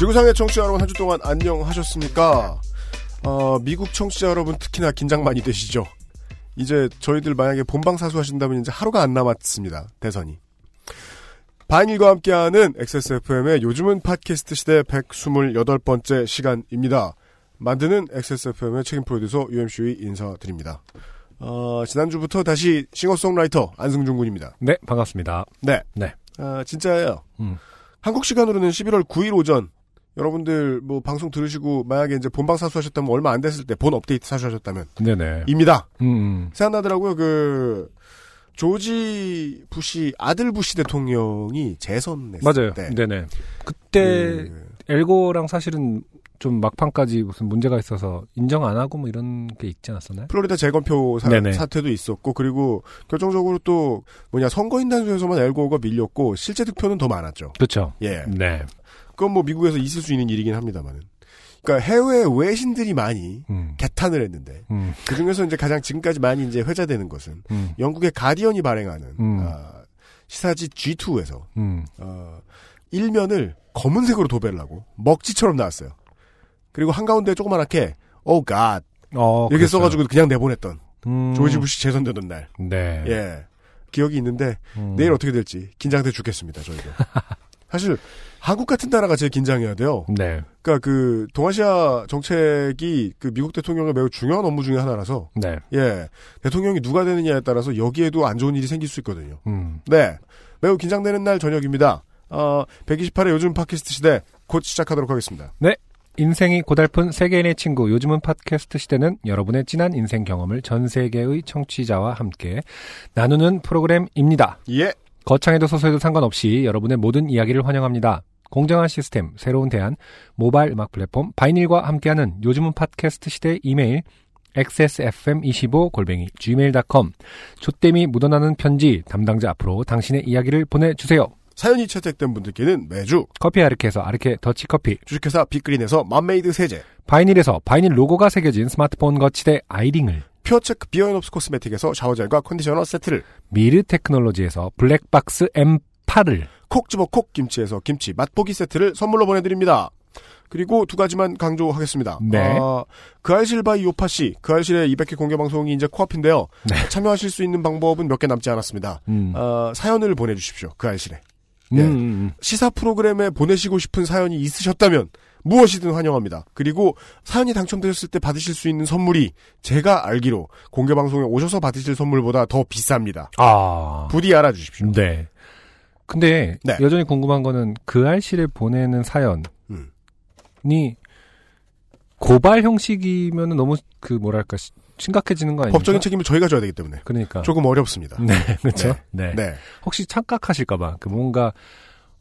지구상의 청취자 여러분 한 주 동안 안녕하셨습니까? 어, 미국 청취자 여러분 특히나 긴장 많이 되시죠? 이제 저희들 만약에 본방 사수하신다면 이제 하루가 안 남았습니다. 대선이. 바인일과 함께하는 XSFM의 요즘은 팟캐스트 시대 128번째 시간입니다. 만드는 XSFM의 책임 프로듀서 UMC의 인사드립니다. 어, 지난주부터 다시 싱어송라이터 안승준 군입니다. 네, 반갑습니다. 네. 네. 아, 진짜예요. 음. 한국 시간으로는 11월 9일 오전 여러분들 뭐 방송 들으시고 만약에 이제 본방 사수하셨다면 얼마 안 됐을 때 본 업데이트 사수하셨다면 네네. 입니다. 음, 음. 생각나더라고요. 그 조지 부시 아들 부시 대통령이 재선했을 맞아요. 때 네네. 그때 그, 엘고랑 사실은 좀 막판까지 무슨 문제가 있어서 인정 안 하고 뭐 이런 게 있지 않았었나요? 플로리다 재검표 사. 사태도 있었고 그리고 결정적으로 또 뭐냐 선거인 단수에서만 엘고가 밀렸고 실제 득표는 더 많았죠. 그렇죠. 예. 네. 그건 뭐 미국에서 있을 수 있는 일이긴 합니다만은. 그러니까 해외 외신들이 많이 음. 개탄을 했는데 음. 그 중에서 이제 가장 지금까지 많이 이제 회자되는 것은 음. 영국의 가디언이 발행하는 음. 아, 시사지 G2에서 음. 어, 일면을 검은색으로 도배를 하고 먹지처럼 나왔어요. 그리고 한 가운데 조그만하게 Oh God 어, 이렇게 그랬어요. 써가지고 그냥 내보냈던 음. 조지 부시 재선되던 날. 네. 예. 기억이 있는데 음. 내일 어떻게 될지 긴장돼 죽겠습니다. 저희도. 사실 한국 같은 나라가 제일 긴장해야 돼요. 네. 그러니까 그 동아시아 정책이 그 미국 대통령의 매우 중요한 업무 중에 하나라서 네. 예 대통령이 누가 되느냐에 따라서 여기에도 안 좋은 일이 생길 수 있거든요. 음. 네 매우 긴장되는 날 저녁입니다. 어 128회 요즘 팟캐스트 시대 곧 시작하도록 하겠습니다. 인생이 고달픈 세계인의 친구 요즘은 팟캐스트 시대는 여러분의 진한 인생 경험을 전 세계의 청취자와 함께 나누는 프로그램입니다. 예 거창해도 소소해도 상관없이 여러분의 모든 이야기를 환영합니다. 공정한 시스템, 새로운 대안, 모바일 음악 플랫폼 바이닐과 함께하는 요즘은 팟캐스트 시대 이메일 xsfm25골뱅이 gmail.com 조땜이 묻어나는 편지 담당자 앞으로 당신의 이야기를 보내주세요. 사연이 채택된 분들께는 매주 커피 아르케에서 아르케 더치커피 주식회사 빅그린에서 맘메이드 세제 바이닐에서 바이닐 로고가 새겨진 스마트폰 거치대 아이링을 퓨어체크 비어앤옵스 코스메틱에서 샤워젤과 컨디셔너 세트를 미르 테크놀로지에서 블랙박스 M8을 콕 집어 콕 김치에서 김치 맛보기 세트를 선물로 보내드립니다. 그리고 두 가지만 강조하겠습니다. 네. 어, 그 알실 바이 요파 씨, 그 알실의 200회 공개 방송이 이제 코앞인데요. 네. 참여하실 수 있는 방법은 몇 개 남지 않았습니다. 음. 어, 사연을 보내주십시오. 그알싫에. 음, 예. 음, 시사 프로그램에 보내시고 싶은 사연이 있으셨다면 무엇이든 환영합니다. 그리고 사연이 당첨되셨을 때 받으실 수 있는 선물이 제가 알기로 공개 방송에 오셔서 받으실 선물보다 더 비쌉니다. 아. 부디 알아주십시오. 네. 근데 네. 여전히 궁금한 거는 그 알실에 보내는 사연이 음. 고발 형식이면 너무 그 뭐랄까 시- 심각해지는 거 아닙니까? 법적인 책임을 저희가 져야 되기 때문에 그러니까 조금 어렵습니다. 네 그렇죠. 네. 네. 혹시 착각하실까봐 그 뭔가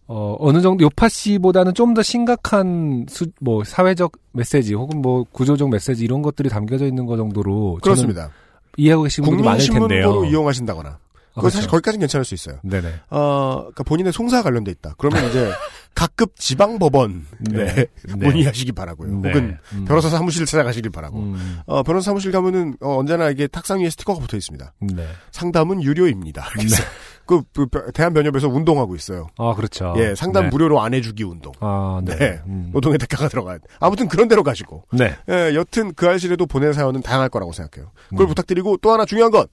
어 어느 정도 요파 씨보다는 좀 더 심각한 수, 뭐 사회적 메시지 혹은 뭐 구조적 메시지 이런 것들이 담겨져 있는 거 정도로 그렇습니다. 이해하고 계신 분들이 많을 텐데요. 국민신문고로 이용하신다거나. 아, 그거 사실 그렇죠. 거기까지는 괜찮을 수 있어요. 네네. 어, 그러니까 본인의 송사가 관련돼 있다. 그러면 이제 각급 지방 법원 네. 네. 네. 문의하시기 바라고요. 네. 혹은 음. 변호사 사무실을 찾아가시길 바라고. 음. 어, 변호사 사무실 가면은 어, 언제나 이게 탁상 위에 스티커가 붙어 있습니다. 네. 상담은 유료입니다. 그래서 그, 그 대한변협에서 운동하고 있어요. 아 그렇죠. 예, 상담 네. 무료로 안 해주기 운동. 아 네. 네. 음. 노동의 대가가 들어간. 아무튼 그런 데로 가시고. 네. 예, 여튼 그 알실에도 보낼 사연은 다양할 거라고 생각해요. 그걸 음. 부탁드리고 또 하나 중요한 건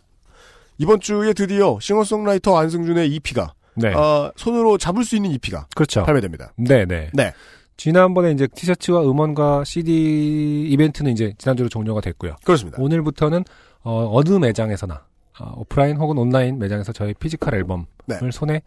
이번 주에 드디어 싱어송라이터 안승준의 EP가 네. 어, 손으로 잡을 수 있는 EP가 그렇죠. 발매됩니다. 네 네. 네. 지난번에 이제 티셔츠와 음원과 CD 이벤트는 이제 지난주로 종료가 됐고요. 그렇습니다. 오늘부터는 어, 어느 매장에서나 어, 오프라인 혹은 온라인 매장에서 저희 physical 앨범을 네. 손에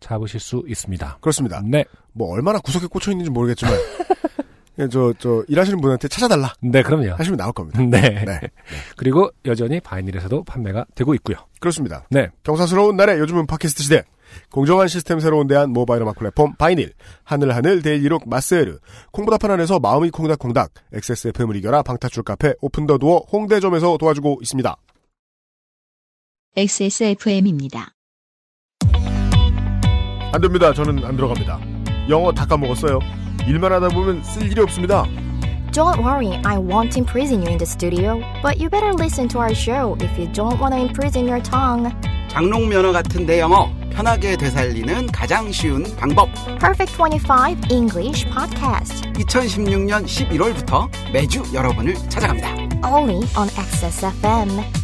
잡으실 수 있습니다. 그렇습니다. 네. 뭐 얼마나 구석에 꽂혀 있는지 모르겠지만 예, 저, 저, 일하시는 분한테 찾아달라. 네, 그럼요. 하시면 나올 겁니다. 네. 네. 그리고 여전히 바이닐에서도 판매가 되고 있고요. 그렇습니다. 네. 경사스러운 날에 요즘은 팟캐스트 시대. 공정한 시스템 새로운 대안 모바일 음악 플랫폼 바이닐, 하늘하늘 daily look 마스에르, 콩보다 편안해서 마음이 콩닥콩닥, XSFM을 이겨라 방탈출 카페 오픈더도어 홍대점에서 도와주고 있습니다. XSFM입니다. 안 됩니다. 저는 안 들어갑니다. 영어 다 까먹었어요. 일만 하다 보면 쓸 일이 없습니다. Don't worry, I won't imprison you in the studio. But you better listen to our show if you don't want to imprison your tongue. 장롱 면허 같은 내 영어 편하게 되살리는 가장 쉬운 방법. Perfect 25 English Podcast. 2016년 11월부터 매주 여러분을 찾아갑니다. Only on XSFM.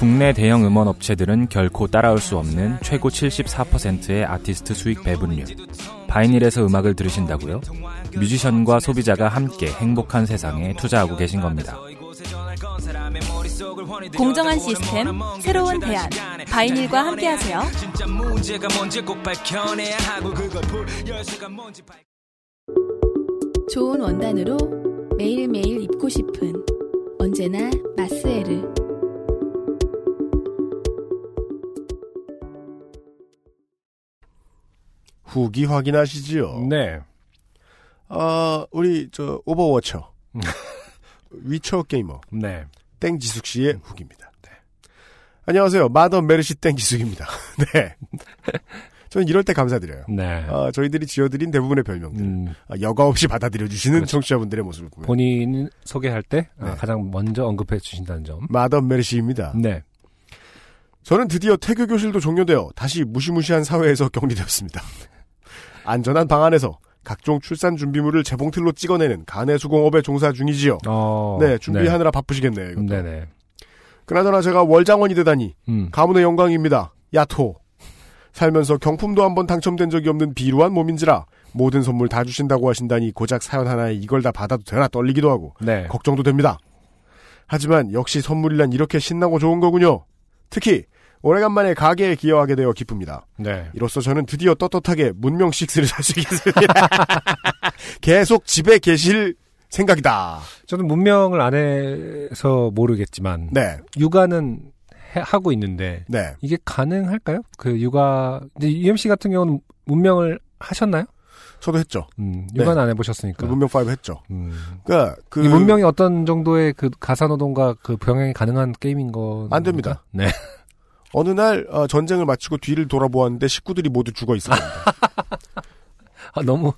국내 대형 음원 업체들은 결코 따라올 수 없는 최고 74%의 아티스트 수익 배분율. 바이닐에서 음악을 들으신다고요? 뮤지션과 소비자가 함께 행복한 세상에 투자하고 계신 겁니다. 공정한 시스템, 새로운 대안, 바이닐과 함께하세요. 좋은 원단으로 매일매일 입고 싶은 언제나 마스에르. 후기 확인하시지요. 네. 아, 우리 저 오버워처 위쳐 게이머 네. 땡지숙 씨의 후기입니다. 네. 안녕하세요. 마더 메르시 땡지숙입니다. 네. 저는 이럴 때 감사드려요. 네. 아, 저희들이 지어드린 대부분의 별명들 음, 아, 여과 없이 받아들여 주시는 그렇죠. 청취자분들의 모습을 보면 본인 소개할 때 아, 네. 가장 먼저 언급해 주신다는 점. 마더 메르시입니다. 네. 저는 드디어 태교 교실도 종료되어 다시 무시무시한 사회에서 격리되었습니다. 안전한 방 안에서 각종 출산 준비물을 재봉틀로 찍어내는 가내 수공업에 종사 중이지요. 어. 네, 준비하느라 바쁘시겠네요. 이것도. 네네. 그나저나 제가 월장원이 되다니 음. 가문의 영광입니다. 야토. 살면서 경품도 한번 당첨된 적이 없는 비루한 몸인지라 모든 선물 다 주신다고 하신다니 고작 사연 하나에 이걸 다 받아도 되나 떨리기도 하고 네. 걱정도 됩니다. 하지만 역시 선물이란 이렇게 신나고 좋은 거군요. 특히 오래간만에 가게에 기여하게 되어 기쁩니다. 네. 이로써 저는 드디어 떳떳하게 문명 6를 살 수 있겠습니다. 계속 집에 계실 생각이다. 저는 문명을 안 해서 모르겠지만 네, 육아는 해- 하고 있는데 네. 이게 가능할까요? 그 육아 이제 UMC 같은 경우는 문명을 하셨나요? 저도 했죠. 음, 네. 육아는 안 해보셨으니까. 그 문명 5 했죠. 음. 그러니까 그이 문명이 어떤 정도의 그 가사노동과 그 병행이 가능한 게임인 거? 안 됩니다. 네. 어느 날 어, 전쟁을 마치고 뒤를 돌아보았는데 식구들이 모두 죽어 있습니다. 아, 너무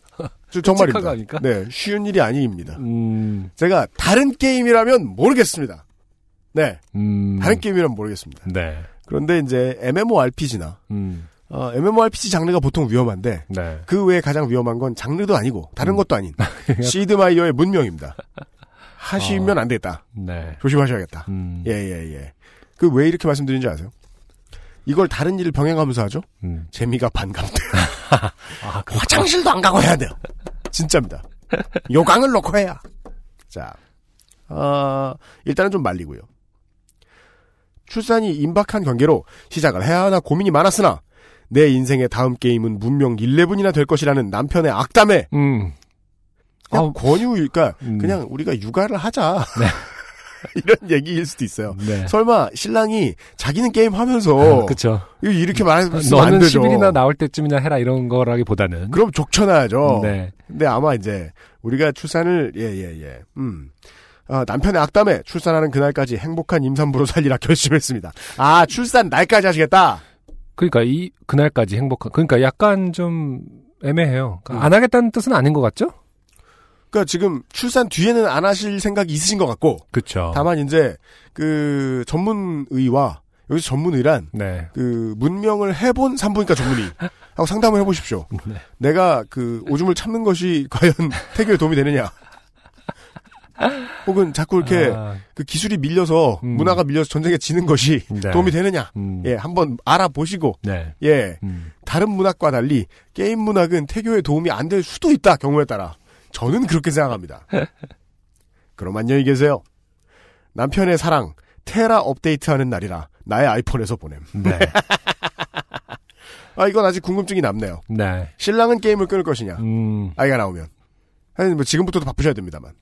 정말입니다. 네, 쉬운 일이 아닙니다. 음, 제가 다른 게임이라면 모르겠습니다. 네, 음. 다른 게임이라면 모르겠습니다. 네. 그런데 이제 MMORPG나 음. 어, MMORPG 장르가 보통 위험한데 네. 그 외에 가장 위험한 건 장르도 아니고 다른 음. 것도 아닌 시드마이어의 문명입니다. 하시면 안 되겠다. 네. 조심하셔야겠다. 음. 예, 예, 예. 그왜 이렇게 말씀드린지 아세요? 이걸 다른 일을 병행하면서 하죠? 음. 재미가 반감돼요. 아, 그 화장실도 안 가고 해야 돼요. 진짜입니다. 요강을 놓고 해야. 자, 어, 일단은 좀 말리고요. 출산이 임박한 관계로 시작을 해야 하나 고민이 많았으나 내 인생의 다음 게임은 문명 11이나 될 것이라는 남편의 악담에 음. 그냥 아우, 권유일까 음. 그냥 우리가 육아를 하자 네. 이런 얘기일 수도 있어요. 네. 설마 신랑이 자기는 게임 하면서 어, 그쵸. 이렇게 말하면 안 너는 되죠. 10일이나 나올 때쯤이나 해라 이런 거라기보다는. 그럼 족쳐놔야죠. 네. 근데 아마 이제 우리가 출산을 예예 예, 음. 아, 남편의 악담에 출산하는 그날까지 행복한 임산부로 살리라 결심했습니다. 아 출산 날까지 하시겠다. 그러니까 이 그날까지 행복한. 그러니까 약간 좀 애매해요. 그러니까 음. 안 하겠다는 뜻은 아닌 것 같죠? 그러니까 지금 출산 뒤에는 안 하실 생각이 있으신 것 같고 그렇죠. 다만 이제 그 전문의와 여기서 전문의란 네. 그 문명을 해본 산부인과 전문의 하고 상담을 해보십시오. 네. 내가 그 오줌을 참는 것이 과연 태교에 도움이 되느냐. 혹은 자꾸 이렇게 아, 그 기술이 밀려서 음. 문화가 밀려서 전쟁에 지는 것이 네. 도움이 되느냐. 음. 예, 한번 알아보시고 네. 예, 음. 다른 문학과 달리 게임 문학은 태교에 도움이 안 될 수도 있다 경우에 따라 저는 그렇게 생각합니다. 그럼 안녕히 계세요. 남편의 사랑 테라 업데이트하는 날이라 나의 아이폰에서 보냄. 네. 아 이건 아직 궁금증이 남네요. 네. 신랑은 게임을 끊을 것이냐? 음, 아이가 나오면. 하여튼 뭐 지금부터도 바쁘셔야 됩니다만.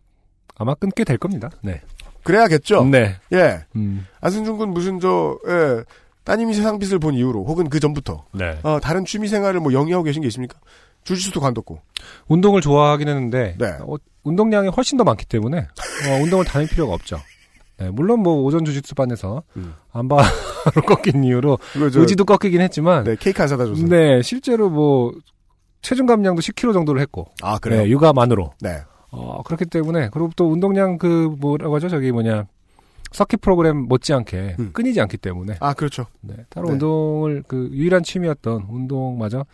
아마 끊게 될 겁니다. 네. 그래야겠죠. 네. 예. 음, 안승준 군 무슨 저 예. 따님이 세상 빛을 본 이후로 혹은 그 전부터 네. 어, 다른 취미 생활을 뭐 영위하고 계신 게 있습니까? 주짓수도 관뒀고. 운동을 좋아하긴 했는데 네. 어, 운동량이 훨씬 더 많기 때문에 어, 운동을 다닐 필요가 없죠. 네, 물론 뭐 오전 주짓수 반에서 음. 안바로 꺾인 이유로 저, 의지도 꺾이긴 했지만 네, 케이크 안 사다 줘서. 네, 실제로 뭐 체중 감량도 10kg 정도를 했고 아, 그래요? 네, 육아만으로 네. 어, 그렇기 때문에 그리고 또 운동량 그 뭐라고 하죠 저기 뭐냐 서킷 프로그램 못지않게 음. 끊이지 않기 때문에 아, 그렇죠. 네, 따로 네. 운동을 그 유일한 취미였던 운동마저 아,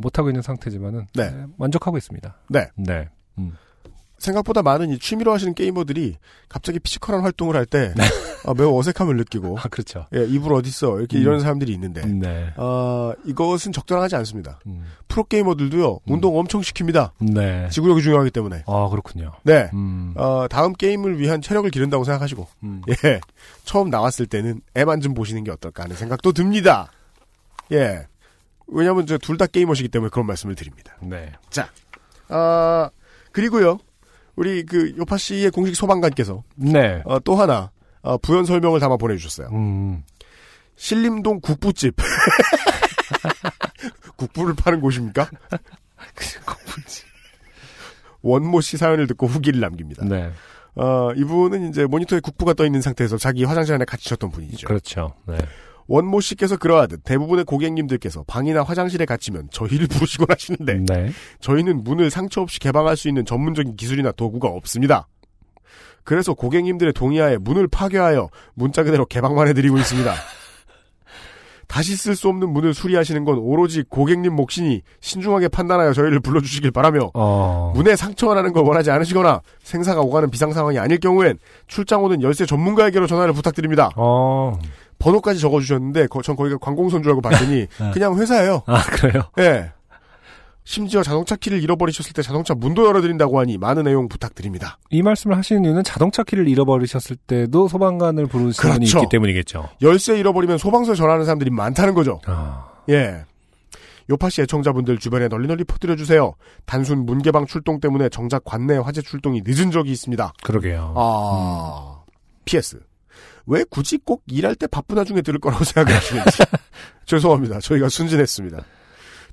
못하고 있는 상태지만은 네. 네, 만족하고 있습니다. 네. 네. 생각보다 많은 이 취미로 하시는 게이머들이 갑자기 physical한 활동을 할때 아, 매우 어색함을 느끼고 아 그렇죠. 예, 이불 어딨어 이렇게 음. 이런 사람들이 있는데 네. 아, 이것은 적절하지 않습니다. 음. 프로 게이머들도요 운동 엄청 시킵니다. 네. 지구력이 중요하기 때문에. 아 그렇군요. 네. 음. 어, 다음 게임을 위한 체력을 기른다고 생각하시고 음. 예 처음 나왔을 때는 애만 좀 보시는 게 어떨까 하는 생각도 듭니다. 예 왜냐하면 저둘다 게이머시기 때문에 그런 말씀을 드립니다. 네. 아 그리고요 우리 그 요파 씨의 공식 소방관께서 네. 어, 또 하나 어, 부연 설명을 담아 보내주셨어요. 음. 신림동 국부집 국부를 파는 곳입니까? 원모 씨 사연을 듣고 후기를 남깁니다. 네. 어, 이분은 이제 모니터에 국부가 떠 있는 상태에서 자기 화장실 안에 갇히셨던 분이죠. 그렇죠. 네. 원모 씨께서 그러하듯 대부분의 고객님들께서 방이나 화장실에 갇히면 저희를 부르시곤 하시는데 네. 저희는 문을 상처 없이 개방할 수 있는 전문적인 기술이나 도구가 없습니다. 그래서 고객님들의 동의하에 문을 파괴하여 문자 그대로 개방만 해드리고 있습니다. 다시 쓸 수 없는 문을 수리하시는 건 오로지 고객님 몫이니 신중하게 판단하여 저희를 불러주시길 바라며 어. 문에 상처가 나는 걸 원하지 않으시거나 생사가 오가는 비상 상황이 아닐 경우엔 출장 오는 열쇠 전문가에게로 전화를 부탁드립니다. 어. 번호까지 적어주셨는데 거- 전 거기가 관공서인 줄 알고 봤더니 그냥 회사예요. 아 그래요? 예. 심지어 자동차 키를 잃어버리셨을 때 자동차 문도 열어드린다고 하니 많은 내용 부탁드립니다. 이 말씀을 하시는 이유는 자동차 키를 잃어버리셨을 때도 소방관을 부르시는 분이 그렇죠. 있기 때문이겠죠. 열쇠 잃어버리면 소방서에 전화하는 사람들이 많다는 거죠. 아. 예. 요파시 애청자분들 주변에 널리 널리 퍼뜨려주세요. 단순 문 개방 출동 때문에 정작 관내 화재 출동이 늦은 적이 있습니다. 그러게요. 아. PS. 왜 굳이 꼭 일할 때 바쁜 와중에 들을 거라고 생각을 하시는지. 죄송합니다. 저희가 순진했습니다.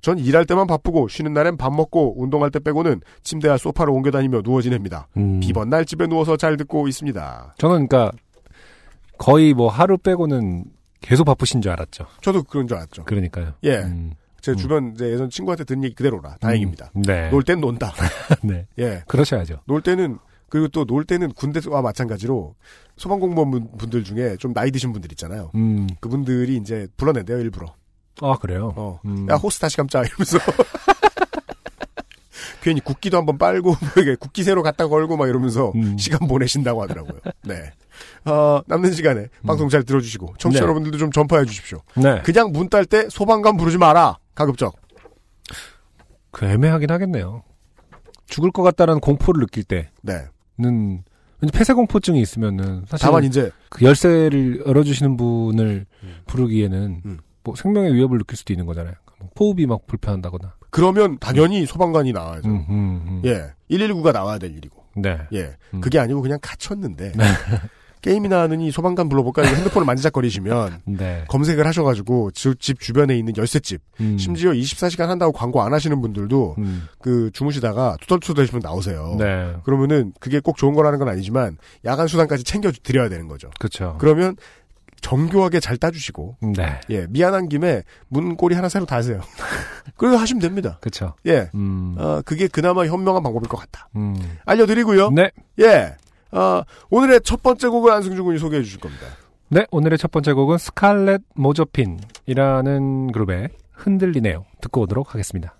전 일할 때만 바쁘고 쉬는 날엔 밥 먹고 운동할 때 빼고는 침대와 소파를 옮겨 다니며 누워 지냅니다. 음. 비번 날 집에 누워서 잘 듣고 있습니다. 저는 그러니까 거의 뭐 하루 빼고는 계속 바쁘신 줄 알았죠. 저도 그런 줄 알았죠. 그러니까요. 예. 음. 제 음. 주변 이제 예전 친구한테 듣는 얘기 그대로라. 다행입니다. 음. 네. 놀 땐 논다. 네. 예. 그러셔야죠. 놀 때는 그리고 또 놀 때는 군대와 마찬가지로 소방공무원 분들 중에 좀 나이 드신 분들 있잖아요. 음. 그분들이 이제 불러낸대요 일부러. 아 그래요. 어. 음. 야 호스 다시 감자 이러면서 괜히 국기도 한번 빨고 뭐 이게 국기 새로 갖다 걸고 막 이러면서 음. 시간 보내신다고 하더라고요. 네. 어, 남는 시간에 방송 잘 들어주시고 청취자 네. 여러분들도 좀 전파해 주십시오. 네. 그냥 문 딸 때 소방관 부르지 마라. 가급적. 그 애매하긴 하겠네요. 죽을 것 같다는 공포를 느낄 때는 네. 왠지 폐쇄 공포증이 있으면은 사실 다만 이제 그 열쇠를 열어주시는 분을 부르기에는 음. 뭐 생명의 위협을 느낄 수도 있는 거잖아요. 뭐 호흡이 막 불편하다거나. 그러면 당연히 소방관이 나와야죠. 음, 음, 음. 예. 119가 나와야 될 일이고. 네. 예. 음. 그게 아니고 그냥 갇혔는데. 게임이나 하느니 소방관 불러볼까? 핸드폰을 만지작거리시면 네. 검색을 하셔가지고 주- 집 주변에 있는 열쇠집 음. 심지어 24시간 한다고 광고 안 하시는 분들도 음. 그 주무시다가 투덜투덜하시면 나오세요. 네. 그러면은 그게 꼭 좋은 거라는 건 아니지만 야간 수당까지 챙겨 드려야 되는 거죠. 그렇죠. 그러면 정교하게 잘 따주시고 네. 예 미안한 김에 문고리 하나 새로 다세요. 그래서 하시면 됩니다. 그렇죠. 예. 음. 어, 그게 그나마 현명한 방법일 것 같다. 음. 알려드리고요. 네. 예. 어, 오늘의 첫 번째 곡을 안승준 군이 소개해 주실 겁니다. 네, 오늘의 첫 번째 곡은 스칼렛 모조핀이라는 그룹의 흔들리네요. 듣고 오도록 하겠습니다.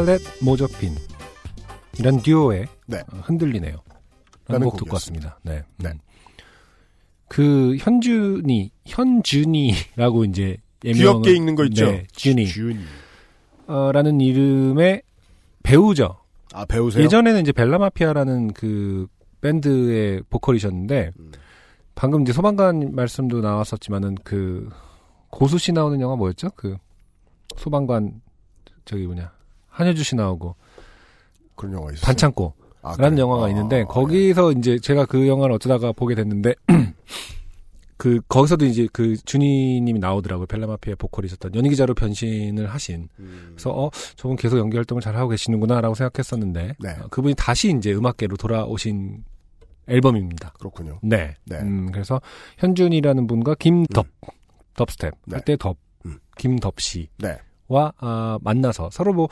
칼렛 모저핀 이런 듀오의 네. 어, 흔들리네요. 라는 곡 듣고. 왔습니다. 네. 네. 음. 그 현준이 현준이라고 이제 예명을 귀엽게 읽는 거 있죠? 네, 준이 준이. 어, 라는 이름의 배우죠. 아, 배우세요? 예전에는 이제 벨라마피아라는 그 밴드의 보컬이셨는데 음. 방금 이제 소방관 말씀도 나왔었지만은 그 고수 씨 나오는 영화 뭐였죠? 그 소방관 저기 뭐냐 한효주 씨 나오고 그런 영화 있어요. 반창고 아, 라는 그래요? 영화가 아, 있는데 아, 거기서 이제 제가 그 영화를 어쩌다가 보게 됐는데 그 거기서도 이제 그 준이님이 나오더라고요 벨라마피아 보컬이셨던 연기자로 변신을 하신 음. 그래서 어 저분 계속 연기 활동을 잘 하고 계시는구나라고 생각했었는데 네. 어, 그분이 다시 이제 음악계로 돌아오신 앨범입니다. 그렇군요. 네. 네. 음, 그래서 현준이라는 분과 김덥 덥스텝 네. 할때덥 음. 김덥 씨 와 네. 아, 만나서 서로 뭐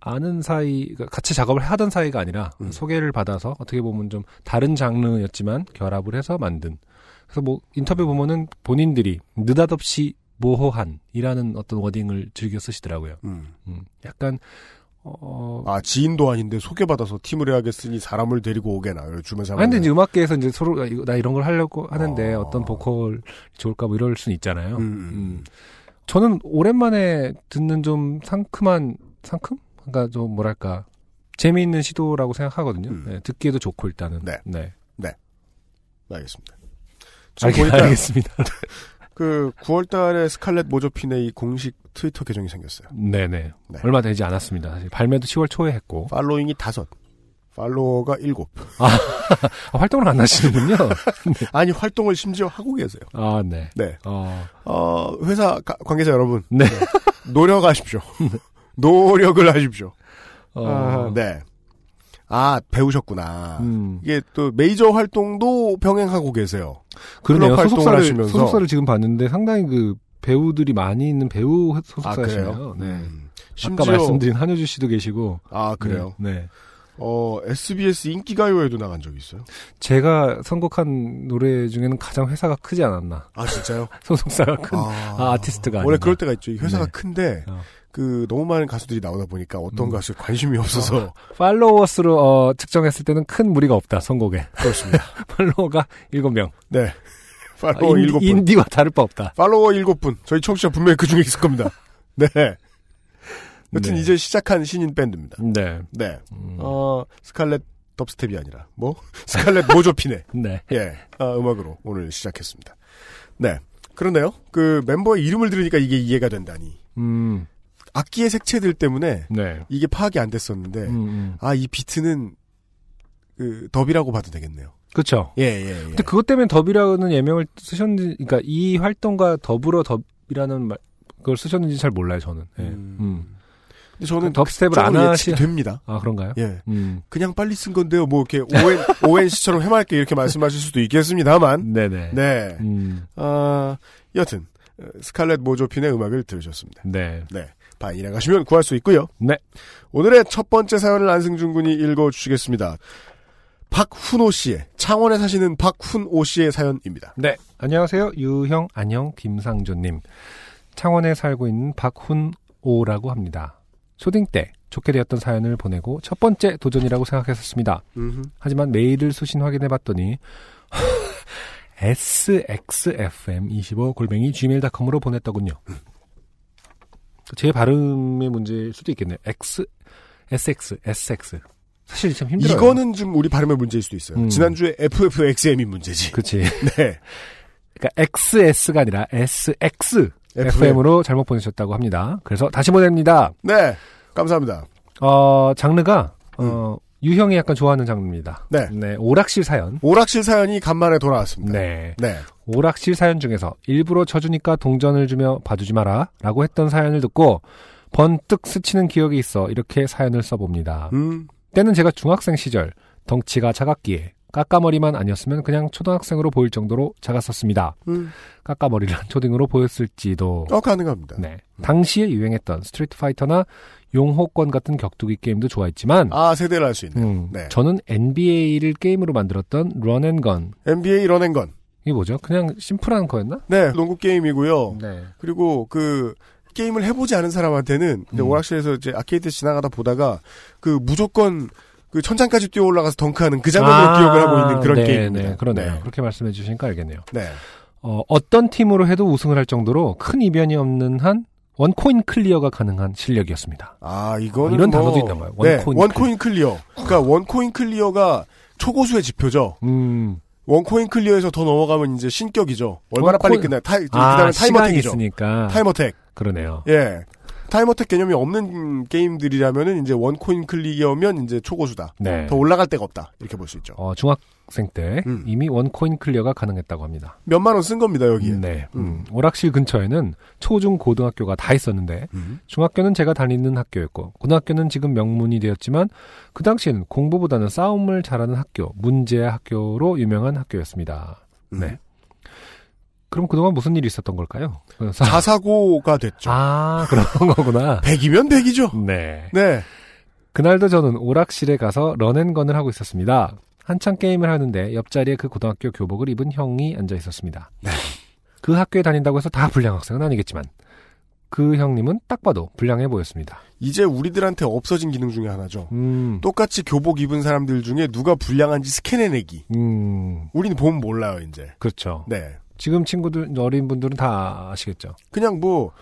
아는 사이 그러니까 같이 작업을 하던 사이가 아니라 음. 소개를 받아서 어떻게 보면 좀 다른 장르였지만 결합을 해서 만든 그래서 뭐 인터뷰 보면은 본인들이 느닷없이 모호한이라는 어떤 워딩을 즐겨 쓰시더라고요. 음. 음, 약간 어 아, 지인도 아닌데 소개받아서 팀을 해야겠으니 사람을 데리고 오게나. 주변 아니 근데 이제 음악계에서 이제 서로 야, 이거- 나 이런 걸 하려고 하는데 어. 어... 떤 보컬 좋을까 뭐 이럴 수는 있잖아요. 음, 음. 음. 저는 오랜만에 듣는 좀 상큼한 상큼? 그러니까 좀 뭐랄까 재미있는 시도라고 생각하거든요. 음. 네, 듣기에도 좋고 일단은. 네. 네. 알겠습니다. 지금 알, 보니까 알겠습니다. 그 9월달에 스칼렛 모조핀의 이 공식 트위터 계정이 생겼어요. 네네. 네. 얼마 되지 않았습니다. 사실 발매도 10월 초에 했고. 팔로잉이 다섯. 팔로워가 7. 아, 활동을 안 하시는군요. 아니, 활동을 심지어 하고 계세요. 아, 네. 네. 어, 어, 회사 가- 관계자 여러분. 네. 노력하십시오. 노력을 하십시오. 어, 아, 네. 아, 배우셨구나. 음. 이게 또 메이저 활동도 병행하고 계세요. 그러네요. 소속사를, 하시면서. 소속사를 지금 봤는데 상당히 그 배우들이 많이 있는 배우 아, 소속사시네요. 그래요? 네. 음. 아까 심지어 말씀드린 한효주 씨도 계시고. 아, 그래요. 네. 네. 어, SBS 인기가요에도 나간 적이 있어요. 제가 선곡한 노래 중에는 가장 회사가 크지 않았나. 아, 진짜요? 소속사가 큰 아, 티스트가 원래 아닌가. 그럴 때가 있죠. 이 회사가 네. 큰데 어. 그 너무 많은 가수들이 나오다 보니까 어떤 음. 가수에 관심이 없어서 팔로워스로 어, 측정했을 때는 큰 무리가 없다 선곡에 그렇습니다. 팔로워가 7명 네. 아, 팔로워 인디, 일곱 분. 인디와 다를 바 없다 팔로워 일곱 분. 저희 청취자 분명히 그 중에 있을 겁니다. 네. 여튼 네. 이제 시작한 신인 밴드입니다. 네. 네. 음, 어, 스칼렛 덥스텝이 아니라 뭐 스칼렛 모조피네. 네. 예. 아, 음악으로 오늘 시작했습니다. 네. 그런데요. 그 멤버의 이름을 들으니까 이게 이해가 된다니. 음, 악기의 색채들 때문에 네. 이게 파악이 안 됐었는데 음, 음. 아, 이 비트는 그 더비라고 봐도 되겠네요. 그쵸. 예, 예, 예. 근데 그것 때문에 더비라는 예명을 쓰셨는지, 그러니까 이 활동과 더불어 더비라는 말, 그걸 쓰셨는지 잘 몰라요, 저는. 예. 음. 음. 근데 저는 덥스텝을 안 그쪽으로 하시, 됩니다. 아, 그런가요? 예. 음. 그냥 빨리 쓴 건데요. 뭐 이렇게 오엔 오엔씨처럼 해맑게 이렇게 말씀하실 수도 있겠습니다만. 네네. 네. 음, 아, 여튼 어, 스칼렛 모조핀의 음악을 들으셨습니다. 네. 네. 바인에 가시면 구할 수 있고요. 네. 오늘의 첫 번째 사연을 안승준 군이 읽어주시겠습니다. 박훈호 씨의 창원에 사시는 박훈호 씨의 사연입니다. 네. 안녕하세요. 유형, 안녕, 김상조님. 창원에 살고 있는 박훈오라고 합니다. 초딩 때 좋게 되었던 사연을 보내고 첫 번째 도전이라고 생각했었습니다. 음흠. 하지만 메일을 수신 확인해봤더니 sxfm25 골뱅이 gmail.com으로 보냈더군요. 제 발음의 문제일 수도 있겠네요. x sx sx 사실 참 힘들어요. 이거는 좀 우리 발음의 문제일 수도 있어요. 음. 지난주에 FFXM이 문제지. 그치. 네. 그러니까 XS가 아니라 SX FM으로 잘못 보내셨다고 합니다. 그래서 다시 보냅니다. 네. 감사합니다. 어, 장르가 어, 유형이 약간 좋아하는 장르입니다. 네. 오락실 사연. 오락실 사연이 간만에 돌아왔습니다. 네. 네. 오락실 사연 중에서 일부러 쳐주니까 동전을 주며 봐주지 마라 라고 했던 사연을 듣고 번뜩 스치는 기억이 있어 이렇게 사연을 써봅니다. 음. 때는 제가 중학생 시절 덩치가 작았기에 까까머리만 아니었으면 그냥 초등학생으로 보일 정도로 작았었습니다. 음. 까까머리를 초딩으로 보였을지도. 어, 가능합니다. 네. 당시에 유행했던 Street Fighter나 용호권 같은 격투기 게임도 좋아했지만 아, 세대를 알 수 있는. 음, 네. 저는 NBA를 게임으로 만들었던 런앤건 NBA 런앤건. 이게 뭐죠? 그냥 심플한 거였나? 네. 농구 게임이고요. 네. 그리고 그 게임을 해보지 않은 사람한테는 음. 오락실에서 이제 아케이드 지나가다 보다가 그 무조건 그 천장까지 뛰어 올라가서 덩크하는 그 장면으로 기억을 하고 있는 그런 네, 게임입니다. 네, 그러네요. 네. 그렇게 말씀해 주시니까 알겠네요. 네. 어, 어떤 팀으로 해도 우승을 할 정도로 큰 이변이 없는 한 one coin clear가 가능한 실력이었습니다. 아, 이거는 이런 뭐- 단어도 있나 봐요. 네, one coin one coin clear. 그러니까 one coin clear가 초고수의 지표죠. 음. one coin clear에서 더 넘어가면 이제 신격이죠. 얼마나 one coin- 빨리 끝나? 타, 그 아, 다음에 시간이 time attack이죠. 있으니까. time attack. 그러네요. 예. time attack 개념이 없는 게임들이라면은 이제 one coin clear면 이제 초고수다. 네. 더 올라갈 데가 없다. 이렇게 볼 수 있죠. 어, 중학생 때 음. 이미 one coin clear가 가능했다고 합니다. 몇만 원 쓴 겁니다, 여기에. 네. 음. 음. 오락실 근처에는 초중 고등학교가 다 있었는데 음. 중학교는 제가 다니는 학교였고 고등학교는 지금 명문이 되었지만 그 당시에는 공부보다는 싸움을 잘하는 학교, 문제 학교로 유명한 학교였습니다. 음. 네. 그럼 그동안 무슨 일이 있었던 걸까요? 자사고가 됐죠. 아, 그런 거구나. 100이면 100이죠. 네. 네. 그날도 저는 오락실에 가서 런앤건을 하고 있었습니다. 한창 게임을 하는데 옆자리에 그 고등학교 교복을 입은 형이 앉아 있었습니다. 그 학교에 다닌다고 해서 다 불량 학생은 아니겠지만 그 형님은 딱 봐도 불량해 보였습니다. 이제 우리들한테 없어진 기능 중에 하나죠. 음, 똑같이 교복 입은 사람들 중에 누가 불량한지 스캔해내기. 음, 우리는 보면 몰라요, 이제. 그렇죠. 네. 지금 친구들 어린 분들은 다 아시겠죠. 그냥 뭐,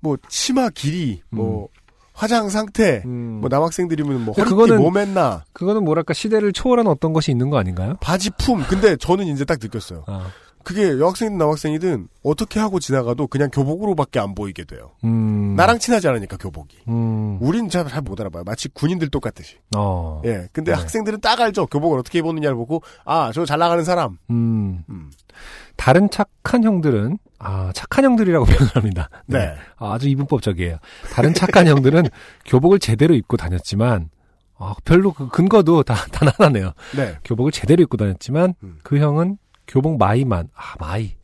뭐, 치마 길이, 뭐, 화장 상태, 음. 뭐, 남학생들이면 뭐, 허리띠 그거는- 몸했나, 그거는 뭐랄까 시대를 초월한 어떤 것이 있는 거 아닌가요? 바지 품. 근데 저는 이제 딱 느꼈어요. 아, 그게 여학생이든 남학생이든 어떻게 하고 지나가도 그냥 교복으로밖에 안 보이게 돼요. 음. 나랑 친하지 않으니까 교복이. 음. 우린 잘 못 알아봐요. 마치 군인들 똑같듯이. 어. 예. 근데 네. 학생들은 딱 알죠. 교복을 어떻게 입었느냐를 보고 아, 저 잘 나가는 사람. 음. 음. 다른 착한 형들은 아 착한 형들이라고 표현을 합니다. 네. 아, 아주 이분법적이에요. 다른 착한 형들은 교복을 제대로 입고 다녔지만 아, 별로 그 근거도 다, 단 하나네요. 네. 교복을 제대로 입고 다녔지만 음. 그 형은 교복 마이만 아 마이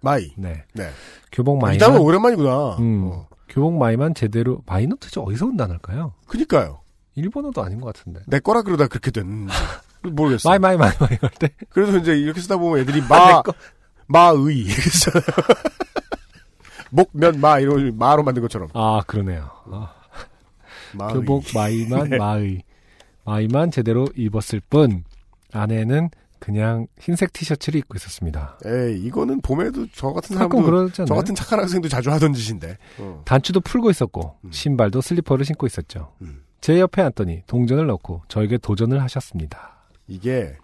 마이. 네 네. 교복 이 단어 마이만 오랜만이구나. 음, 어. 교복 마이만 제대로 마이는 도대체 어디서 온 단어일까요? 그니까요. 일본어도 아닌 것 같은데 내 거라 그러다 그렇게 된. 모르겠어. 마이 마이 마이 마이 할 때 그래서 이제 이렇게 쓰다 보면 애들이 아, 마, 내 거. 마의. 이렇게 쓰잖아요. 목, 면, 마, 이런, 마로 만든 것처럼. 아 그러네요. 아, 마의. 교복 마이만 네. 마의 마이만 제대로 입었을 뿐 안에는 그냥 흰색 티셔츠를 입고 있었습니다. 에이, 이거는 봄에도 저 같은 사람도, 그러지? 저 같은 착한 학생도 자주 하던 짓인데. 어. 단추도 풀고 있었고 음. 신발도 슬리퍼를 신고 있었죠. 음. 제 옆에 앉더니 동전을 넣고 저에게 도전을 하셨습니다. 이게,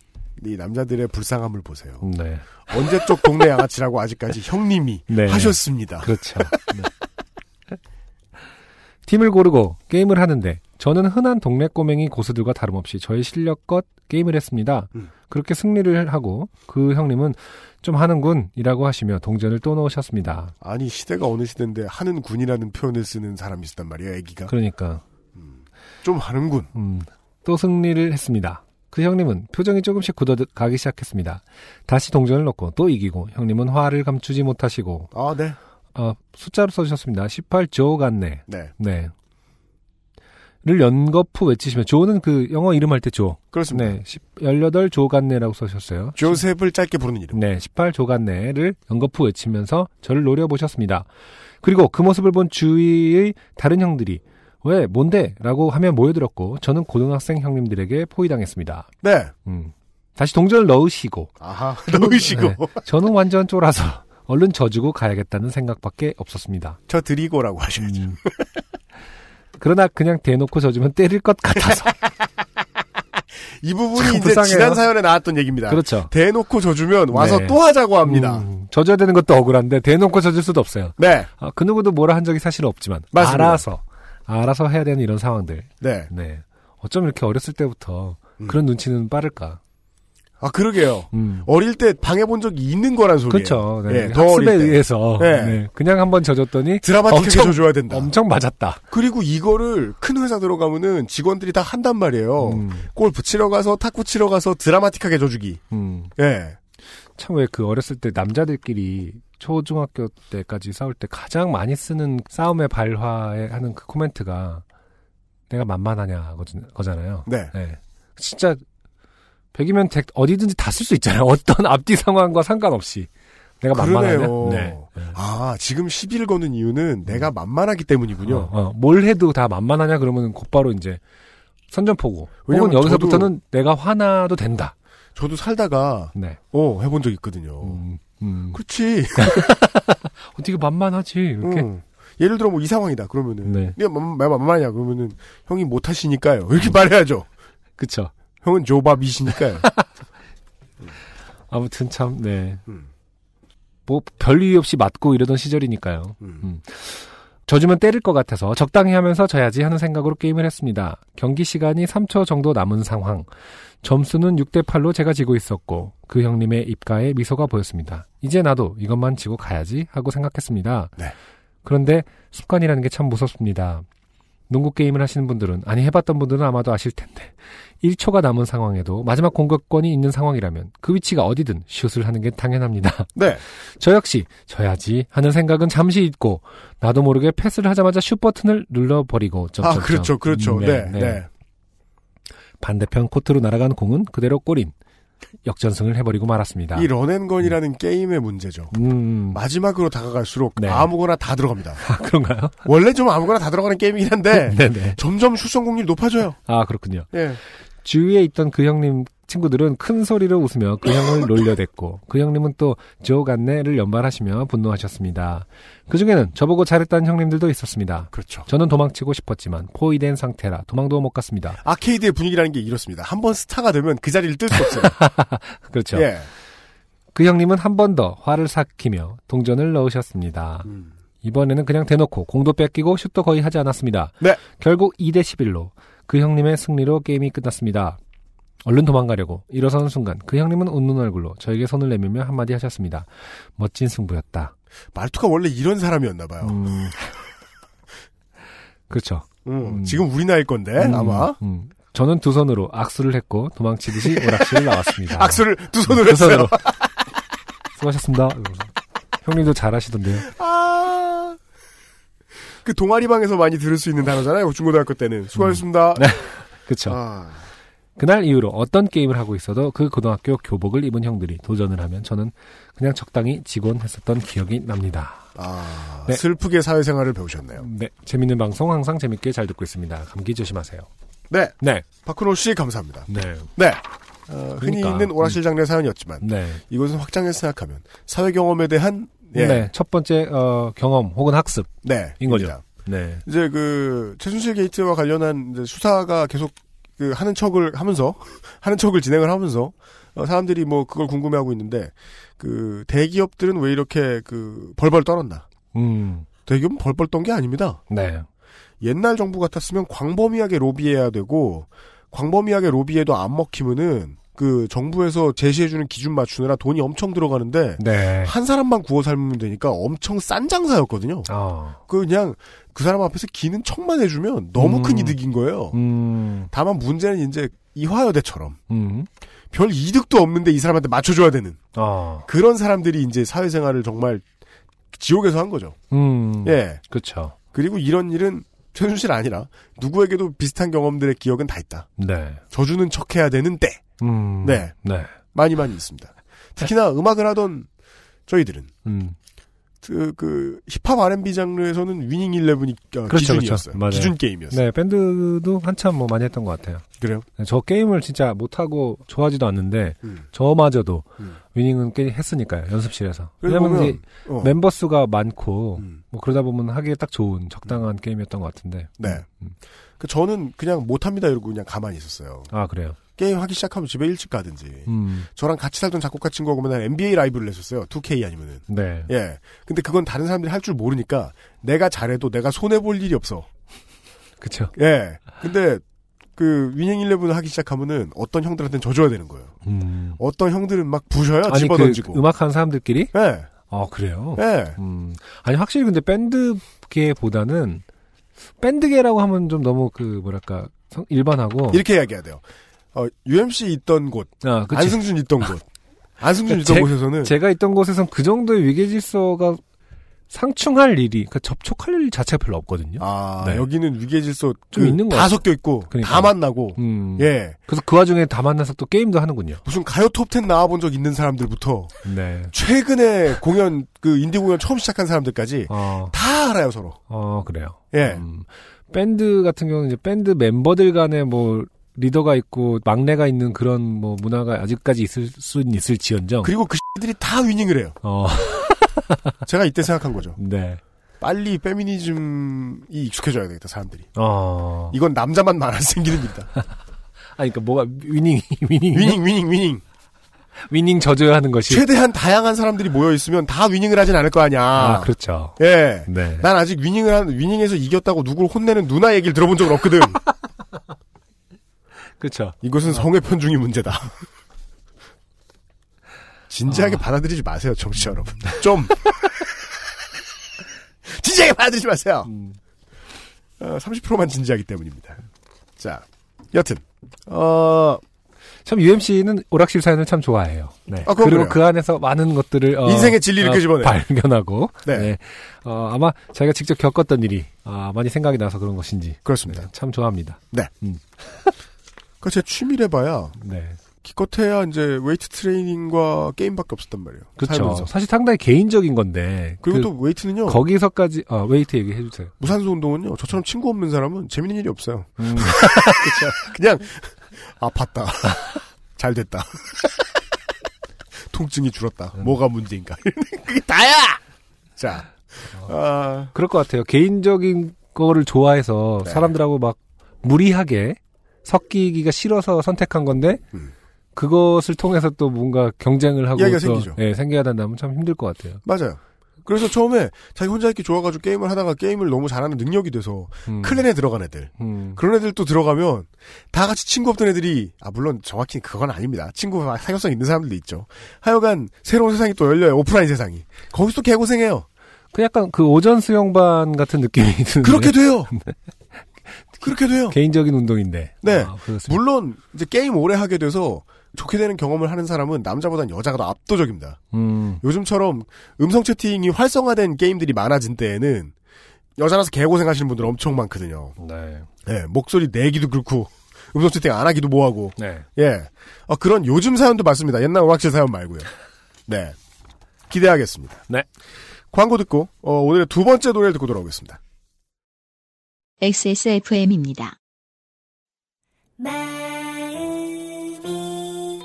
이 남자들의 불쌍함을 보세요. 네, 언제 쪽 동네 양아치라고 아직까지 형님이 네. 하셨습니다. 그렇죠. 네. 팀을 고르고 게임을 하는데 저는 흔한 동네 꼬맹이 고수들과 다름없이 저의 실력껏 게임을 했습니다. 음. 그렇게 승리를 하고 그 형님은 좀 하는군이라고 하시며 동전을 또 넣으셨습니다. 아니, 시대가 어느 시대인데 하는 군이라는 표현을 쓰는 사람이 있었단 말이에요, 애기가. 그러니까 좀 하는군. 음, 또 승리를 했습니다. 그 형님은 표정이 조금씩 굳어가기 시작했습니다. 다시 동전을 넣고 또 이기고 형님은 화를 감추지 못하시고 아, 네. 어, 숫자로 써주셨습니다. 18조 같네. 네. 네. 를 연거푸 외치시면 조는 그 영어 이름 할 때 조. 그렇습니다. 네. 18조 같네라고 써주셨어요. 조셉을 짧게 부르는 이름. 네. 18조 같네를 연거푸 외치면서 저를 노려보셨습니다. 그리고 그 모습을 본 주위의 다른 형들이 왜 뭔데? 라고 하며 모여들었고 저는 고등학생 형님들에게 포위당했습니다. 네. 음. 다시 동전을 넣으시고 아하. 넣으시고. 네. 저는 완전 쫄아서 얼른 져주고 가야겠다는 생각밖에 없었습니다. 저 드리고라고 하셔야죠. 음. 그러나 그냥 대놓고 져주면 때릴 것 같아서. 이 부분이 참 이제 불쌍해요. 지난 사연에 나왔던 얘기입니다. 그렇죠. 대놓고 져주면 와서 네. 또 하자고 합니다. 음, 져줘야 되는 것도 억울한데 대놓고 져줄 수도 없어요. 네. 아, 그 누구도 뭐라 한 적이 사실은 없지만 맞습니다. 알아서 알아서 해야 되는 이런 상황들. 네. 네. 어쩜 이렇게 어렸을 때부터 음. 그런 눈치는 빠를까? 아, 그러게요. 음. 어릴 때 당해본 적이 있는 거란 소리예요. 그렇죠. 네. 예, 더 어릴 학습에 때. 의해서 네. 네. 그냥 한번 져줬더니 드라마틱하게 엄청- 져줘야 된다. 엄청 맞았다. 그리고 이거를 큰 회사 들어가면은 직원들이 다 한단 말이에요. 음, 골 붙이러 가서 탁구 치러 가서 드라마틱하게 져주기. 음. 예. 참 왜 그 어렸을 때 남자들끼리 초중학교 때까지 싸울 때 가장 많이 쓰는 싸움의 발화에 하는 그 코멘트가 내가 만만하냐 거잖아요. 네. 네. 진짜 100이면 어디든지 다 쓸 수 있잖아요. 어떤 앞뒤 상황과 상관없이. 내가 만만하냐? 네. 네. 아, 지금 시비를 거는 이유는 내가 만만하기 때문이군요. 어, 어. 뭘 해도 다 만만하냐 그러면 곧바로 이제 선전포고. 혹은 여기서부터는 내가 화나도 된다. 저도 살다가 네. 어 해본 적 있거든요. 음, 음. 그렇지. 어떻게 만만하지? 이렇게. 응. 예를 들어 뭐 이 상황이다. 그러면은 네. 네가 만- 만- 만만하냐? 그러면은 형이 못 하시니까요. 이렇게 말해야죠. 그쵸. 형은 조밥이시니까요. 아무튼 참, 네. 음. 뭐, 별 이유 없이 맞고 이러던 시절이니까요. 음. 음. 져주면 때릴 것 같아서 적당히 하면서 져야지 하는 생각으로 게임을 했습니다. 경기 시간이 3초 정도 남은 상황. 점수는 6대8로 제가 지고 있었고, 그 형님의 입가에 미소가 보였습니다. 이제 나도 이것만 지고 가야지 하고 생각했습니다. 네. 그런데 습관이라는 게 참 무섭습니다. 농구 게임을 하시는 분들은, 아니 해봤던 분들은 아마도 아실 텐데, 1초가 남은 상황에도 마지막 공격권이 있는 상황이라면 그 위치가 어디든 슛을 하는 게 당연합니다. 네. 저 역시 져야지 하는 생각은 잠시 잊고 나도 모르게 패스를 하자마자 슛 버튼을 눌러버리고 아, 점점점. 그렇죠. 그렇죠. 음, 네. 네. 반대편 코트로 날아간 공은 그대로 골인 역전승을 해버리고 말았습니다. 이 런앤건이라는 게임의 문제죠. 음, 마지막으로 다가갈수록 네. 아무거나 다 들어갑니다. 아, 그런가요? 원래 좀 아무거나 다 들어가는 게임이긴 한데 네네. 점점 슛 성공률이 높아져요. 아 그렇군요. 예. 주위에 있던 그 형님 친구들은 큰 소리로 웃으며 그 형을 놀려댔고 그 형님은 또조 간네를 연발하시며 분노하셨습니다. 그 중에는 저보고 잘했다는 형님들도 있었습니다. 그렇죠. 저는 도망치고 싶었지만 포위된 상태라 도망도 못 갔습니다. 아케이드의 분위기라는 게 이렇습니다. 한 번 스타가 되면 그 자리를 뜰 수 없어요. 그렇죠. 예. 그 형님은 한 번 더 화를 삭히며 동전을 넣으셨습니다. 음. 이번에는 그냥 대놓고 공도 뺏기고 슛도 거의 하지 않았습니다. 네. 결국 2대 11로 그 형님의 승리로 게임이 끝났습니다. 얼른 도망가려고 일어서는 순간 그 형님은 웃는 얼굴로 저에게 손을 내밀며 한마디 하셨습니다. 멋진 승부였다. 말투가 원래 이런 사람이었나 봐요. 음. 그렇죠. 음, 음. 지금 우리 나이일 건데 음, 아마 음. 저는 두 손으로 악수를 했고 도망치듯이 오락실을 나왔습니다. 악수를 두 손으로 두 했어요. 손으로. 수고하셨습니다. 형님도 잘하시던데요. 아. 그 동아리 방에서 많이 들을 수 있는 단어잖아요. 중고등학교 때는 수고하셨습니다. 네. 그렇죠. 아, 그날 이후로 어떤 게임을 하고 있어도 그 고등학교 교복을 입은 형들이 도전을 하면 저는 그냥 적당히 지곤 했었던 기억이 납니다. 아, 네. 슬프게 사회생활을 배우셨네요. 네, 재밌는 방송 항상 재밌게 잘 듣고 있습니다. 감기 조심하세요. 네, 네, 박근호 씨 감사합니다. 네, 네, 어, 흔히 그러니까. 있는 오라실 장르 사연이었지만 네, 이것은 확장해서 생각하면 사회 경험에 대한 예, 네. 첫 번째 어, 경험 혹은 학습. 네, 인 거죠. 네, 이제 그 최순실 게이트와 관련한 수사가 계속 그 하는 척을 하면서 하는 척을 진행을 하면서 어, 사람들이 뭐 그걸 궁금해하고 있는데 그 대기업들은 왜 이렇게 그 벌벌 떨었나? 음, 대기업은 벌벌 떤 게 아닙니다. 네, 옛날 정부 같았으면 광범위하게 로비해야 되고 광범위하게 로비해도 안 먹히면은 그 정부에서 제시해주는 기준 맞추느라 돈이 엄청 들어가는데 네. 한 사람만 구워 삶으면 되니까 엄청 싼 장사였거든요. 어, 그 그냥 그 사람 앞에서 기는 척만 해주면 너무 큰 음. 이득인 거예요. 음, 다만 문제는 이제 이화여대처럼 음, 별 이득도 없는데 이 사람한테 맞춰줘야 되는 어, 그런 사람들이 이제 사회생활을 정말 지옥에서 한 거죠. 음, 예. 그렇죠. 그리고 이런 일은 최순실 아니라 누구에게도 비슷한 경험들의 기억은 다 있다. 네, 져주는 척해야 되는 때 음, 네. 네, 많이 많이 있습니다. 특히나 음악을 하던 저희들은 음, 그, 그 힙합 R&B 장르에서는 위닝 일레븐이 어, 그렇죠, 기준이었어요. 그렇죠. 기준 게임이었어요. 네, 밴드도 한참 뭐 많이 했던 것 같아요. 그래요? 네, 저 게임을 진짜 못하고 좋아하지도 않는데 음. 저마저도 음. 위닝은 꽤 했으니까요 연습실에서 왜냐면 어, 멤버 수가 많고 음. 뭐 그러다 보면 하기에 딱 좋은 적당한 게임이었던 것 같은데 네. 음. 그 저는 그냥 못합니다 이러고 그냥 가만히 있었어요. 아 그래요 게임 하기 시작하면 집에 일찍 가든지. 음. 저랑 같이 살던 작곡가 친구가 보면 NBA 라이브를 냈었어요. 2K 아니면은. 네 예. 근데 그건 다른 사람들이 할 줄 모르니까 내가 잘해도 내가 손해 볼 일이 없어. 그쵸 예. 근데 그 위닝 일레븐을 하기 시작하면은 어떤 형들한테는 져줘야 되는 거예요. 음. 어떤 형들은 막 부셔요. 아니 그 집어던지고. 음악하는 사람들끼리 예. 아 그래요 예. 음. 아니 확실히 근데 밴드계보다는 밴드계라고 하면 좀 너무 그 뭐랄까 성- 일반하고 이렇게 이야기해야 돼요. 어, UMC 있던 곳, 아, 그치. 안승준 있던 곳, 안승준 있던 제- 곳에서는 제가 있던 곳에선 그 정도의 위계 질서가 상충할 일이, 그 접촉할 일 자체가 별로 없거든요. 아 네. 여기는 위계 질서 좀 그 있는 것다 같아요. 섞여 있고 그러니까요. 다 만나고 음. 예 그래서 그 와중에 다 만나서 또 게임도 하는군요. 무슨 가요 톱10 나와본 적 있는 사람들부터 네. 최근에 공연 그 인디 공연 처음 시작한 사람들까지 어, 다 알아요 서로 어, 그래요. 예 음. 밴드 같은 경우는 이제 밴드 멤버들 간에 뭐, 리더가 있고 막내가 있는 그런 뭐 문화가 아직까지 있을 수는 있을지언정. 그리고 그 X들이 다 위닝을 해요 어, 제가 이때 생각한 거죠 네. 빨리 페미니즘이 익숙해져야 되겠다 사람들이 어. 이건 남자만 말할 생기는 일이다 아, 그러니까 뭐가 위닝, 위닝, 위닝 위닝 위닝 위닝 져줘야 하는 것이. 최대한 다양한 사람들이 모여 있으면 다 위닝을 하진 않을 거 아니야 아, 그렇죠. 예 네. 난 아직 위닝을 한, 위닝에서 이겼다고 누구를 혼내는 누나 얘기를 들어본 적은 없거든. 그렇죠. 이것은 성의 편중이 문제다. 진지하게 아. 받아들이지 마세요, 청취자 여러분. 좀. 진지하게 받아들이지 마세요. 음. 어, 30%만 진지하기 때문입니다. 자, 여튼, 어, 참 UMC는 오락실 사연을 참 좋아해요. 네. 아, 그리고 그래요. 그 안에서 많은 것들을 어, 인생의 진리를 어, 끄집어내요. 발견하고 네. 네. 어, 아마 자기가 직접 겪었던 일이 아, 많이 생각이 나서 그런 것인지 그렇습니다. 네, 참 좋아합니다. 그제 취미를 해봐야, 네. 기껏해야 이제 웨이트 트레이닝과 게임밖에 없었단 말이에요. 그렇죠. 사실 상당히 개인적인 건데 그리고 그 또 웨이트는요, 거기서까지 어, 웨이트 얘기해 주세요. 무산소 운동은요, 저처럼 친구 없는 사람은 재밌는 일이 없어요. 음, 그냥 아팠다. 잘 됐다. 통증이 줄었다. 음. 뭐가 문제인가? 그게 다야. 자, 아, 그럴 것 같아요. 개인적인 거를 좋아해서 네. 사람들하고 막 무리하게 섞이기가 싫어서 선택한 건데 음. 그것을 통해서 또 뭔가 경쟁을 하고 또, 생기죠. 예, 생겨야 된다면 참 힘들 것 같아요. 맞아요. 그래서 처음에 자기 혼자 있기 좋아가지고 게임을 하다가 게임을 너무 잘하는 능력이 돼서 음. 클랜에 들어간 애들. 음. 그런 애들 또 들어가면 다 같이 친구 없던 애들이 아 물론 정확히 그건 아닙니다. 친구가 사교성 있는 사람들도 있죠. 하여간 새로운 세상이 또 열려요. 오프라인 세상이. 거기서 또 개고생해요. 그 약간 그 오전 수영반 같은 느낌이 드는데 그렇게 돼요. 그렇게 돼요. 개인적인 운동인데. 네. 아. 물론 이제 게임 오래 하게 돼서 좋게 되는 경험을 하는 사람은 남자보단 여자가 더 압도적입니다. 음. 요즘처럼 음성 채팅이 활성화된 게임들이 많아진 때에는 여자라서 개고생하시는 분들 엄청 많거든요. 네. 예, 목소리 내기도 그렇고 음성 채팅 안 하기도 뭐하고 네. 예, 어, 그런 요즘 사연도 많습니다. 옛날 오락실 사연 말고요. 네, 기대하겠습니다. 네. 광고 듣고 어, 오늘의 두 번째 노래를 듣고 돌아오겠습니다. XSFM입니다.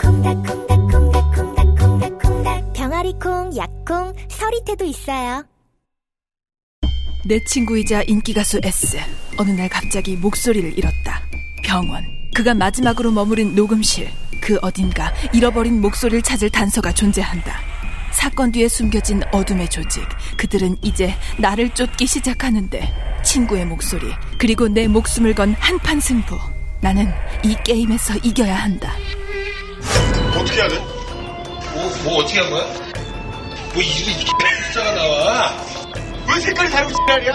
콩닥콩닥콩닥콩닥콩닥콩닥 병아리콩, 약콩, 서리태도 있어요. 내 친구이자 인기가수 S. 어느 날 갑자기 목소리를 잃었다. 병원. 그가 마지막으로 머무른 녹음실. 그 어딘가 잃어버린 목소리를 찾을 단서가 존재한다. 사건 뒤에 숨겨진 어둠의 조직. 그들은 이제 나를 쫓기 시작하는데 친구의 목소리 그리고 내 목숨을 건 한판 승부. 나는 이 게임에서 이겨야 한다. 어떻게 해야 돼? 뭐, 뭐 어떻게 한 거야? 뭐 이리 숫자가 나와? 왜 색깔이 다르고 지랄이야?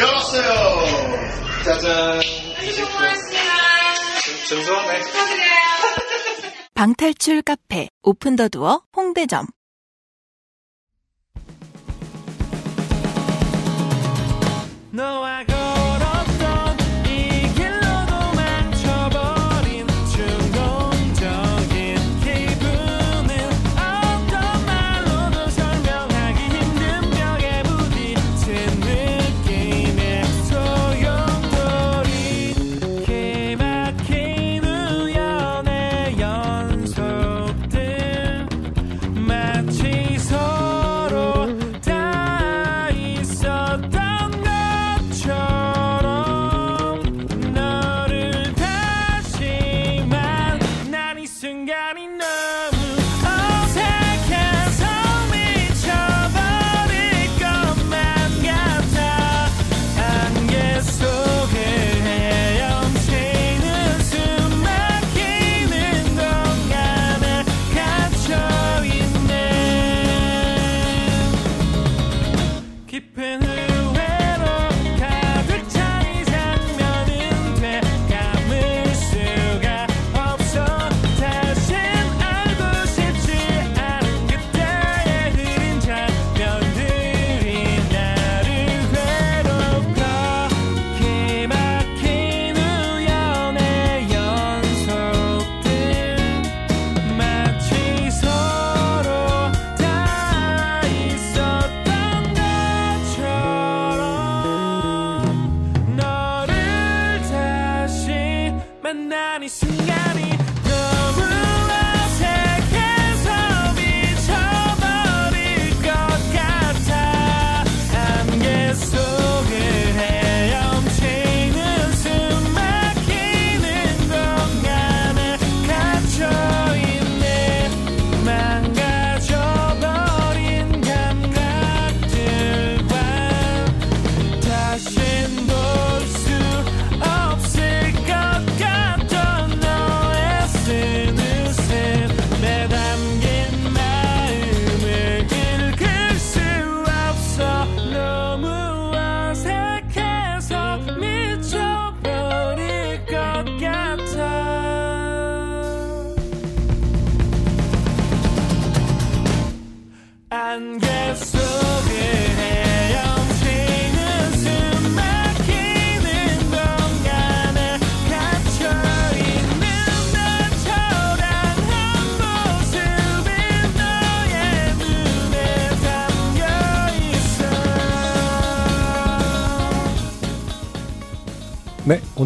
열었어요. 짜잔. 증소하네. 방탈출 카페 오픈 더 두어 홍대점. 너와 걸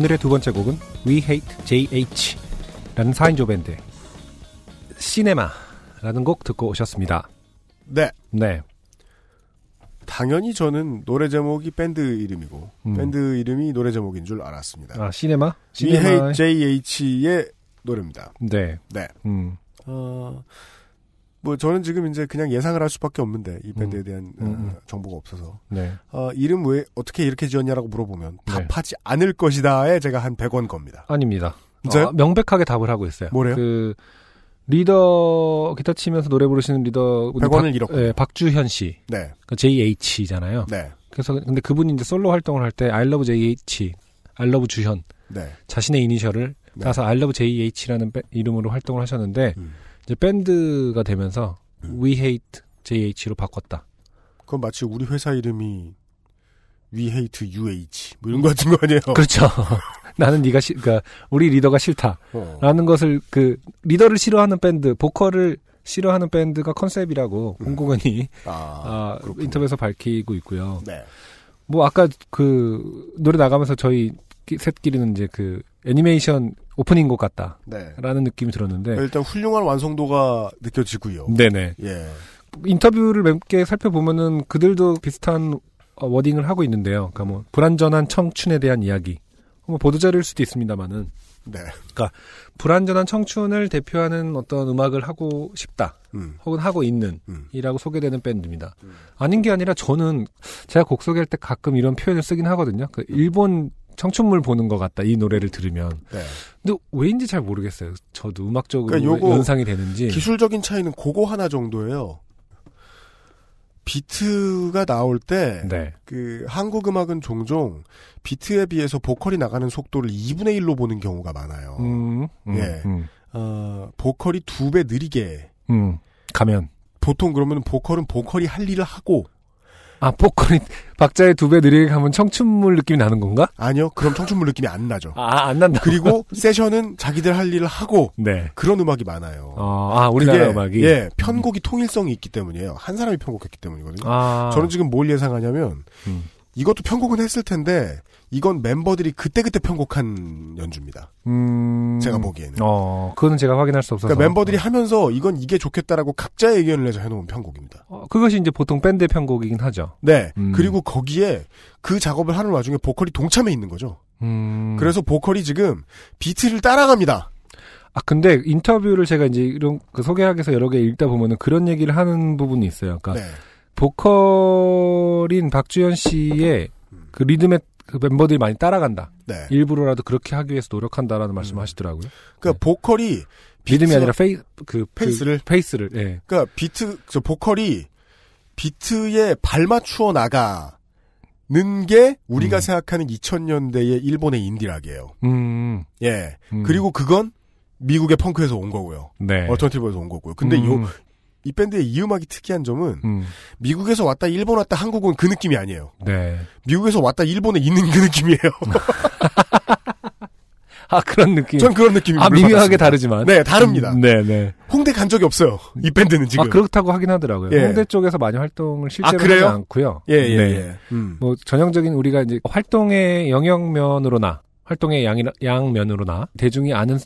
오늘의 두 번째 곡은 We Hate JH 라는 4인조 밴드 시네마라는 곡 듣고 오셨습니다. 네. 네. 당연히 저는 노래 제목이 밴드 이름이고 음. 밴드 이름이 노래 제목인 줄 알았습니다. 아, 시네마? We Hate JH의 노래입니다. 네. 네. 음. 어, 뭐 저는 지금 이제 그냥 예상을 할 수밖에 없는데 이 밴드에 대한 어, 음, 음. 정보가 없어서 네. 어, 이름 왜 어떻게 이렇게 지었냐라고 물어보면 답하지 않을 것이다에 제가 한 100원 겁니다. 아닙니다. 어, 명백하게 답을 하고 있어요. 뭐래요? 그 리더 기타 치면서 노래 부르시는 리더 100원을 잃었군요. 예, 박주현 씨. 네. 그 JH잖아요. 네. 그래서 근데 그분이 이제 솔로 활동을 할 때 I love JH, I love 주현 네. 자신의 이니셜을 네. 따서 I love JH라는 밴- 이름으로 활동을 하셨는데 음. 이제 밴드가 되면서 We hate JH로 바꿨다. 그건 마치 우리 회사 이름이 We Hate JH 뭐 이런 거 같은 거 아니에요? 그렇죠. 나는 네가 싫, 그러니까 우리 리더가 싫다라는 어. 것을 그 리더를 싫어하는 밴드, 보컬을 싫어하는 밴드가 컨셉이라고 홍공연이 아, 인터뷰에서 밝히고 있고요. 네. 뭐 아까 그 노래 나가면서 저희 끼- 셋끼리는 이제 그 애니메이션 오프닝 곡 같다라는 네. 느낌이 들었는데 일단 훌륭한 완성도가 느껴지고요. 네네. 예. 인터뷰를 몇 개 살펴보면은 그들도 비슷한 어, 워딩을 하고 있는데요. 그러니까 뭐 불완전한 청춘에 대한 이야기. 뭐 보도자료일 수도 있습니다만은. 네. 그러니까 불완전한 청춘을 대표하는 어떤 음악을 하고 싶다. 음. 혹은 하고 있는 이라고 소개되는 밴드입니다. 아닌 게 아니라 저는 제가 곡 소개할 때 가끔 이런 표현을 쓰긴 하거든요. 그 일본 청춘물 보는 것 같다. 이 노래를 들으면. 네. 근데 왜인지 잘 모르겠어요. 저도 음악적으로 그러니까 연상이 되는지. 기술적인 차이는 그거 하나 정도예요. 비트가 나올 때, 네. 그, 한국 음악은 종종 비트에 비해서 보컬이 나가는 속도를 2분의 1로 보는 경우가 많아요. 음, 음, 예. 음. 어, 보컬이 두 배 느리게. 음, 가면. 보통 그러면 보컬은 보컬이 할 일을 하고, 아, 보컬이 박자의 두 배 느리게 가면 청춘물 느낌이 나는 건가? 아니요. 그럼 청춘물 느낌이 안 나죠. 아, 안 난다. 그리고 세션은 자기들 할 일을 하고, 네. 그런 음악이 많아요. 어, 아, 우리나라 그게, 음악이. 예, 편곡이 통일성이 있기 때문이에요. 한 사람이 편곡했기 때문이거든요. 아. 저는 지금 뭘 예상하냐면 음. 이것도 편곡은 했을 텐데 이건 멤버들이 그때그때 편곡한 연주입니다. 음. 제가 보기에는. 어, 그거는 제가 확인할 수 없어서. 그러니까 멤버들이 하면서 이건 이게 좋겠다라고 각자의 의견을 내서 해놓은 편곡입니다. 어, 그것이 이제 보통 밴드의 편곡이긴 하죠. 네. 음. 그리고 거기에 그 작업을 하는 와중에 보컬이 동참해 있는 거죠. 음. 그래서 보컬이 지금 비트를 따라갑니다. 아, 근데 인터뷰를 제가 이제 이런 그 소개하기 위해서 여러 개 읽다 보면은 그런 얘기를 하는 부분이 있어요. 그러니까 네. 보컬인 박주현 씨의 그 리듬에 그 멤버들이 많이 따라간다. 네. 일부러라도 그렇게 하기 위해서 노력한다라는 말씀을 하시더라고요. 그러니까 보컬이 리듬이 비트- 아니라 페이 그 페이스를? 그 페이스를 예. 그러니까 비트 저 보컬이 비트에 발 맞추어 나가는 게 우리가 생각하는 2000년대의 일본의 인디락이에요. 음. 예. 음. 그리고 그건 미국의 펑크에서 온 거고요. 네. 얼터너티브에서 온 거고요. 근데 음. 요, 이 밴드의 이 음악이 특이한 점은 음. 미국에서 왔다 일본 왔다 한국은 그 느낌이 아니에요. 네. 미국에서 왔다 일본에 있는 그 느낌이에요. 아 그런 느낌. 전 그런 느낌입니다. 아 미묘하게 다르지만. 네, 다릅니다. 음, 네, 네. 홍대 간 적이 없어요. 이 밴드는 지금. 아 그렇다고 하긴 하더라고요. 예. 홍대 쪽에서 많이 활동을 실제로 아? 하지 않고요. 예, 예, 네. 예. 음. 뭐 전형적인 우리가 이제 활동의 영역면으로나 활동의 양 양면으로나 대중이 아는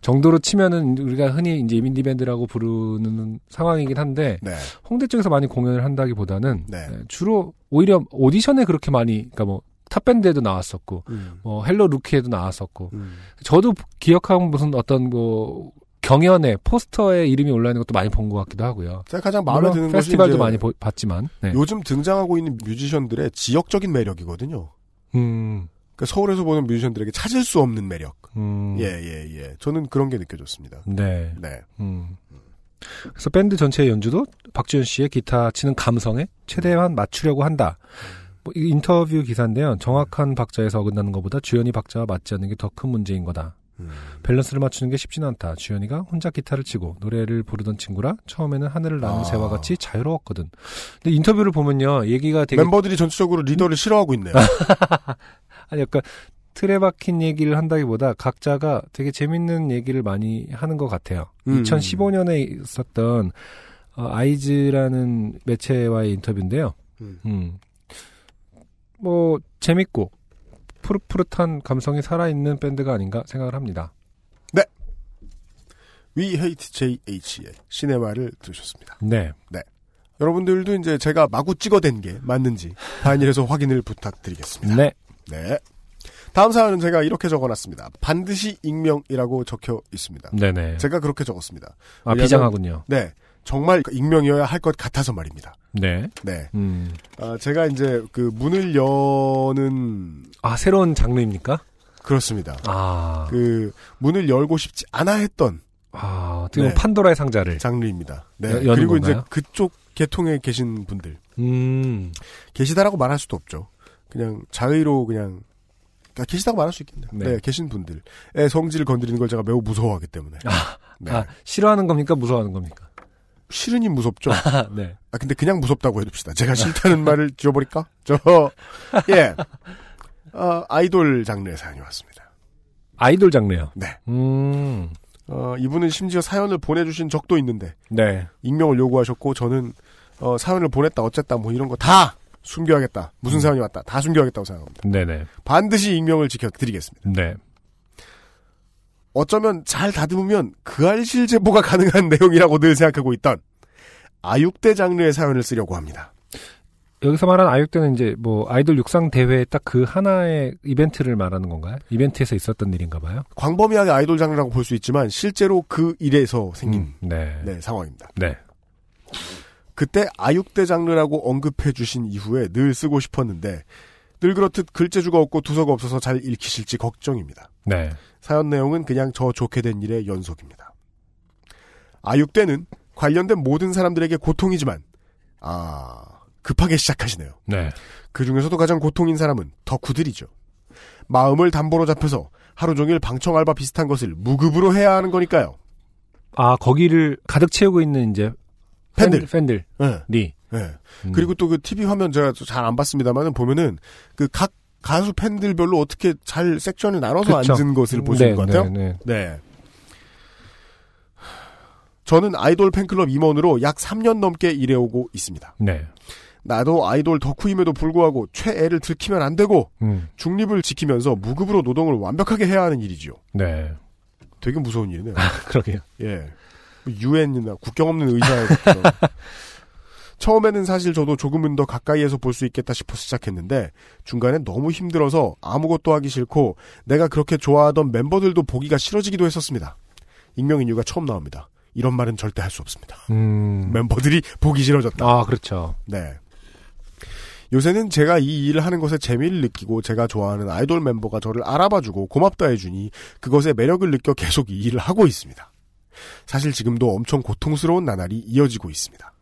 정도로 치면은 우리가 흔히 이제 인디 밴드라고 부르는 상황이긴 한데 네. 홍대 쪽에서 많이 공연을 한다기보다는 네. 네, 주로 오히려 오디션에 그렇게 많이 그러니까 뭐 탑밴드에도 나왔었고 음. 뭐 헬로 루키에도 나왔었고 저도 기억하면 무슨 어떤 뭐 경연에 포스터에 이름이 올라 있는 것도 많이 본 것 같기도 하고요. 제가 가장 마음에 드는 페스티벌도 많이 보- 봤지만 네. 요즘 등장하고 있는 뮤지션들의 지역적인 매력이거든요. 음, 그러니까 서울에서 보는 뮤지션들에게 찾을 수 없는 매력. 음, 예, 예, 예. 저는 그런 게 느껴졌습니다. 네. 네. 음. 그래서 밴드 전체의 연주도 박지현 씨의 기타 치는 감성에 최대한 맞추려고 한다. 뭐, 이 인터뷰 기사인데요. 정확한 박자에서 어긋나는 것보다 주현이 박자와 맞지 않는 게 더 큰 문제인 거다. 음. 밸런스를 맞추는 게 쉽지는 않다. 주현이가 혼자 기타를 치고 노래를 부르던 친구라 처음에는 하늘을 나는 아. 새와 같이 자유로웠거든. 근데 인터뷰를 보면요. 얘기가 되게 멤버들이 전체적으로 리더를 싫어하고 있네요. 아니 약간 틀에 박힌 얘기를 한다기보다 각자가 되게 재밌는 얘기를 많이 하는 것 같아요. 음. 2015년에 있었던 어, 아이즈라는 매체와의 인터뷰인데요. 음. 음. 뭐 재밌고 푸릇푸릇한 감성이 살아있는 밴드가 아닌가 생각을 합니다. We Hate JH의 시네마를 들으셨습니다. 네. 네. 여러분들도 이제 제가 마구 찍어댄 게 맞는지 다인일에서 확인을 부탁드리겠습니다. 네. 네. 다음 사연은 제가 이렇게 적어놨습니다. 반드시 익명이라고 적혀 있습니다. 네네. 제가 그렇게 적었습니다. 아, 비장하군요. 네. 정말 익명이어야 할 것 같아서 말입니다. 네. 네. 음. 아, 제가 이제 그 문을 여는 아, 새로운 장르입니까? 그렇습니다. 아. 그 문을 열고 싶지 않아 했던 아, 어떻게 네. 판도라의 상자를. 장르입니다. 네. 여- 그리고 건가요? 이제 그쪽 계통에 계신 분들 음. 계시다라고 말할 수도 없죠. 그냥 자의로 그냥 그러니까 계시다고 말할 수 있겠네요. 네. 네. 계신 분들의 성질을 건드리는 걸 제가 매우 무서워하기 때문에. 네. 아, 싫어하는 겁니까? 무서워하는 겁니까? 싫으니 무섭죠. 아, 네. 아 근데 그냥 무섭다고 해둡시다. 제가 싫다는 말을 지워버릴까? 저 예. 어, 아이돌 장르의 사연이 왔습니다. 아이돌 장르요. 네. 음. 어, 이분은 심지어 사연을 보내주신 적도 있는데 네. 익명을 요구하셨고 저는 어, 사연을 보냈다 어쨌다 뭐 이런 거 다 숨겨야겠다. 무슨 사연이 왔다 다 숨겨야겠다고 생각합니다. 네네. 반드시 익명을 지켜드리겠습니다. 네. 어쩌면 잘 다듬으면 그 알실 제보가 가능한 내용이라고 늘 생각하고 있던 아육대 장르의 사연을 쓰려고 합니다. 여기서 말하는 아육대는 이제 뭐 아이돌 육상 대회 딱 그 하나의 이벤트를 말하는 건가요? 이벤트에서 있었던 일인가 봐요. 광범위하게 아이돌 장르라고 볼 수 있지만 실제로 그 일에서 생긴 음, 네. 네, 상황입니다. 네. 그때 아육대 장르라고 언급해 주신 이후에 늘 쓰고 싶었는데 늘 그렇듯 글재주가 없고 두서가 없어서 잘 읽히실지 걱정입니다. 네. 사연 내용은 그냥 저 좋게 된 일의 연속입니다. 아육대는 관련된 모든 사람들에게 고통이지만 아 급하게 시작하시네요. 네. 그 중에서도 가장 고통인 사람은 덕후들이죠. 마음을 담보로 잡혀서 하루 종일 방청 알바 비슷한 것을 무급으로 해야 하는 거니까요. 아, 거기를 가득 채우고 있는 이제 팬들. 팬들. 네. 리. 네. 음. 그리고 또 그 TV 화면 제가 잘 안 봤습니다만은 보면은 그 각 가수 팬들별로 어떻게 잘 섹션을 나눠서 그쵸. 앉은 것을 볼수 네, 것 같아요. 네, 네. 저는 아이돌 팬클럽 임원으로 약 3년 넘게 일해오고 있습니다. 네. 나도 아이돌 덕후임에도 불구하고 최애를 들키면 안 되고 음. 중립을 지키면서 무급으로 노동을 완벽하게 해야 하는 일이지요. 네. 되게 무서운 일이네요. 그러게요. 예. 유엔이나 국경 없는 것처럼. 처음에는 사실 저도 조금은 더 가까이에서 볼 수 있겠다 싶어 시작했는데 중간에 너무 힘들어서 아무것도 하기 싫고 내가 그렇게 좋아하던 멤버들도 보기가 싫어지기도 했었습니다. 익명인 이유가 처음 나옵니다. 이런 말은 절대 할 수 없습니다. 음. 멤버들이 보기 싫어졌다. 아, 그렇죠. 네. 요새는 제가 이 일을 하는 것에 재미를 느끼고 제가 좋아하는 아이돌 멤버가 저를 알아봐주고 고맙다 해주니 그것에 매력을 느껴 계속 이 일을 하고 있습니다. 사실 지금도 엄청 고통스러운 나날이 이어지고 있습니다.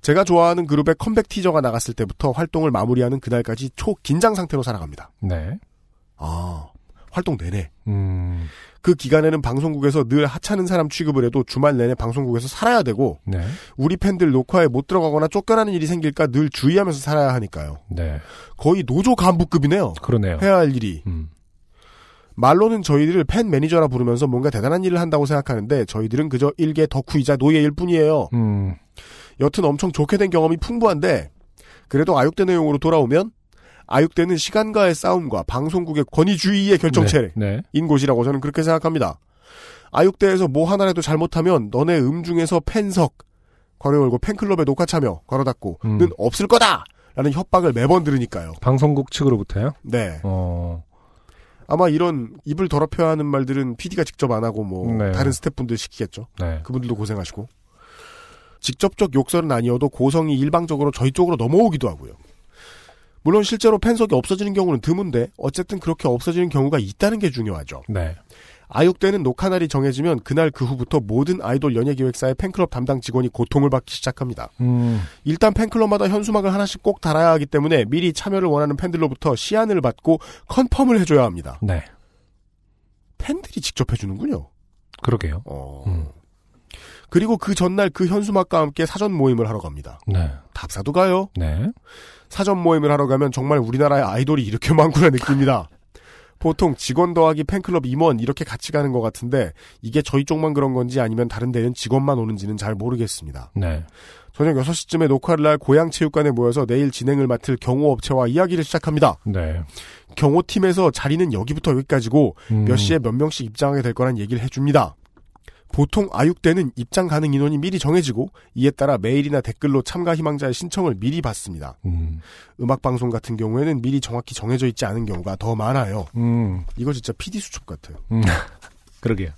제가 좋아하는 그룹의 컴백 티저가 나갔을 때부터 활동을 마무리하는 그날까지 초긴장 상태로 살아갑니다. 네. 아, 활동 내내. 음. 그 기간에는 방송국에서 늘 하찮은 사람 취급을 해도 주말 내내 방송국에서 살아야 되고 네. 우리 팬들 녹화에 못 들어가거나 쫓겨나는 일이 생길까 늘 주의하면서 살아야 하니까요. 네. 거의 노조 간부급이네요. 그러네요. 해야 할 일이. 음. 말로는 저희들을 팬 매니저라 부르면서 뭔가 대단한 일을 한다고 생각하는데 저희들은 그저 일개 덕후이자 노예일 뿐이에요. 음. 여튼 엄청 좋게 된 경험이 풍부한데 그래도 아육대 내용으로 돌아오면 아육대는 시간과의 싸움과 방송국의 권위주의의 결정체인 네. 네. 곳이라고 저는 그렇게 생각합니다. 아육대에서 뭐 하나라도 잘못하면 너네 음중에서 팬석 괄호 열고 팬클럽에 녹화 참여 괄호 닫고는 음. 없을 거다! 라는 협박을 매번 들으니까요. 방송국 측으로부터요? 네. 어. 아마 이런 입을 더럽혀야 하는 말들은 PD가 직접 안 하고 뭐 네. 다른 스태프분들 시키겠죠. 네. 그분들도 고생하시고. 직접적 욕설은 아니어도 고성이 일방적으로 저희 쪽으로 넘어오기도 하고요. 물론 실제로 팬석이 없어지는 경우는 드문데 어쨌든 그렇게 없어지는 경우가 있다는 게 중요하죠. 네. 아육대는 녹화 날이 정해지면 그날 그 후부터 모든 아이돌 연예 기획사의 팬클럽 담당 직원이 고통을 받기 시작합니다. 음. 일단 팬클럽마다 현수막을 하나씩 꼭 달아야 하기 때문에 미리 참여를 원하는 팬들로부터 시안을 받고 컨펌을 해줘야 합니다. 네. 팬들이 직접 해주는군요. 그러게요. 어. 음. 그리고 그 전날 그 현수막과 함께 사전 모임을 하러 갑니다. 네. 답사도 가요. 네. 사전 모임을 하러 가면 정말 우리나라의 아이돌이 이렇게 많구나 느낍니다. 보통 직원 더하기 팬클럽 임원 이렇게 같이 가는 것 같은데 이게 저희 쪽만 그런 건지 아니면 다른 데는 직원만 오는지는 잘 모르겠습니다. 네. 저녁 6시쯤에 녹화를 할 고양체육관에 모여서 내일 진행을 맡을 경호업체와 이야기를 시작합니다. 네. 경호팀에서 자리는 여기부터 여기까지고 음. 몇 시에 몇 명씩 입장하게 될 거란 얘기를 해줍니다. 보통 아육 때는 입장 가능 인원이 미리 정해지고 이에 따라 메일이나 댓글로 참가 희망자의 신청을 미리 받습니다. 음. 음악 방송 같은 경우에는 미리 정확히 정해져 있지 않은 경우가 더 많아요. 음. 이거 진짜 PD 수첩 같아요. 음. 그러게요.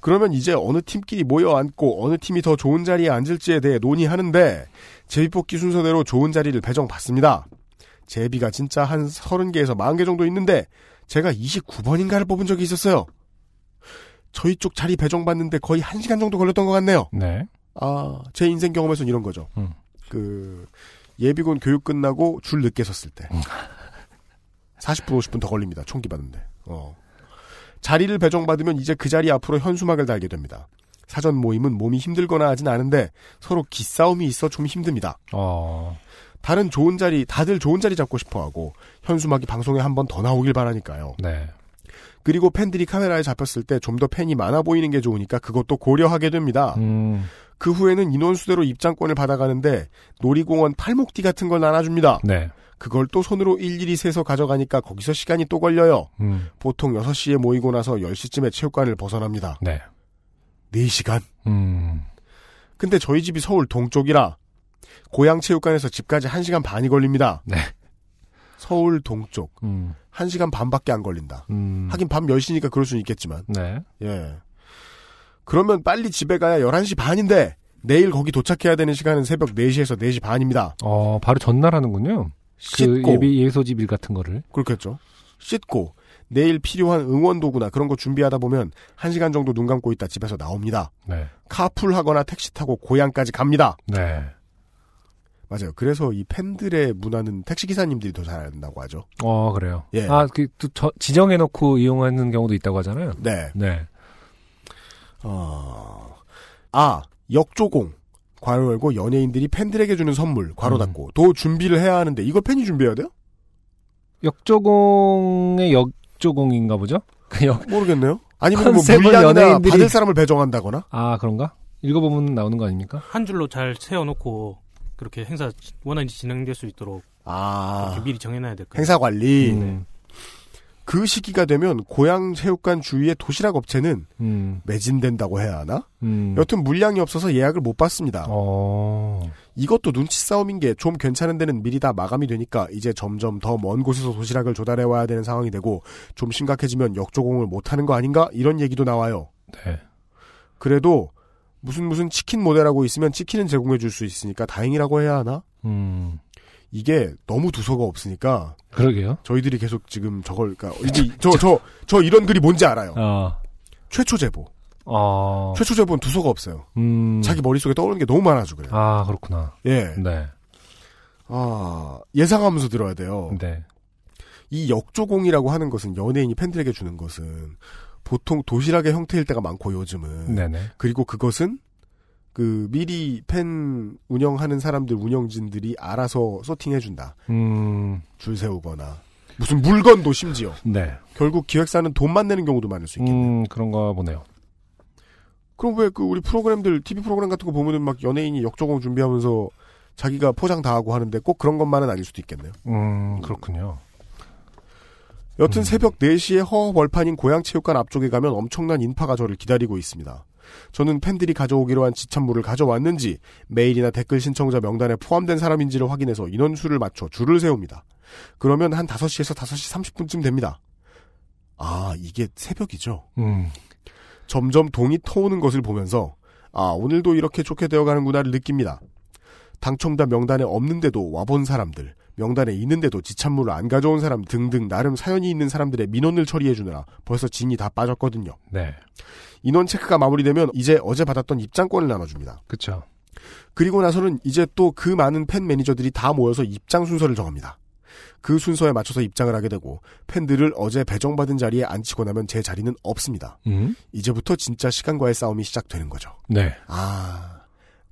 그러면 이제 어느 팀끼리 모여 앉고 어느 팀이 더 좋은 자리에 앉을지에 대해 논의하는데 제비뽑기 순서대로 좋은 자리를 배정받습니다. 제비가 진짜 한 30개에서 40개 정도 있는데 제가 29번인가를 뽑은 적이 있었어요. 저희 쪽 자리 배정받는데 거의 1시간 정도 걸렸던 것 같네요. 네. 아, 제 인생 경험에서는 이런 거죠. 음. 그 예비군 교육 끝나고 줄 늦게 섰을 때. 40분 50분 더 걸립니다. 총기 받는데. 어. 자리를 배정받으면 이제 그 자리 앞으로 현수막을 달게 됩니다. 사전 모임은 몸이 힘들거나 하진 않은데 서로 기싸움이 있어 좀 힘듭니다. 어. 다른 좋은 자리, 다들 좋은 자리 잡고 싶어 하고 현수막이 방송에 한 번 더 나오길 바라니까요. 네. 그리고 팬들이 카메라에 잡혔을 때 좀 더 팬이 많아 보이는 게 좋으니까 그것도 고려하게 됩니다. 음. 그 후에는 인원수대로 입장권을 받아가는데 놀이공원 팔목띠 같은 걸 나눠줍니다. 네. 그걸 또 손으로 일일이 세서 가져가니까 거기서 시간이 또 걸려요. 음. 보통 6시에 모이고 나서 10시쯤에 체육관을 벗어납니다. 네. 4시간? 음. 근데 저희 집이 서울 동쪽이라 고향 체육관에서 집까지 1시간 반이 걸립니다. 네. 서울 동쪽. 음. 1시간 반밖에 안 걸린다. 음. 하긴 밤 10시니까 그럴 수는 있겠지만. 네. 예. 그러면 빨리 집에 가야 11시 반인데 내일 거기 도착해야 되는 시간은 새벽 4시에서 4시 반입니다. 어, 바로 전날 하는군요. 그 씻고. 예비 예소집 일 같은 거를. 그렇겠죠. 씻고 내일 필요한 응원 도구나 그런 거 준비하다 보면 1시간 정도 눈 감고 있다 집에서 나옵니다. 네. 카풀 하거나 택시 타고 고향까지 갑니다. 네. 맞아요. 그래서 이 팬들의 문화는 택시 기사님들이 더 잘해야 된다고 하죠. 어, 그래요. 예. 아, 그, 또 저- 지정해 놓고 이용하는 경우도 있다고 하잖아요. 네. 네. 어... 아, 역조공. 괄호 열고 연예인들이 팬들에게 주는 선물, 괄호 음. 닫고. 도 준비를 해야 하는데 이걸 팬이 준비해야 돼요? 역조공의 역조공인가 보죠? 그 역, 모르겠네요. 아니면 뭐 물량이나 연예인들이- 받을 사람을 배정한다거나? 아, 그런가? 읽어보면 나오는 거 아닙니까? 한 줄로 잘 세워놓고 그렇게 행사 원활히 진행될 수 있도록 아, 미리 정해놔야 될 거예요. 행사 관리. 음. 그 시기가 되면 고향 체육관 주위의 도시락 업체는 음. 매진된다고 해야 하나? 음. 여튼 물량이 없어서 예약을 못 받습니다. 어. 이것도 눈치 싸움인 게 좀 괜찮은 데는 미리 다 마감이 되니까 이제 점점 더 먼 곳에서 도시락을 조달해 와야 되는 상황이 되고 좀 심각해지면 역조공을 못 하는 거 아닌가? 이런 얘기도 나와요. 네. 그래도 무슨 무슨 치킨 모델하고 있으면 치킨은 제공해 줄 수 있으니까 다행이라고 해야 하나? 음. 이게 너무 두서가 없으니까 그러게요. 저희들이 계속 지금 저걸 그러니까 이게 저저 저 이런 글이 뭔지 알아요. 아. 최초 제보. 어. 최초 제보는 두서가 없어요. 음. 자기 머릿속에 떠오르는 게 너무 많아서 그래요. 아, 그렇구나. 예. 네. 아, 예상하면서 들어야 돼요. 네. 이 역조공이라고 하는 것은 연예인이 팬들에게 주는 것은 보통 도시락의 형태일 때가 많고 요즘은 네네. 그리고 그것은 그 미리 팬 운영하는 사람들 운영진들이 알아서 소팅해 준다. 음. 줄 세우거나 무슨 물건도 심지어 네. 결국 기획사는 돈만 내는 경우도 많을 수 있겠네요. 음, 그런가 보네요. 그럼 왜 그 우리 프로그램들 TV 프로그램 같은 거 보면은 막 연예인이 역조공 준비하면서 자기가 포장 다 하고 하는데 꼭 그런 것만은 아닐 수도 있겠네요. 음, 그렇군요. 여튼 음. 새벽 4시에 허허벌판인 고향체육관 앞쪽에 가면 엄청난 인파가 저를 기다리고 있습니다. 저는 팬들이 가져오기로 한 지참물을 가져왔는지 메일이나 댓글 신청자 명단에 포함된 사람인지를 확인해서 인원수를 맞춰 줄을 세웁니다. 그러면 한 5시에서 5시 30분쯤 됩니다. 아, 이게 새벽이죠. 음. 점점 동이 터오는 것을 보면서 아, 오늘도 이렇게 좋게 되어가는구나를 느낍니다. 당첨자 명단에 없는데도 와본 사람들, 명단에 있는데도 지참물을 안 가져온 사람 등등 나름 사연이 있는 사람들의 민원을 처리해 주느라 벌써 진이 다 빠졌거든요. 네. 인원 체크가 마무리되면 이제 어제 받았던 입장권을 나눠줍니다. 그쵸. 그리고 나서는 이제 또 그 많은 팬 매니저들이 다 모여서 입장 순서를 정합니다. 그 순서에 맞춰서 입장을 하게 되고 팬들을 어제 배정받은 자리에 앉히고 나면 제 자리는 없습니다. 음. 이제부터 진짜 시간과의 싸움이 시작되는 거죠. 네. 아,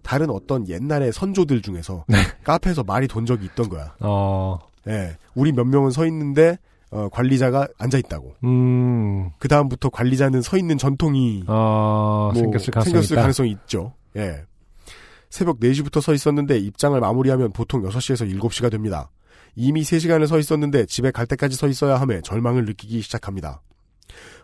다른 어떤 옛날의 선조들 중에서 네. 카페에서 말이 돈 적이 있던 거야. 어. 예, 우리 몇 명은 서 있는데 어, 관리자가 앉아 있다고. 음. 그 다음부터 관리자는 서 있는 전통이 어, 뭐 생겼을 가능성이 생겼을. 가능성이 있죠. 예. 새벽 4시부터 서 있었는데 입장을 마무리하면 보통 6시에서 7시가 됩니다. 이미 3시간을 서 있었는데 집에 갈 때까지 서 있어야 함에 절망을 느끼기 시작합니다.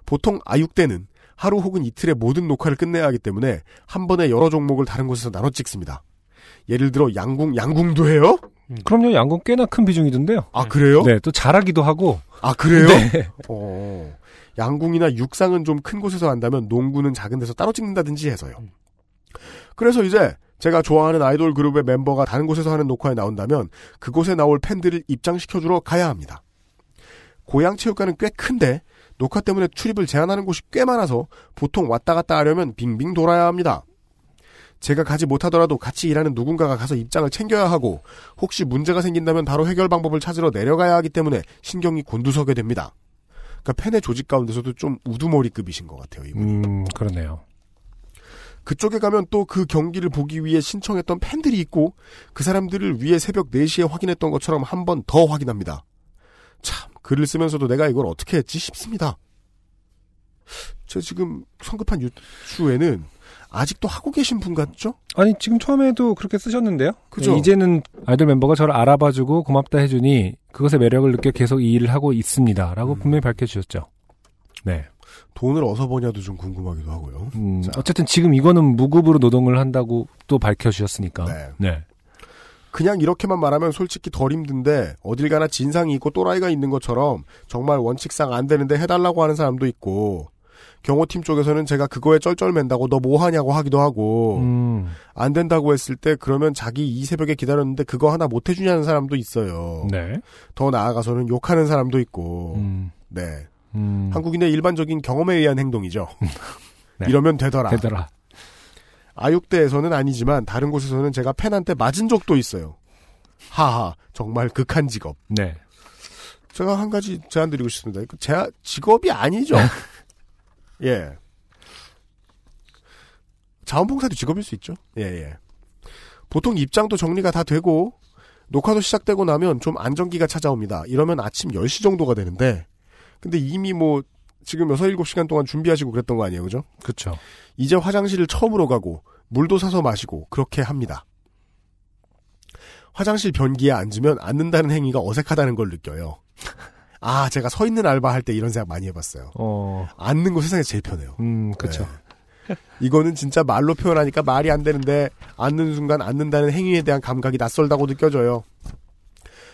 보통 아육 때는 하루 혹은 이틀의 모든 녹화를 끝내야 하기 때문에 한 번에 여러 종목을 다른 곳에서 나눠 찍습니다. 예를 들어 양궁 양궁도 해요? 그럼요, 양궁 꽤나 큰 비중이던데요. 아 그래요? 네, 또 잘하기도 하고. 아 그래요? 네. 어, 양궁이나 육상은 좀 큰 곳에서 한다면 농구는 작은 데서 따로 찍는다든지 해서요. 그래서 이제 제가 좋아하는 아이돌 그룹의 멤버가 다른 곳에서 하는 녹화에 나온다면 그곳에 나올 팬들을 입장시켜주러 가야 합니다. 고양 체육관은 꽤 큰데 녹화 때문에 출입을 제한하는 곳이 꽤 많아서 보통 왔다 갔다 하려면 빙빙 돌아야 합니다. 제가 가지 못하더라도 같이 일하는 누군가가 가서 입장을 챙겨야 하고 혹시 문제가 생긴다면 바로 해결 방법을 찾으러 내려가야 하기 때문에 신경이 곤두서게 됩니다. 그러니까 팬의 조직 가운데서도 좀 우두머리급이신 것 같아요. 이분이. 음, 그러네요. 그쪽에 가면 또 그 경기를 보기 위해 신청했던 팬들이 있고 그 사람들을 위해 새벽 4시에 확인했던 것처럼 한 번 더 확인합니다. 참 글을 쓰면서도 내가 이걸 어떻게 했지 싶습니다. 저 지금 성급한 유추에는 아직도 하고 계신 분 같죠? 아니, 지금 처음에도 그렇게 쓰셨는데요? 그죠? 네, 이제는 아이돌 멤버가 저를 알아봐주고 고맙다 해주니 그것의 매력을 느껴 계속 이 일을 하고 있습니다. 라고 음. 분명히 밝혀주셨죠. 네. 돈을 어디서 버냐도 좀 궁금하기도 하고요. 음, 어쨌든 지금 이거는 무급으로 노동을 한다고 또 밝혀주셨으니까. 네. 네. 그냥 이렇게만 말하면 솔직히 덜 힘든데 어딜 가나 진상이 있고 또라이가 있는 것처럼 정말 원칙상 안 되는데 해달라고 하는 사람도 있고 경호팀 쪽에서는 제가 그거에 쩔쩔맨다고 너 뭐 하냐고 하기도 하고 음, 안 된다고 했을 때 그러면 자기 이 새벽에 기다렸는데 그거 하나 못 해주냐는 사람도 있어요. 네. 더 나아가서는 욕하는 사람도 있고 음, 네 음, 한국인의 일반적인 경험에 의한 행동이죠. 네. 이러면 되더라. 되더라. 아육대에서는 아니지만 다른 곳에서는 제가 팬한테 맞은 적도 있어요. 하하 정말 극한 직업. 네. 제가 한 가지 제안 드리고 싶습니다. 제 직업이 아니죠. 예. 자원봉사도 직업일 수 있죠. 예, 예. 보통 입장도 정리가 다 되고 녹화도 시작되고 나면 좀 안정기가 찾아옵니다. 이러면 아침 10시 정도가 되는데 근데 이미 뭐 지금 6, 7시간 동안 준비하시고 그랬던 거 아니에요. 그죠? 그쵸. 이제 화장실을 처음으로 가고 물도 사서 마시고 그렇게 합니다. 화장실 변기에 앉으면 앉는다는 행위가 어색하다는 걸 느껴요. 아, 제가 서 있는 알바 할 때 이런 생각 많이 해봤어요. 어, 앉는 거 세상에서 제일 편해요. 음, 그쵸. 네. 이거는 진짜 말로 표현하니까 말이 안 되는데 앉는 순간 앉는다는 행위에 대한 감각이 낯설다고 느껴져요.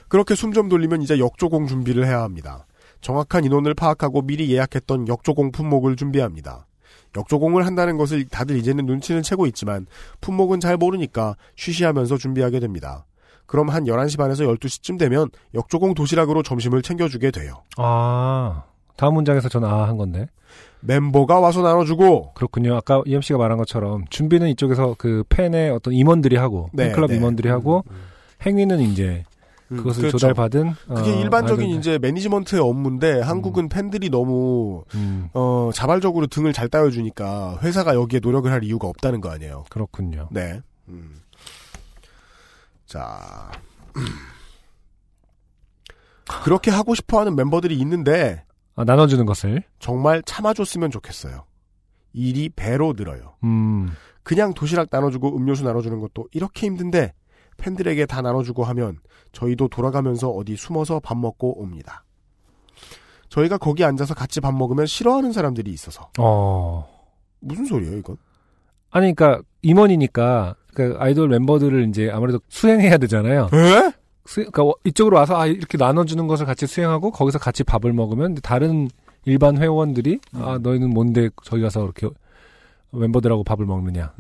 그렇게 숨 좀 돌리면 이제 역조공 준비를 해야 합니다. 정확한 인원을 파악하고 미리 예약했던 역조공 품목을 준비합니다. 역조공을 한다는 것을 다들 이제는 눈치는 채고 있지만 품목은 잘 모르니까 쉬쉬하면서 준비하게 됩니다. 그럼 한 11시 반에서 12시쯤 되면 역조공 도시락으로 점심을 챙겨주게 돼요. 아, 다음 문장에서 전 아 한 건데. 멤버가 와서 나눠주고 그렇군요. 아까 이엠 씨가 말한 것처럼 준비는 이쪽에서 그 팬의 어떤 임원들이 하고 네, 팬클럽 네. 임원들이 하고 행위는 이제 그것을 그렇죠. 조달받은 그게 어, 일반적인 아이돌들. 이제 매니지먼트의 업무인데 한국은 팬들이 너무 음, 어 자발적으로 등을 잘 따여주니까 회사가 여기에 노력을 할 이유가 없다는 거 아니에요. 그렇군요. 네. 음. 자 그렇게 하고 싶어하는 멤버들이 있는데 아, 나눠주는 것을. 정말 참아줬으면 좋겠어요. 일이 배로 늘어요. 음, 그냥 도시락 나눠주고 음료수 나눠주는 것도 이렇게 힘든데 팬들에게 다 나눠주고 하면 저희도 돌아가면서 어디 숨어서 밥 먹고 옵니다. 저희가 거기 앉아서 같이 밥 먹으면 싫어하는 사람들이 있어서 어. 무슨 소리예요 이건? 아니, 그니까, 임원이니까, 그 아이돌 멤버들을 이제 아무래도 수행해야 되잖아요. 에? 수, 그니까, 이쪽으로 와서, 아, 이렇게 나눠주는 것을 같이 수행하고, 거기서 같이 밥을 먹으면, 다른 일반 회원들이, 아, 너희는 뭔데, 저기 가서 이렇게 멤버들하고 밥을 먹느냐.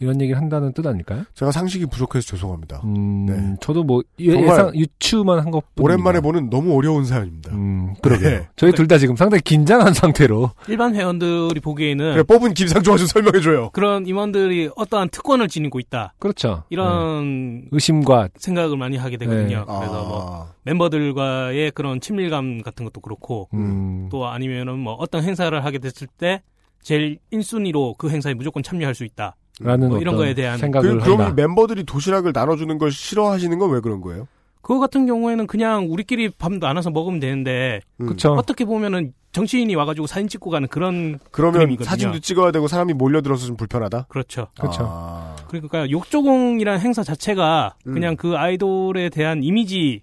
이런 얘기를 한다는 뜻 아닐까요? 제가 상식이 부족해서 죄송합니다. 음, 네. 저도 뭐, 예, 예상, 유추만 한 것. 오랜만에 보는 너무 어려운 사연입니다. 음, 그러게요. 네. 저희 둘 다 지금 상당히 긴장한 상태로. 일반 회원들이 보기에는 그래, 뽑은 김상조가 좀 설명해줘요. 그런 임원들이 어떠한 특권을 지니고 있다. 그렇죠. 이런 의심과 생각을 많이 하게 되거든요. 네. 그래서 아. 뭐 멤버들과의 그런 친밀감 같은 것도 그렇고 음, 또 아니면은 뭐 어떤 행사를 하게 됐을 때 제일 1순위로 그 행사에 무조건 참여할 수 있다. 라는 뭐 이런 거에 대한 생각을 그, 그럼. 이 멤버들이 도시락을 나눠주는 걸 싫어하시는 건 왜 그런 거예요? 그거 같은 경우에는 그냥 우리끼리 밥 나눠서 먹으면 되는데 음. 그쵸. 어떻게 보면은 정치인이 와가지고 사진 찍고 가는 그런 그러면 그림이거든요. 사진도 찍어야 되고 사람이 몰려들어서 좀 불편하다? 그렇죠. 그쵸. 아. 그러니까 욕조공이라는 행사 자체가 음. 그냥 그 아이돌에 대한 이미지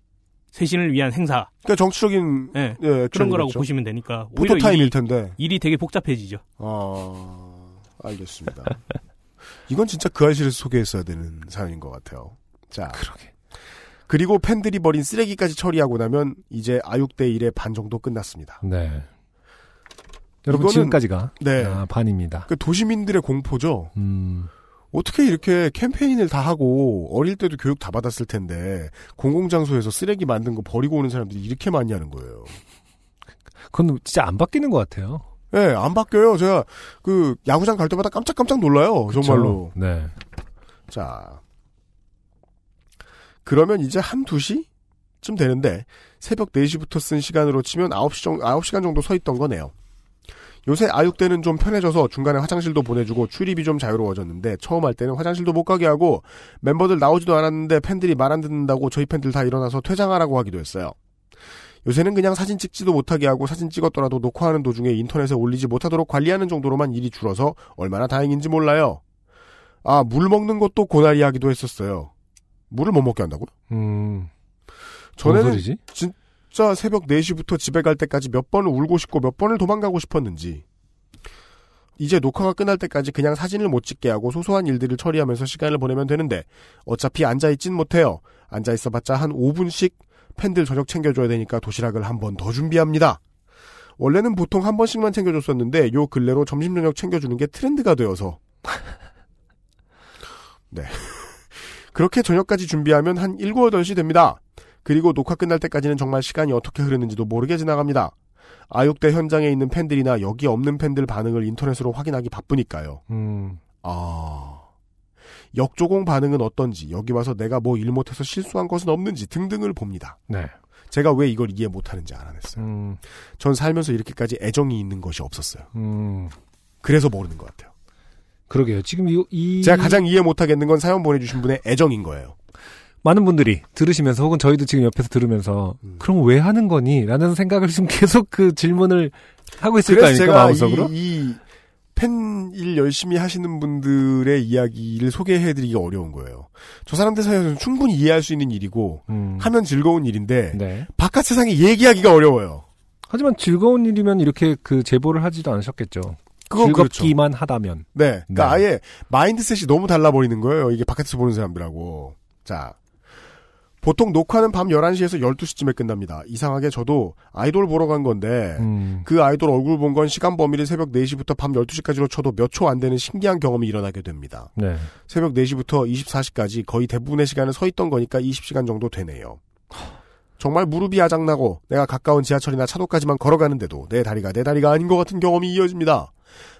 쇄신을 위한 행사. 그러니까 정치적인 예, 예, 그런. 거라고 보시면 되니까 오히려 포토타임일 일이, 텐데. 일이 되게 복잡해지죠. 아, 알겠습니다. 이건 진짜 그 아실에서 소개했어야 되는 사연인 것 같아요. 자. 그러게. 그리고 팬들이 버린 쓰레기까지 처리하고 나면 이제 아육대 일의 반 정도 끝났습니다. 네. 여러분 이거는- 지금까지가 네. 아, 반입니다. 그 도시민들의 공포죠. 음. 어떻게 이렇게 캠페인을 다 하고 어릴 때도 교육 다 받았을 텐데 공공장소에서 쓰레기 만든 거 버리고 오는 사람들이 이렇게 많이 하는 거예요. 그건 진짜 안 바뀌는 것 같아요. 예, 안 바뀌어요. 제가 그 야구장 갈 때마다 깜짝깜짝 놀라요. 정말로. 네. 자. 그러면 이제 한 2시쯤 되는데 새벽 4시부터 쓴 시간으로 치면 9시 정, 9시간 정도 서 있던 거네요. 요새 아육대는 좀 편해져서 중간에 화장실도 보내주고 출입이 좀 자유로워졌는데 처음 할 때는 화장실도 못 가게 하고 멤버들 나오지도 않았는데 팬들이 말 안 듣는다고 저희 팬들 다 일어나서 퇴장하라고 하기도 했어요. 요새는 그냥 사진 찍지도 못하게 하고 사진 찍었더라도 녹화하는 도중에 인터넷에 올리지 못하도록 관리하는 정도로만 일이 줄어서 얼마나 다행인지 몰라요. 아, 물 먹는 것도 고나리 하기도 했었어요. 물을 못 먹게 한다고요? 음. 뭔 전에는 소리지? 진짜 새벽 4시부터 집에 갈 때까지 몇 번을 울고 싶고 몇 번을 도망가고 싶었는지. 이제 녹화가 끝날 때까지 그냥 사진을 못 찍게 하고 소소한 일들을 처리하면서 시간을 보내면 되는데 어차피 앉아있진 못해요. 앉아있어봤자 한 5분씩 팬들 저녁 챙겨줘야 되니까 도시락을 한 번 더 준비합니다. 원래는 보통 한 번씩만 챙겨줬었는데 요 근래로 점심 저녁 챙겨주는 게 트렌드가 되어서 네. 그렇게 저녁까지 준비하면 한 7, 8시 됩니다. 그리고 녹화 끝날 때까지는 정말 시간이 어떻게 흐르는지도 모르게 지나갑니다. 아육대 현장에 있는 팬들이나 여기 없는 팬들 반응을 인터넷으로 확인하기 바쁘니까요. 음. 아. 역조공 반응은 어떤지, 여기 와서 내가 뭐 일 못해서 실수한 것은 없는지 등등을 봅니다. 네. 제가 왜 이걸 이해 못하는지 알아냈어요. 음. 전 살면서 이렇게까지 애정이 있는 것이 없었어요. 음. 그래서 모르는 것 같아요. 그러게요. 지금 이, 이 제가 가장 이해 못하겠는 건 사연 보내주신 분의 애정인 거예요. 많은 분들이 들으시면서 혹은 저희도 지금 옆에서 들으면서 음. 그럼 왜 하는 거니? 라는 생각을 지금 계속 그 질문을 하고 있을 거 아닙니까? 제가 마음속으로? 이, 이 팬일 열심히 하시는 분들의 이야기를 소개해드리기 어려운 거예요. 저 사람들 사이에서는 충분히 이해할 수 있는 일이고 음. 하면 즐거운 일인데 네. 바깥 세상에 얘기하기가 어려워요. 하지만 즐거운 일이면 이렇게 그 제보를 하지도 않으셨겠죠. 그렇죠. 즐겁기만 하다면. 네. 그러니까 네. 아예 마인드셋이 너무 달라 버리는 거예요. 이게 바깥에서 보는 사람들하고. 자. 보통 녹화는 밤 11시에서 12시쯤에 끝납니다. 이상하게 저도 아이돌 보러 간 건데 음. 그 아이돌 얼굴 본 건 시간 범위를 새벽 4시부터 밤 12시까지로 쳐도 몇 초 안 되는 신기한 경험이 일어나게 됩니다. 네. 새벽 4시부터 24시까지 거의 대부분의 시간을 서 있던 거니까 20시간 정도 되네요. 정말 무릎이 아작나고 내가 가까운 지하철이나 차도까지만 걸어가는데도 내 다리가 내 다리가 아닌 것 같은 경험이 이어집니다.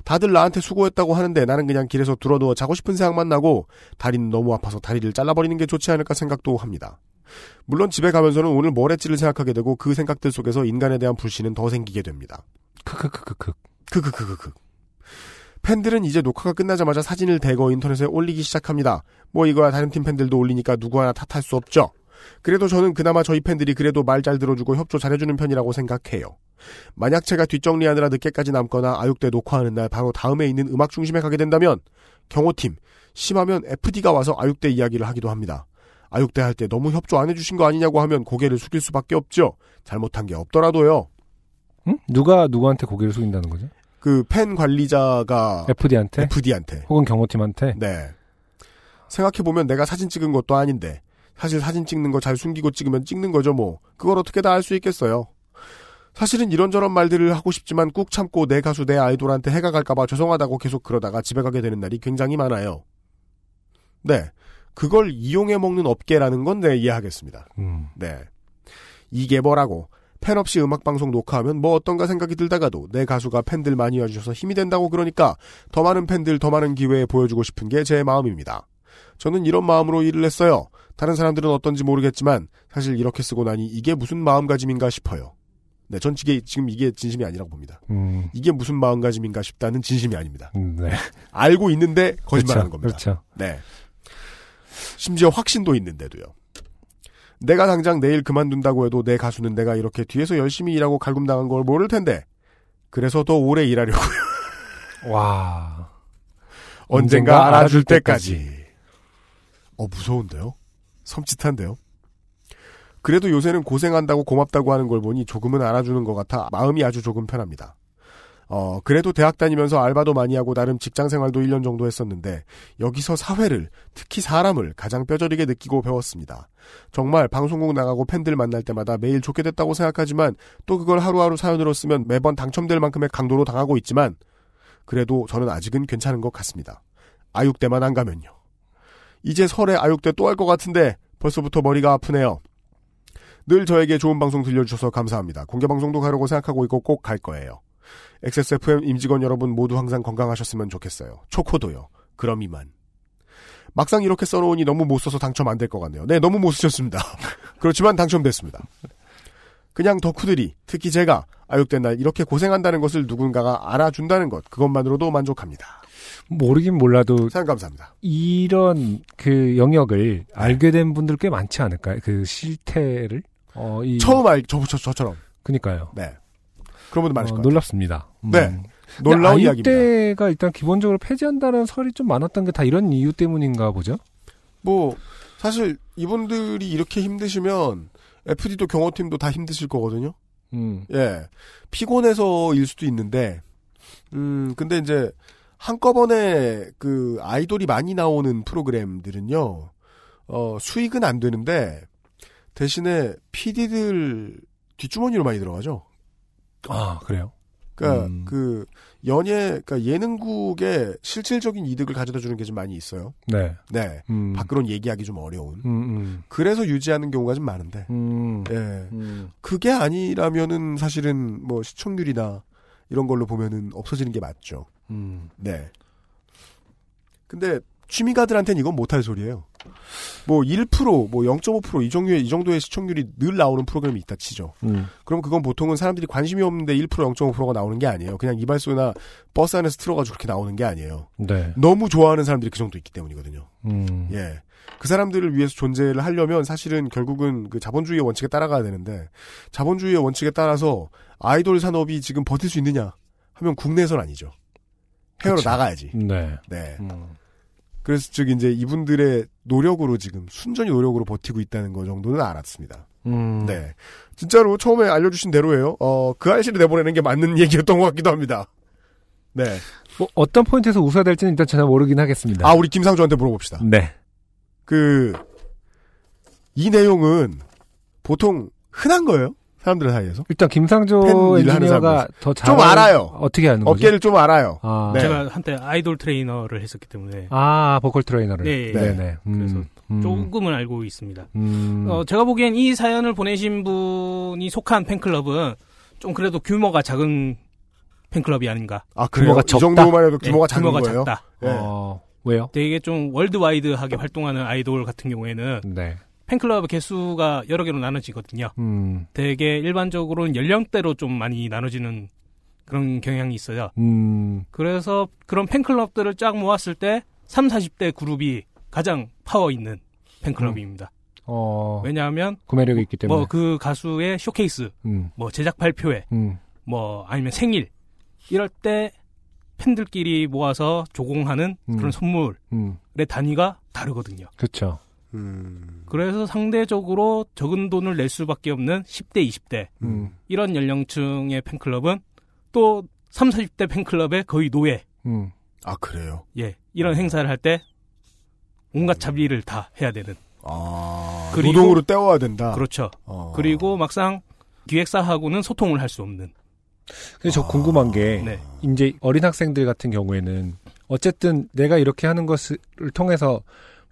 다들 나한테 수고했다고 하는데 나는 그냥 길에서 들어누워 자고 싶은 생각만 나고 다리는 너무 아파서 다리를 잘라버리는 게 좋지 않을까 생각도 합니다. 물론 집에 가면서는 오늘 뭘 했지를 생각하게 되고 그 생각들 속에서 인간에 대한 불신은 더 생기게 됩니다. 크크크크크. 크크크크크. 팬들은 이제 녹화가 끝나자마자 사진을 대거 인터넷에 올리기 시작합니다. 뭐 이거야 다른 팀 팬들도 올리니까 누구 하나 탓할 수 없죠. 그래도 저는 그나마 저희 팬들이 그래도 말 잘 들어주고 협조 잘해주는 편이라고 생각해요. 만약 제가 뒷정리하느라 늦게까지 남거나 아육대 녹화하는 날 바로 다음에 있는 음악 중심에 가게 된다면 경호팀, 심하면 FD가 와서 아육대 이야기를 하기도 합니다. 아육대 할 때 너무 협조 안 해주신 거 아니냐고 하면 고개를 숙일 수밖에 없죠. 잘못한 게 없더라도요. 응? 누가 누구한테 고개를 숙인다는 거죠? 그 팬 관리자가 FD한테? FD한테 혹은 경호팀한테? 네. 생각해 보면 내가 사진 찍은 것도 아닌데 사실 사진 찍는 거 잘 숨기고 찍으면 찍는 거죠 뭐. 그걸 어떻게 다 알 수 있겠어요. 사실은 이런저런 말들을 하고 싶지만 꾹 참고 내 가수 내 아이돌한테 해가 갈까봐 죄송하다고 계속 그러다가 집에 가게 되는 날이 굉장히 많아요. 네. 그걸 이용해 먹는 업계라는 건 네, 이해하겠습니다. 음. 네. 이게 뭐라고 팬 없이 음악방송 녹화하면 뭐 어떤가 생각이 들다가도 내 가수가 팬들 많이 와주셔서 힘이 된다고 그러니까 더 많은 팬들 더 많은 기회에 보여주고 싶은 게 제 마음입니다. 저는 이런 마음으로 일을 했어요. 다른 사람들은 어떤지 모르겠지만 사실 이렇게 쓰고 나니 이게 무슨 마음가짐인가 싶어요. 네, 전 이게 지금 이게 진심이 아니라고 봅니다. 음. 이게 무슨 마음가짐인가 싶다는 진심이 아닙니다. 음, 네. 알고 있는데 거짓말하는 그렇죠, 겁니다. 그렇죠. 네. 심지어 확신도 있는데도요. 내가 당장 내일 그만둔다고 해도 내 가수는 내가 이렇게 뒤에서 열심히 일하고 갈굼당한 걸 모를 텐데. 그래서 더 오래 일하려고요. 와. 언젠가 알아줄 때까지. 어, 무서운데요? 섬찟한데요? 그래도 요새는 고생한다고 고맙다고 하는 걸 보니 조금은 알아주는 것 같아 마음이 아주 조금 편합니다. 어, 그래도 대학 다니면서 알바도 많이 하고 나름 직장 생활도 1년 정도 했었는데 여기서 사회를 특히 사람을 가장 뼈저리게 느끼고 배웠습니다. 정말 방송국 나가고 팬들 만날 때마다 매일 좋게 됐다고 생각하지만 또 그걸 하루하루 사연으로 쓰면 매번 당첨될 만큼의 강도로 당하고 있지만 그래도 저는 아직은 괜찮은 것 같습니다. 아육대만 안 가면요. 이제 설에 아육대 또 할 것 같은데 벌써부터 머리가 아프네요. 늘 저에게 좋은 방송 들려주셔서 감사합니다. 공개 방송도 가려고 생각하고 있고 꼭 갈 거예요. XSFM 임직원 여러분 모두 항상 건강하셨으면 좋겠어요. 초코도요. 그럼 이만. 막상 이렇게 써놓으니 너무 못 써서 당첨 안 될 것 같네요. 네, 너무 못 쓰셨습니다. 그렇지만 당첨됐습니다. 그냥 덕후들이, 특히 제가 아육된 날 이렇게 고생한다는 것을 누군가가 알아준다는 것, 그것만으로도 만족합니다. 모르긴 몰라도 사연 감사합니다. 이런 그 영역을 알게 된 분들 꽤 많지 않을까요? 그 실태를 어, 이 처음 알, 저, 저, 저처럼. 그니까요. 네. 그런 분들 많으실 어, 것 같아요. 놀랍습니다. 음. 네. 놀라운 이야기입니다. 아육대가 일단 기본적으로 폐지한다는 설이 좀 많았던 게 다 이런 이유 때문인가 보죠. 뭐, 사실 이분들이 이렇게 힘드시면 FD도 경호팀도 다 힘드실 거거든요. 음. 예. 피곤해서일 수도 있는데, 음, 근데 이제, 한꺼번에 그 아이돌이 많이 나오는 프로그램들은요, 어, 수익은 안 되는데, 대신에 PD들 뒷주머니로 많이 들어가죠. 아, 그래요? 그니까, 음. 그, 연예, 그니까 예능국에 실질적인 이득을 가져다 주는 게 좀 많이 있어요. 네. 네. 음. 밖으로는 얘기하기 좀 어려운. 음, 음. 그래서 유지하는 경우가 좀 많은데. 음. 예. 음. 그게 아니라면은 사실은 뭐 시청률이나 이런 걸로 보면은 없어지는 게 맞죠. 음. 네. 근데 취미가들한테는 이건 못할 소리예요. 뭐 1%, 뭐 0.5%이 정도의 이 정도의 시청률이 늘 나오는 프로그램이 있다 치죠. 음. 그럼 그건 보통은 사람들이 관심이 없는데 1% 0.5%가 나오는 게 아니에요. 그냥 이발소나 버스 안에서 틀어가지고 그렇게 나오는 게 아니에요. 네. 너무 좋아하는 사람들이 그 정도 있기 때문이거든요. 음. 예. 그 사람들을 위해서 존재를 하려면 사실은 결국은 그 자본주의의 원칙에 따라가야 되는데 자본주의의 원칙에 따라서 아이돌 산업이 지금 버틸 수 있느냐 하면 국내선 아니죠. 해외로. 나가야지. 네. 네. 음. 그래서 즉 이제 이분들의 노력으로 지금 순전히 노력으로 버티고 있다는 거 정도는 알았습니다. 음. 네. 진짜로 처음에 알려주신 대로예요. 어, 그 아이씨를 내보내는 게 맞는 얘기였던 것 같기도 합니다. 네. 뭐 어떤 포인트에서 웃어야 될지는 일단 전혀 모르긴 하겠습니다. 아, 우리 김상조한테 물어봅시다. 네. 그, 이 내용은 보통 흔한 거예요? 사람들 사이에서? 일단 김상조 엔지니어가 사람들. 더 잘. 좀 알아요. 어떻게 하는 거죠? 업계를 좀 알아요. 아, 네. 제가 한때 아이돌 트레이너를 했었기 때문에 아 보컬 트레이너를. 네. 네 네. 음. 그래서 음. 조금은 알고 있습니다. 음. 어, 제가 보기엔 이 사연을 보내신 분이 속한 팬클럽은 좀 그래도 규모가 작은 팬클럽이 아닌가. 아? 규모가 이 적다? 정도만 해도 규모가 네, 작은 규모가 거예요? 작다. 예. 어, 왜요? 되게 좀 worldwide하게 활동하는 아이돌 같은 경우에는 네. 팬클럽 개수가 여러 개로 나눠지거든요. 음. 되게 일반적으로는 연령대로 좀 많이 나눠지는 그런 경향이 있어요. 음. 그래서 그런 팬클럽들을 쫙 모았을 때 3, 40대 그룹이 가장 파워 있는 팬클럽입니다. 어. 왜냐하면 구매력이 있기 때문에. 뭐 그 가수의 쇼케이스, 음. 뭐 제작 발표회, 음. 뭐 아니면 생일 이럴 때 팬들끼리 모아서 조공하는 음. 그런 선물의 음. 단위가 다르거든요. 그렇죠. 음. 그래서 상대적으로 적은 돈을 낼 수밖에 없는 10대, 20대 음. 이런 연령층의 팬클럽은 또 3, 40대 팬클럽의 거의 노예. 음. 아, 그래요? 예. 이런 행사를 할 때 온갖 자비를 다 해야 되는. 아. 그리고- 노동으로 때워야 된다. 그렇죠. 어. 그리고 막상 기획사하고는 소통을 할 수 없는. 근데 저 궁금한 게 네. 이제 어린 학생들 같은 경우에는 어쨌든 내가 이렇게 하는 것을 통해서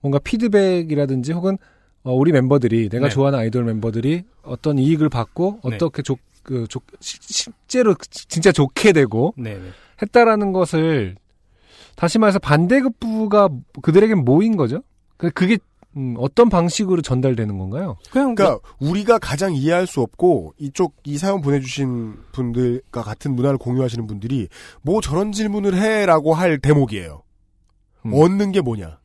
뭔가 피드백이라든지 혹은 어, 우리 멤버들이 내가 네. 좋아하는 아이돌 멤버들이 어떤 이익을 받고 네. 어떻게 좋, 그, 좋, 시- 실제로 진짜 좋게 되고 네. 네. 했다라는 것을 다시 말해서 반대급부가 그들에게 뭐인 거죠? 그- 그게 음, 어떤 방식으로 전달되는 건가요? 그냥 그러니까 우리가 가장 이해할 수 없고 이쪽 이 사연 보내주신 분들과 같은 문화를 공유하시는 분들이 뭐 저런 질문을 해라고 할 대목이에요. 음. 얻는 게 뭐냐?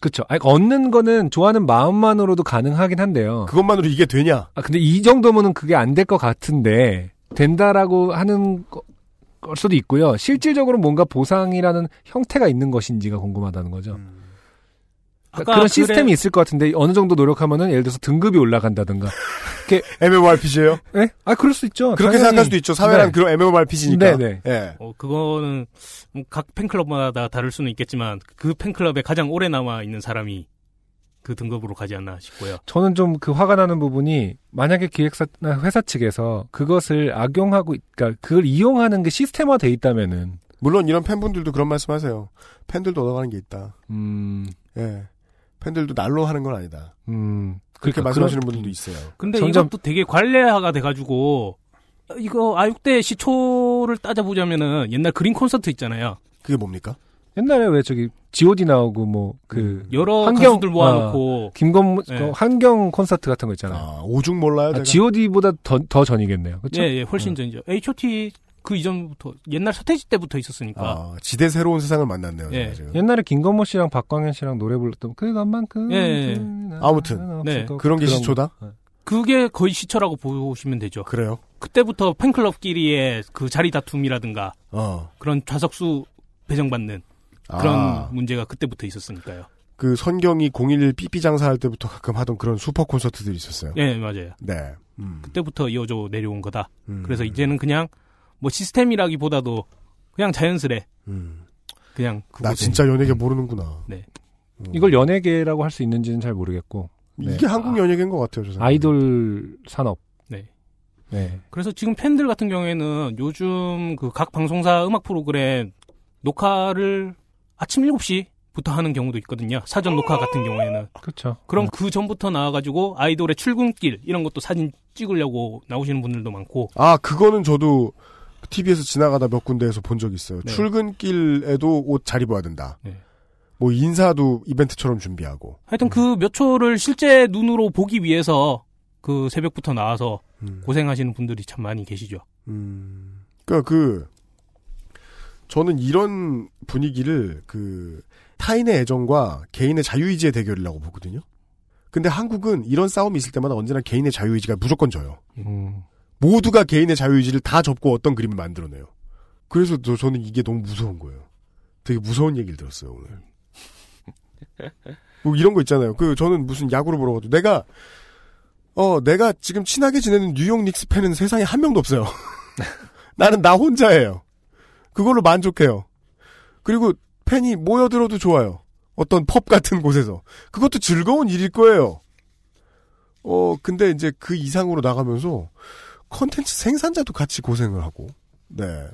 그쵸. 아니, 얻는 거는 좋아하는 마음만으로도 가능하긴 한데요. 그것만으로 이게 되냐? 아, 근데 이 정도면은 그게 안 될 것 같은데, 된다라고 하는 거- 걸 수도 있고요. 실질적으로 뭔가 보상이라는 형태가 있는 것인지가 궁금하다는 거죠. 음. 그러니까 그런 시스템이 있을 것 같은데, 어느 정도 노력하면은 예를 들어서 등급이 올라간다든가. 그렇게 MMORPG예요? 예? 아 그럴 수 있죠. 그렇게 당연히. 생각할 수도 있죠. 사회란 네. 그런 MMORPG니까. 네, 네. 예. 어, 그거는 뭐각 팬클럽마다 다를 수는 있겠지만 그 팬클럽에 가장 오래 남아 있는 사람이 그 등급으로 가지 않나 싶고요. 저는 좀 그 화가 나는 부분이 만약에 기획사나 회사 측에서 그것을 악용하고 그러니까 그걸 이용하는 게 시스템화돼 있다면은 물론 이런 팬분들도 그런 말씀하세요. 팬들도 얻어가는 게 있다. 음, 예. 팬들도 날로 하는 건 아니다. 음 그렇게 그러니까 말씀하시는 그런- 분들도 있어요. 근데 점점- 이것도 되게 관례화가 돼가지고 이거 아육대 시초를 따져보자면은 옛날 그린 콘서트 있잖아요. 그게 뭡니까? 옛날에 왜 저기 G.O.D 나오고 뭐 그 여러 가수들 모아놓고 김건 네. 그 환경 콘서트 같은 거 있잖아요. 아, 오죽 몰라요. 아, 제가. G.O.D보다 더, 더 전이겠네요. 그렇죠? 예, 예, 훨씬 전이죠. H.O.T 그 이전부터 옛날 서태지 때부터 있었으니까. 아, 지대 새로운 세상을 만났네요. 예. 제가 지금. 옛날에 김건모 씨랑 박광현 씨랑 노래 불렀던 그것만큼 예, 예. 아무튼 네. 그런 게 시초다. 그게 거의 시초라고 보시면 되죠. 그래요. 그때부터 팬클럽끼리의 그 자리 다툼이라든가 어. 그런 좌석수 배정받는 그런 아. 문제가 그때부터 있었으니까요. 그 선경이 011 삐삐 장사할 때부터 가끔 하던 그런 슈퍼 콘서트들이 있었어요. 예, 맞아요. 네. 음. 그때부터 이어져 내려온 거다. 음. 그래서 이제는 그냥 뭐 시스템이라기보다도 그냥 자연스레 음. 그냥 나 진짜 연예계 모르는구나. 네. 이걸 연예계라고 할 수 있는지는 잘 모르겠고 네. 이게 한국 연예계인 것 같아요. 저. 아이돌 산업. 네. 네. 그래서 지금 팬들 같은 경우에는 요즘 그 각 방송사 음악 프로그램 녹화를 아침 7시부터 하는 경우도 있거든요. 사전 녹화 같은 경우에는. 그렇죠. 그럼 그 전부터 나와가지고 아이돌의 출근길 이런 것도 사진 찍으려고 나오시는 분들도 많고. 아, 그거는 저도 TV에서 지나가다 몇 군데에서 본적 있어요. 네. 출근길에도 옷 잘 입어야 된다. 네. 뭐 인사도 이벤트처럼 준비하고. 하여튼 그몇 초를 실제 눈으로 보기 위해서 그 새벽부터 나와서 고생하시는 분들이 참 많이 계시죠. 음. 그러니까 그 저는 이런 분위기를 그 타인의 애정과 개인의 자유의지의 대결이라고 보거든요. 근데 한국은 이런 싸움이 있을 때마다 언제나 개인의 자유의지가 무조건 져요. 음. 모두가 개인의 자유의지를 다 접고 어떤 그림을 만들어내요. 그래서 저, 저는 이게 너무 무서운 거예요. 되게 무서운 얘기를 들었어요, 오늘. 뭐 이런 거 있잖아요. 그, 저는 무슨 야구를 보러 가도 내가, 어, 내가 지금 친하게 지내는 뉴욕 닉스 팬은 세상에 한 명도 없어요. 나는 나 혼자예요. 그걸로 만족해요. 그리고 팬이 모여들어도 좋아요. 어떤 펍 같은 곳에서. 그것도 즐거운 일일 거예요. 어, 근데 이제 그 이상으로 나가면서 컨텐츠 생산자도 같이 고생을 하고, 네.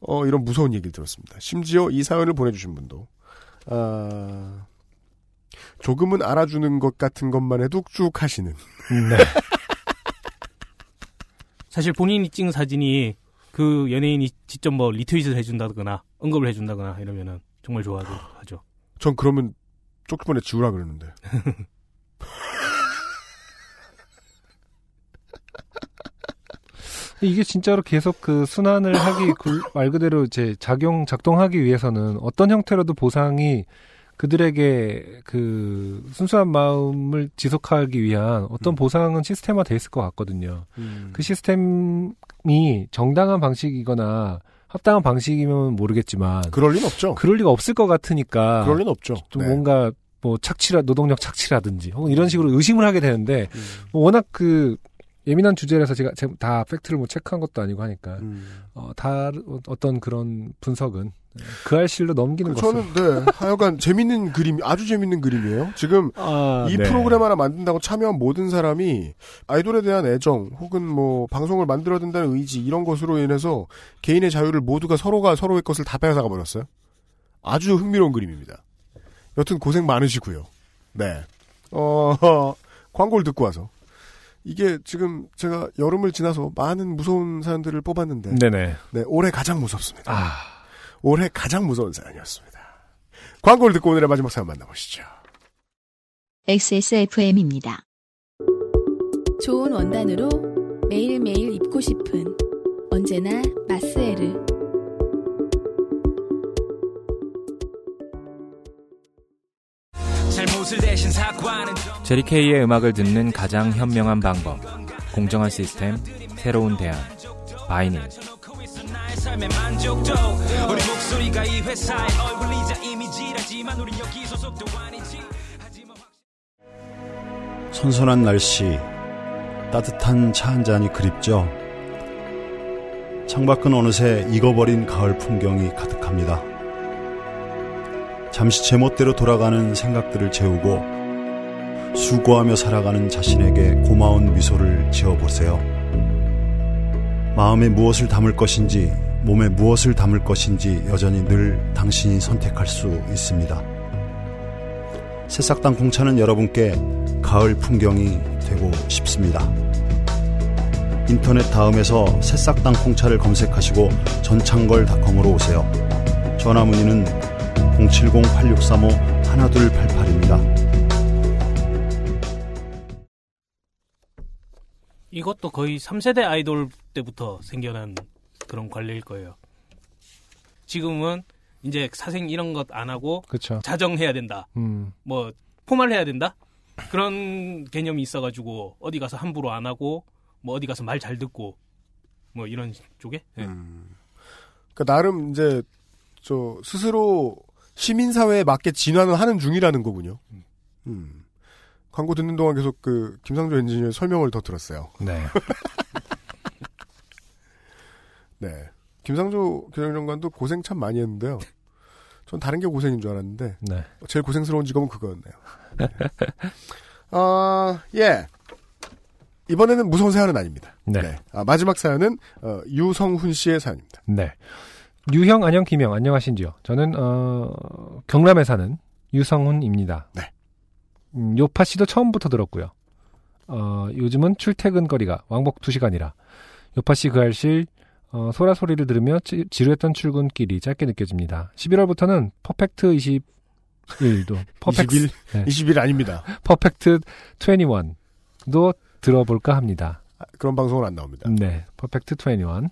어, 이런 무서운 얘기를 들었습니다. 심지어 이 사연을 보내주신 분도, 아, 조금은 알아주는 것 같은 것만 해도 쭉 하시는. 네. 사실 본인이 찍은 사진이 그 연예인이 직접 뭐 리트윗을 해준다거나 언급을 해준다거나 이러면은 정말 좋아하죠. 전 그러면 쪽주번에 지우라 그러는데. 이게 진짜로 계속 그 순환을 하기 굴- 말 그대로 이제 작용 작동하기 위해서는 어떤 형태로도 보상이 그들에게 그 순수한 마음을 지속하기 위한 어떤 보상은 시스템화 돼 있을 것 같거든요. 그 시스템이 정당한 방식이거나 합당한 방식이면 모르겠지만 그럴 리는 없죠. 그럴 리가 없을 것 같으니까 그럴 리는 없죠. 좀 네. 뭔가 뭐 착취라 노동력 착취라든지 혹은 이런 식으로 의심을 하게 되는데 뭐 워낙 그 예민한 주제라서 제가 다 팩트를 뭐 체크한 것도 아니고 하니까 어, 다 어떤 그런 분석은 그 알실로 넘기는 그 것은 저는 네 하여간 재밌는 그림 아주 재밌는 그림이에요. 지금 아, 이 네. 프로그램 하나 만든다고 참여한 모든 사람이 아이돌에 대한 애정 혹은 뭐 방송을 만들어야 된다는 의지 이런 것으로 인해서 개인의 자유를 모두가 서로가 서로의 것을 다 빼앗아가 버렸어요. 아주 흥미로운 그림입니다. 여튼 고생 많으시고요. 네. 어 광고를 듣고 와서 이게 지금 제가 여름을 지나서 많은 무서운 사연들을 뽑았는데 네네. 네, 올해 가장 무섭습니다. 아. 올해 가장 무서운 사연이었습니다. 광고를 듣고 오늘의 마지막 사연 만나보시죠. XSFM입니다. 좋은 원단으로 매일매일 입고 싶은 언제나 마스에르 제리케이의 음악을 듣는 가장 현명한 방법. 공정한 시스템, 새로운 대안. 바이닐. 아니지 선선한 날씨, 따뜻한 차 한 잔이 그립죠. 창밖은 어느새 익어버린 가을 풍경이 가득합니다. 잠시 제멋대로 돌아가는 생각들을 재우고 수고하며 살아가는 자신에게 고마운 미소를 지어보세요. 마음에 무엇을 담을 것인지, 몸에 무엇을 담을 것인지 여전히 늘 당신이 선택할 수 있습니다. 새싹당 공차는 여러분께 가을 풍경이 되고 싶습니다. 인터넷 다음에서 새싹당 콩차를 검색하시고 전창걸닷컴으로 오세요. 전화 문의는 070-8635-1288입니다. 이것도 거의 3세대 아이돌 때부터 생겨난 그런 관례일 거예요. 지금은 이제 사생 이런 것 안 하고 그쵸. 자정해야 된다. 음. 뭐 포말해야 된다. 그런 개념이 있어가지고 어디 가서 함부로 안 하고 뭐 어디 가서 말 잘 듣고 뭐 이런 쪽에. 예. 그 나름 이제 저 스스로 시민사회에 맞게 진화는 하는 중이라는 거군요. 음. 광고 듣는 동안 계속 그 김상조 엔지니어의 설명을 더 들었어요. 네. 네. 김상조 교장장관도 고생 참 많이 했는데요. 전 다른 게 고생인 줄 알았는데 네. 제일 고생스러운 직업은 그거였네요. 네. 아, 예. 이번에는 무서운 사연은 아닙니다. 네. 아, 마지막 사연은 어, 유성훈 씨의 사연입니다. 네. 유형, 안녕, 김형, 안녕하신지요. 저는, 어, 경남에 사는 유성훈입니다. 네. 음, 요팟시도 처음부터 들었고요. 어, 요즘은 출퇴근 거리가 왕복 2시간이라 요팟시 그알싫, 어, 소라 소리를 들으며 지, 지루했던 출근길이 짧게 느껴집니다. 11월부터는 perfect 21도, perfect, 21? 네. 21 아닙니다. perfect 21도 들어볼까 합니다. 그런 방송은 안 나옵니다. 네, 퍼펙트 21.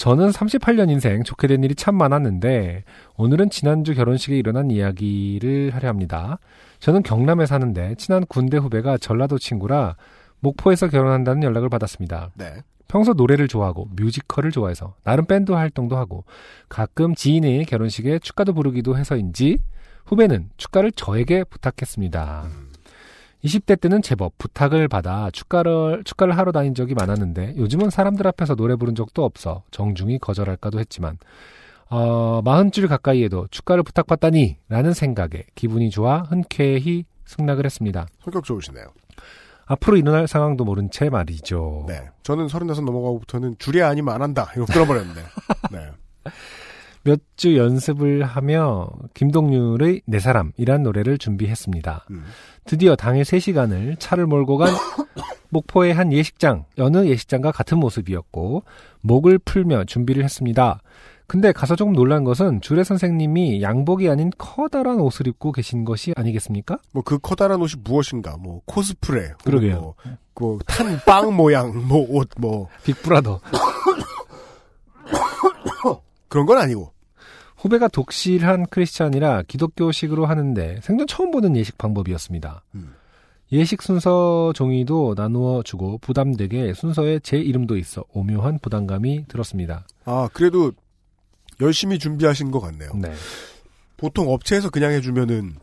저는 38년 인생 좋게 된 일이 참 많았는데 오늘은 지난주 결혼식에 일어난 이야기를 하려 합니다. 저는 경남에 사는데 친한 군대 후배가 전라도 친구라 목포에서 결혼한다는 연락을 받았습니다. 네. 평소 노래를 좋아하고 뮤지컬을 좋아해서 나름 밴드 활동도 하고 가끔 지인의 결혼식에 축가도 부르기도 해서인지 후배는 축가를 저에게 부탁했습니다. 20대 때는 제법 부탁을 받아 축가를, 축가를 하러 다닌 적이 많았는데 요즘은 사람들 앞에서 노래 부른 적도 없어 정중히 거절할까도 했지만 어, 40줄 가까이에도 축가를 부탁받다니 라는 생각에 기분이 좋아 흔쾌히 승낙을 했습니다. 성격 좋으시네요. 앞으로 일어날 상황도 모른 채 말이죠. 네. 저는 36 넘어가고부터는 줄이 아니면 안 한다. 이거 끊어버렸는데. 네. 몇 주 연습을 하며 김동률의 내 사람이란 노래를 준비했습니다. 음. 드디어 당일 3시간을 차를 몰고 간 목포의 한 예식장, 여느 예식장과 같은 모습이었고 목을 풀며 준비를 했습니다. 근데 가서 조금 놀란 것은 주례 선생님이 양복이 아닌 커다란 옷을 입고 계신 것이 아니겠습니까? 뭐 그 커다란 옷이 무엇인가? 뭐 코스프레. 그러게요. 뭐, 그탄빵 모양 뭐 옷 뭐. 빅브라더. 그런 건 아니고. 후배가 독실한 크리스찬이라 기독교식으로 하는데 생전 처음 보는 예식 방법이었습니다. 음. 예식 순서 종이도 나누어 주고 부담되게 순서에 제 이름도 있어 오묘한 부담감이 들었습니다. 아, 그래도 열심히 준비하신 것 같네요. 네. 보통 업체에서 그냥 해주면은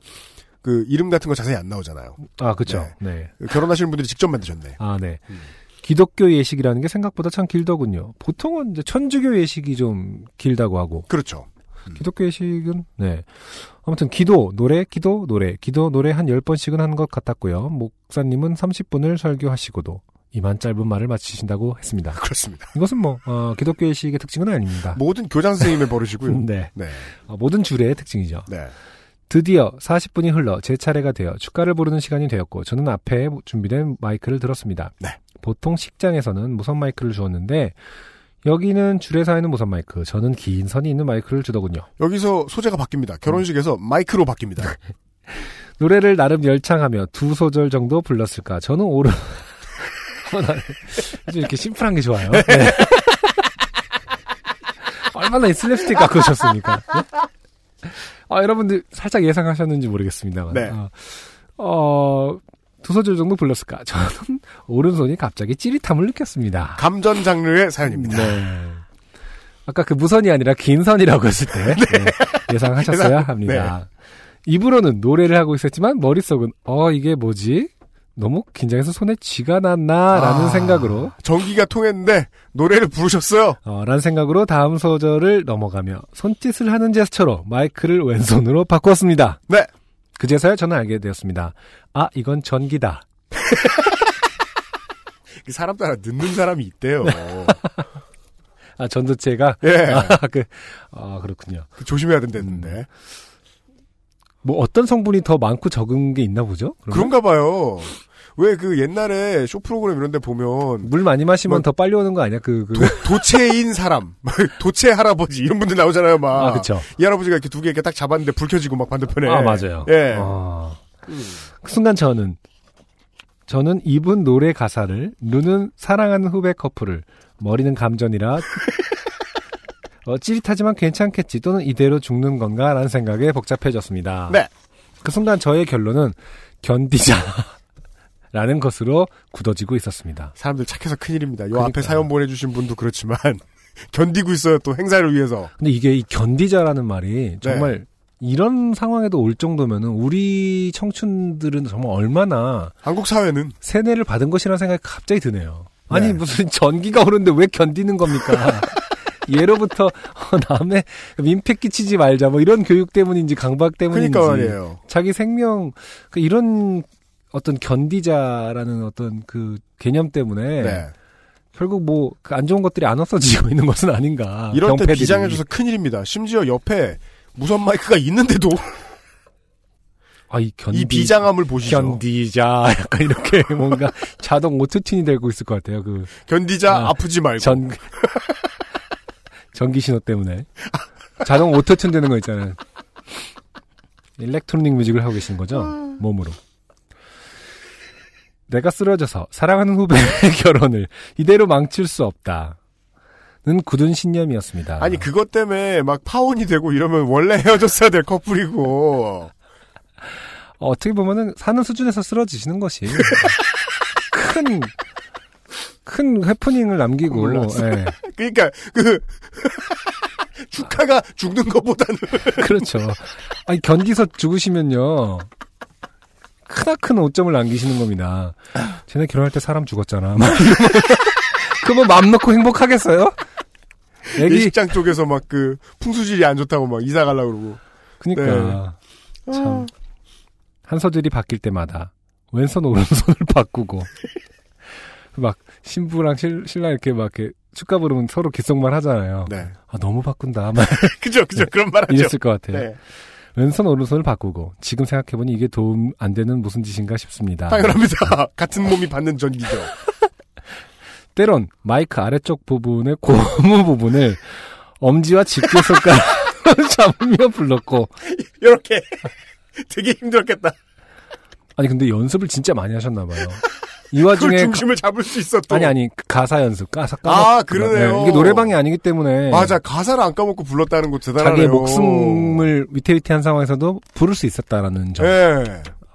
그 이름 같은 거 자세히 안 나오잖아요. 아, 그쵸. 네. 결혼하시는 분들이 직접 만드셨네. 아, 네. 기독교 예식이라는 게 생각보다 참 길더군요. 보통은 이제 천주교 예식이 좀 길다고 하고. 그렇죠. 기독교 예식은, 네. 아무튼 기도, 노래, 기도, 노래, 기도, 노래 한 10번씩은 한 것 같았고요. 목사님은 30분을 설교하시고도 이만 짧은 말을 마치신다고 했습니다. 그렇습니다. 이것은 뭐, 어, 기독교 예식의 특징은 아닙니다. 모든 교장 선생님의 버릇이고요. 네. 네. 어, 모든 주례의 특징이죠. 네. 드디어 40분이 흘러 제 차례가 되어 축가를 부르는 시간이 되었고 저는 앞에 준비된 마이크를 들었습니다. 네. 보통 식장에서는 무선 마이크를 주었는데 여기는 줄에사에는 무선 마이크, 저는 긴 선이 있는 마이크를 주더군요. 여기서 소재가 바뀝니다. 결혼식에서 마이크로 바뀝니다. 노래를 나름 열창하며 두 소절 정도 불렀을까. 저는 오른 요즘 이렇게 심플한 게 좋아요. 네. 얼마나 이 슬랩스틱 갖고 오셨습니까? 네? 아, 여러분들 살짝 예상하셨는지 모르겠습니다만. 네. 어, 어, 두 소절 정도 불렀을까? 저는 오른손이 갑자기 찌릿함을 느꼈습니다. 감전 장르의 사연입니다. 네. 아까 그 무선이 아니라 긴 선이라고 했을 때 네, 예상하셨어야 합니다. 입으로는 노래를 하고 있었지만 머릿속은 어 이게 뭐지? 너무 긴장해서 손에 쥐가 났나라는 아. 생각으로 전기가 통했는데 노래를 부르셨어요. 어, 라는 생각으로 다음 소절을 넘어가며 손짓을 하는 제스처로 마이크를 왼손으로 바꾸었습니다. 네. 그제서야 저는 알게 되었습니다. 아, 이건 전기다. 그 사람 따라 늦는 사람이 있대요. 아, 전도체가? 예. 아, 그, 아, 그렇군요. 그 조심해야 된다는데. 뭐 어떤 성분이 더 많고 적은 게 있나 보죠? 그러면? 그런가 봐요. 왜 그 옛날에 쇼 프로그램 이런 데 보면 물 많이 마시면 막더 빨리 오는 거 아니야? 그, 그. 도, 체인 사람, 도체 할아버지 이런 분들 나오잖아요, 막. 아, 그쵸. 이 할아버지가 이렇게 두 개 이렇게 딱 잡았는데 불 켜지고 막 반대편에. 아, 맞아요. 예. 아. 그 순간 저는 저는 이분 노래 가사를 눈은 사랑하는 후배 커플을 머리는 감전이라 어, 찌릿하지만 괜찮겠지 또는 이대로 죽는 건가라는 생각에 복잡해졌습니다. 네. 그 순간 저의 결론은 견디자 라는 것으로 굳어지고 있었습니다. 사람들 착해서 큰일입니다. 요 그러니까요. 앞에 사연 보내주신 분도 그렇지만 견디고 있어요. 또 행사를 위해서. 근데 이게 이 견디자라는 말이 정말 네. 이런 상황에도 올 정도면은 우리 청춘들은 정말 얼마나 한국 사회는 세뇌를 받은 것이라는 생각이 갑자기 드네요. 아니 네. 무슨 전기가 오는데 왜 견디는 겁니까? 예로부터 어, 남의 민폐 끼치지 말자 뭐 이런 교육 때문인지 강박 때문인지 그러니까 말이에요. 자기 생명 그 이런 어떤 견디자라는 어떤 그 개념 때문에 네. 결국 뭐안 좋은 것들이 안 없어지고 있는 것은 아닌가. 이럴 때. 비장해져서 큰일입니다. 심지어 옆에 무선 마이크가 있는데도 아, 이 견디 이 비장함을 보시죠. 견디자 약간 이렇게 뭔가 자동 autotune이 되고 있을 것 같아요. 그 견디자 아, 아프지 말고. 전 전기 신호 때문에 자동 autotune 되는 거 있잖아요. electronic music을 하고 계신 거죠? 몸으로. 내가 쓰러져서 사랑하는 후배의 결혼을 이대로 망칠 수 없다. 는 굳은 신념이었습니다. 아니 그것 때문에 막 파혼이 되고 이러면 원래 헤어졌어야 될 커플이고. 어, 어떻게 보면은 사는 수준에서 쓰러지시는 것이 큰, 큰 해프닝을 남기고. 예. 그러니까 그 축하가 죽는 것보다는 그렇죠. 아니, 견디서 죽으시면요. 크나큰 오점을 남기시는 겁니다. 쟤네 결혼할 때 사람 죽었잖아. 막 이러면 그러면 맘 놓고 행복하겠어요? 애기, 예식장 쪽에서 막 그 풍수질이 안 좋다고 막 이사 가려고 그러고. 그니까. 네. 참. 한 소절이 바뀔 때마다 왼손 오른손을 바꾸고 막 신부랑 실, 신랑 이렇게 막 이렇게 축가 부르면 서로 귓속말 하잖아요. 네. 아 너무 바꾼다. 막 그죠, 그죠. 그런 말 하죠. 이랬을 것 같아요. 네. 왼손 오른손을 바꾸고 지금 생각해보니 이게 도움 안 되는 무슨 짓인가 싶습니다. 당연합니다. 같은 몸이 받는 전기죠. 때론 마이크 아래쪽 부분의 고무 부분을 엄지와 집게손가락으로 잡으며 불렀고 이렇게 되게 힘들었겠다. 아니 근데 연습을 진짜 많이 하셨나 봐요. 이 와중에 중심을 잡을 수 또. 아니 아니 그 가사 연습 가사 까먹 아, 그러네요. 이게 노래방이 아니기 때문에 맞아 가사를 안 까먹고 불렀다는 거 대단하네요. 자기의 목숨을 위태위태한 상황에서도 부를 수 있었다라는 점. 예.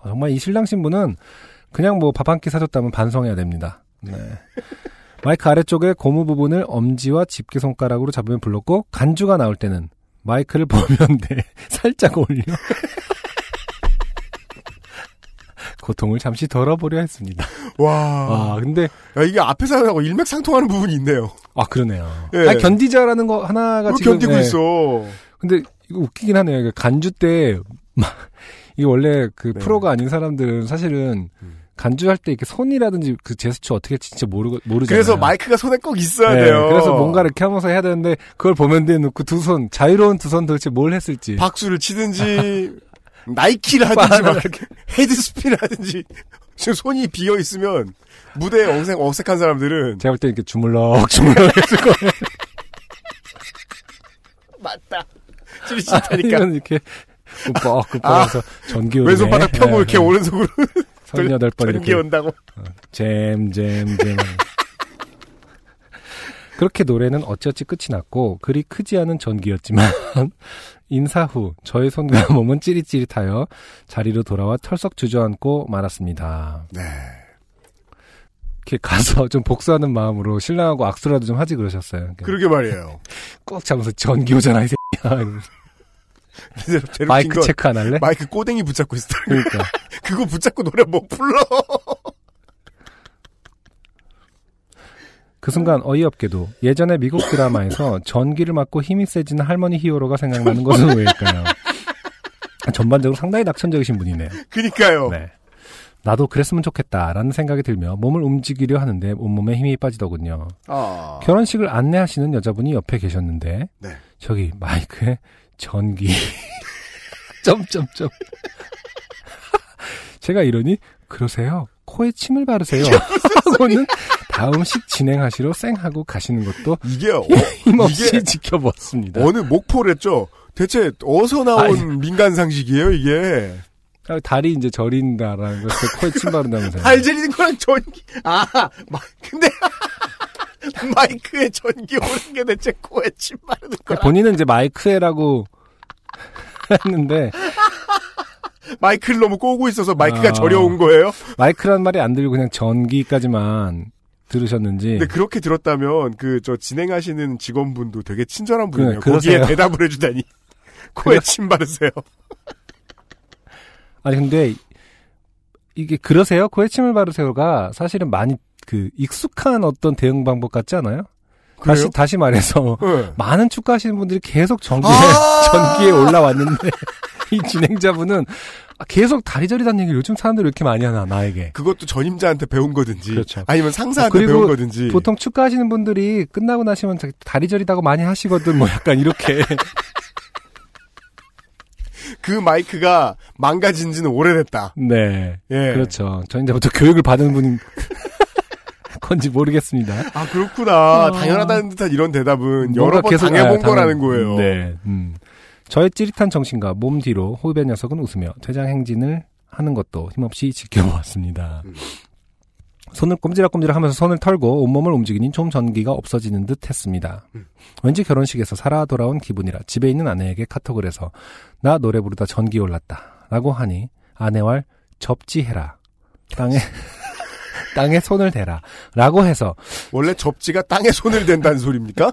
정말 이 신랑 신부는 그냥 뭐 밥 한 끼 사줬다면 반성해야 됩니다. 네. 마이크 아래쪽에 고무 부분을 엄지와 집게 손가락으로 잡으면 불렀고 간주가 나올 때는 마이크를 보면 돼 살짝 올려 고통을 잠시 덜어보려 했습니다. 와. 아 근데 야, 이게 앞에 사연하고 일맥상통하는 부분이 있네요. 아 그러네요. 예. 아니, 견디자라는 거 하나가 왜 지금 견디고 예. 있어. 근데 이거 웃기긴 하네요. 간주 때 막, 이게 원래 그 네. 프로가 아닌 사람들은 사실은 음. 간주할 때 이렇게 손이라든지 그 제스처 어떻게 진짜 모르 모르잖아요. 그래서 마이크가 손에 꼭 있어야 네, 돼요. 그래서 뭔가 이렇게 하면서 해야 되는데 그걸 보면 돼 놓고 두 손 자유로운 두 손 도대체 뭘 했을지. 박수를 치든지 나이키를 하든지 막 헤드스핀을 하든지 지금 손이 비어 있으면 무대에 어색 어색한 사람들은 제가 볼 때 이렇게 주물럭 주물럭 했을 거예요. 맞다. 찌릿찌릿하니까 아니면 이렇게 꾹뻑 꾹뻑해서 전기 오르네. 아, 왼손바닥 펴고 이렇게 네. 오른손으로 서른여덟 번 전기 이렇게 온다고. 잼잼 잼 그렇게 노래는 어찌어찌 끝이 났고 그리 크지 않은 전기였지만 인사 후 저의 손과 몸은 찌릿찌릿하여 자리로 돌아와 털썩 주저앉고 말았습니다. 네. 이렇게 가서 좀 복수하는 마음으로 신랑하고 악수라도 좀 하지 그러셨어요. 그러게 말이에요. 꼭 잡아서 전기 오잖아 이 새끼야. 마이크 건 체크 안 할래? 마이크 꼬댕이 붙잡고 있어. 그러니까 그거 붙잡고 노래 못 불러. 그 순간 어이없게도 예전에 미국 드라마에서 전기를 맞고 힘이 세지는 할머니 히어로가 생각나는 것은 왜일까요? 전반적으로 상당히 낙천적이신 분이네요. 그니까요. 네. 나도 그랬으면 좋겠다라는 생각이 들며 몸을 움직이려 하는데 온몸에 힘이 빠지더군요. 아. 결혼식을 안내하시는 여자분이 옆에 계셨는데 네. 저기 마이크에 전기 점점점 제가 이러니 그러세요. 코에 침을 바르세요. 하고는 다음식 진행하시러 쌩하고 가시는 것도 이게 어, 힘없이 이게 지켜봤습니다. 어느 목포랬죠. 대체 어디서 나온 아니. 민간 상식이에요 이게? 아, 다리 이제 저린다라는 것을 코에 침 바른다면서요. 알 제리는 거랑 전기. 아, 마, 근데 마이크에 전기 오는 게 대체 코에 침 바르는 거야. 본인은 이제 마이크에라고 했는데 마이크를 너무 꼬고 있어서 마이크가 아. 저려온 거예요. 마이크란 말이 안 들고 그냥 전기까지만 들으셨는지 근데 그렇게 들었다면 그 저 진행하시는 직원분도 되게 친절한 분이에요. 그- 거기에. 대답을 해주다니 코에 침 바르세요. 아니 근데 이게 그러세요? 코에 침을 바르세요가 사실은 많이 그 익숙한 어떤 대응 방법 같지 않아요? 다시 그래요? 다시 말해서 네. 많은 축구하시는 분들이 계속 전기에 아! 전기에 올라왔는데 이 진행자분은 계속 다리 저리다는 얘기를 요즘 사람들이 왜 이렇게 많이 하나 나에게. 그것도 전임자한테 배운 거든지 그렇죠. 아니면 상사한테 그리고 배운 거든지 보통 축구하시는 분들이 끝나고 나시면 자기 다리 저리다고 많이 하시거든 뭐 약간 이렇게 그 마이크가 망가진 지는 오래됐다. 네 예. 그렇죠 저 이제부터 교육을 받은 분인 건지 모르겠습니다 아 그렇구나. 어. 당연하다는 듯한 이런 대답은 여러 번 계속- 당해본 아, 거라는 당연- 거예요. 네. 음. 저의 찌릿한 정신과 몸 뒤로 호흡의 녀석은 웃으며 퇴장 행진을 하는 것도 힘없이 지켜보았습니다. 음. 손을 꼼지락꼼지락 하면서 손을 털고 온몸을 움직이니 좀 전기가 없어지는 듯 했습니다. 음. 왠지 결혼식에서 살아 돌아온 기분이라 집에 있는 아내에게 카톡을 해서 나 노래 부르다 전기 올랐다. 라고 하니 아내와 접지해라. 땅에, 땅에 손을 대라. 라고 해서 원래 접지가 땅에 손을 댄다는 소리입니까?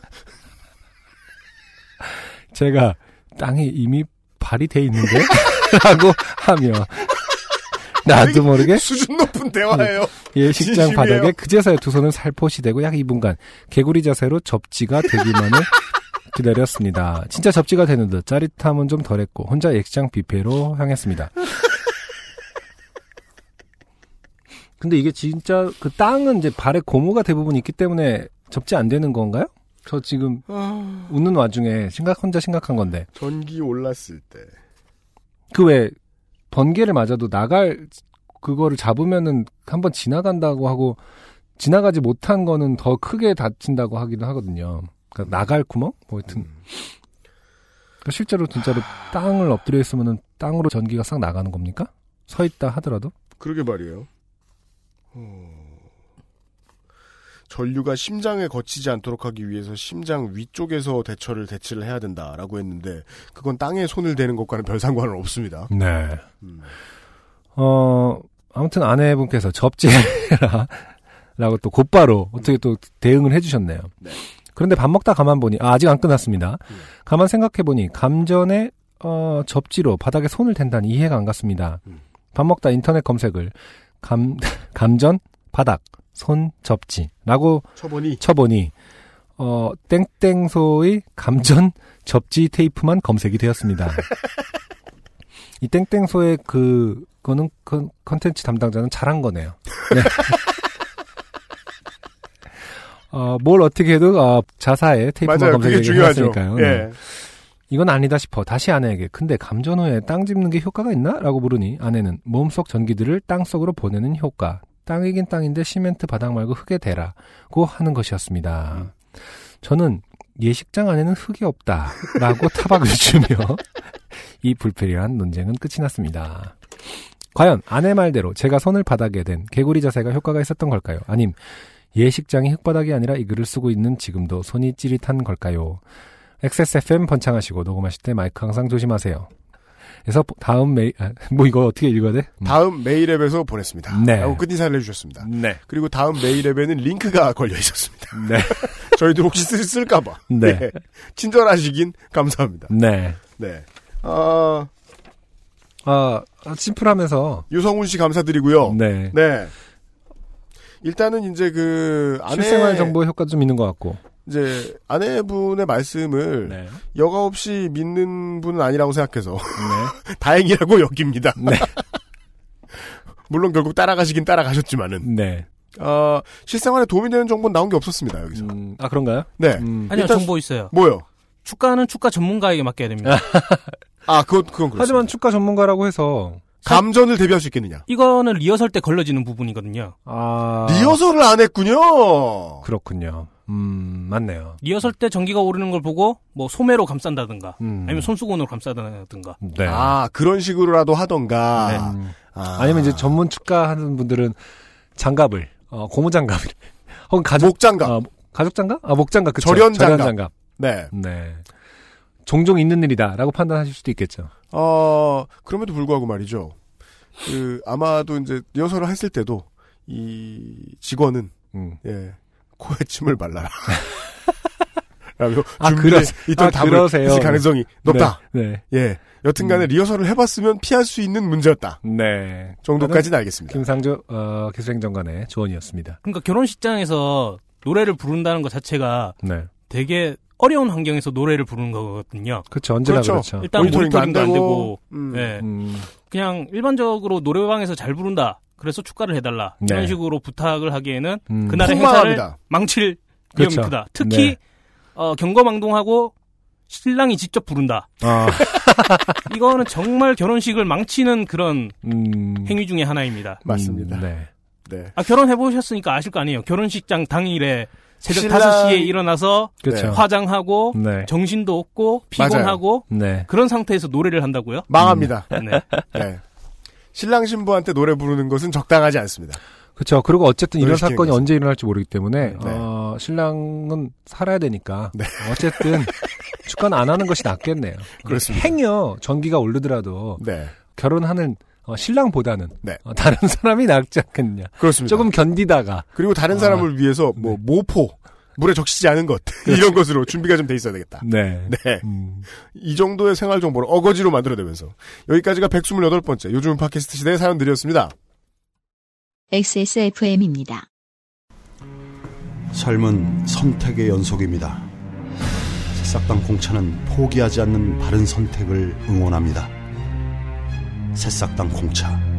제가 땅에 이미 발이 돼 있는데? 라고 하며 나도 모르게 수준 높은 대화예요. 예식장 진심이에요. 바닥에 그제서야 두 손을 살포시 대고 약 2분간 개구리 자세로 접지가 되기만을 기다렸습니다. 진짜 접지가 되는 듯 짜릿함은 좀 덜했고 혼자 예식장 뷔페로 향했습니다. 근데 이게 진짜 그 땅은 이제 발에 고무가 대부분 있기 때문에 접지 안 되는 건가요? 저 지금 아, 웃는 와중에 심각 혼자 심각한 건데 전기 올랐을 때. 그 왜 번개를 맞아도 나갈 그거를 잡으면은 한번 지나간다고 하고 지나가지 못한 거는 더 크게 다친다고 하기도 하거든요. 그러니까 나갈 구멍? 뭐 하여튼 그러니까 실제로 진짜로 땅을 엎드려 있으면은 땅으로 전기가 싹 나가는 겁니까? 서 있다 하더라도 그러게 말이에요. 어, 전류가 심장에 거치지 않도록 하기 위해서 심장 위쪽에서 대처를 대치를 해야 된다라고 했는데 그건 땅에 손을 대는 것과는 별 상관은 없습니다. 네. 음. 어 아무튼 아내분께서 접지해라 라고 또 곧바로 어떻게 또 대응을 해주셨네요. 네. 그런데 밥 먹다 가만 보니 아, 아직 안 끝났습니다. 가만 생각해 보니 감전에 어, 접지로 바닥에 손을 댄다니 이해가 안 갔습니다. 밥 먹다 인터넷 검색을 감 감전 바닥 손 접지라고 쳐보니 쳐보니 어 땡땡소의 감전 접지 테이프만 검색이 되었습니다. 이 땡땡소의 그 거는 컨- 컨텐츠 담당자는 잘한 거네요. 네. 어, 뭘 어떻게 해도 어, 자사의 테이프만 검색이. 했으니까요. 예. 이건 아니다 싶어 다시 아내에게 근데 감전 후에 땅 짚는 게 효과가 있나? 라고 물으니 아내는 몸속 전기들을 땅 속으로 보내는 효과 땅이긴 땅인데 시멘트 바닥 말고 흙에 대라고 하는 것이었습니다. 저는 예식장 안에는 흙이 없다 라고 타박을 주며 이 불필요한 논쟁은 끝이 났습니다. 과연 아내 말대로 제가 손을 바닥에 댄 개구리 자세가 효과가 있었던 걸까요? 아님 예식장이 흙바닥이 아니라 이 글을 쓰고 있는 지금도 손이 찌릿한 걸까요? XSFM 번창하시고 녹음하실 때 마이크 항상 조심하세요. 그래서 다음 메일, 아, 뭐 이거 어떻게 읽어야 돼? 음. 다음 메일 앱에서 보냈습니다. 네. 라고 끝 인사를 해주셨습니다. 네. 그리고 다음 메일 앱에는 링크가 걸려 있었습니다. 네. 저희도 혹시 쓸, 쓸까봐. 네. 친절하시긴 감사합니다. 네. 네. 아, 아, 심플하면서. 유성훈 씨 감사드리고요. 네. 네. 일단은 이제 그 아내 실생활 정보 효과도 좀 있는 것 같고. 이제 아내분의 말씀을 네. 여과 없이 믿는 분은 아니라고 생각해서 다행이라고 여깁니다. 네. 물론 결국 따라가시긴 따라가셨지만은 네. 어, 실생활에 도움이 되는 정보는 나온 게 없었습니다 여기서. 아 그런가요? 네. 아니요, 일단 정보 있어요. 뭐요? 주가는 주가 전문가에게 맡겨야 됩니다. 아, 그건 그건 그렇습니다. 하지만 축가 전문가라고 해서 감전을 대비할 수 있겠느냐? 이거는 리허설 때 걸러지는 부분이거든요. 아 리허설을 안 했군요. 그렇군요. 음 맞네요. 리허설 때 전기가 오르는 걸 보고 뭐 소매로 감싼다든가 음. 아니면 손수건으로 감싼다든가 네. 아 그런 식으로라도 하던가. 네. 아. 아니면 이제 전문 축가 하는 분들은 장갑을 어, 고무 장갑을 혹은 가죽 목장갑, 아, 가죽 장갑? 아 목장갑 그쵸? 절연 장갑. 장갑. 네. 네. 종종 있는 일이다라고 판단하실 수도 있겠죠. 어 그럼에도 불구하고 말이죠. 그 아마도 이제 리허설을 했을 때도 이 직원은 음. 예 코에 침을 발라라. 라고 아, 준비해 있던 아, 답을 그러세요. 있을 가능성이 높다. 네. 예. 여튼간에 리허설을 해봤으면 피할 수 있는 문제였다. 네. 정도까지는 알겠습니다. 김상조 어, 기술행정관의 조언이었습니다. 그러니까 결혼식장에서 노래를 부른다는 것 자체가 네. 되게 어려운 환경에서 노래를 부르는 거거든요. 그렇죠. 언제나 그렇죠. 그렇죠. 일단 모니터링도 안안 되고, 되고, 음. 네. 음, 그냥 일반적으로 노래방에서 잘 부른다. 그래서 축가를 해달라. 네. 이런 식으로 부탁을 하기에는 음. 그날의 폭망합니다. 행사를 망칠 위험이 그렇죠. 크다. 특히 네. 어, 경거망동하고 신랑이 직접 부른다. 아, 이거는 정말 결혼식을 망치는 그런 음, 행위 중에 하나입니다. 맞습니다. 음, 네. 네. 아, 결혼해 보셨으니까 아실 거 아니에요. 결혼식장 당일에 새벽 신랑- 5시에 일어나서 그렇죠. 화장하고 네. 정신도 없고 피곤하고 네. 그런 상태에서 노래를 한다고요? 망합니다. 네. 네. 신랑 신부한테 노래 부르는 것은 적당하지 않습니다. 그렇죠. 그리고 어쨌든 이런 사건이. 언제 일어날지 모르기 때문에 네. 어, 신랑은 살아야 되니까 네. 어쨌든 축가는 안 하는 것이 낫겠네요. 그렇습니다. 행여 전기가 오르더라도 네. 결혼하는 어, 신랑보다는 네. 어, 다른 사람이 낫지 않겠느냐. 그렇습니다. 조금 견디다가 그리고 다른 아. 사람을 위해서 뭐 모포 물에 적시지 않은 것 이런 것으로 준비가 좀 돼 있어야 되겠다. 네. 네. 음, 이 정도의 생활 정보를 어거지로 만들어내면서 여기까지가 128번째 요즘 팟캐스트 시대의 사연들이었습니다. XSFM입니다. 삶은 선택의 연속입니다. 새싹당 공차는 포기하지 않는 바른 선택을 응원합니다. 새싹당 공차.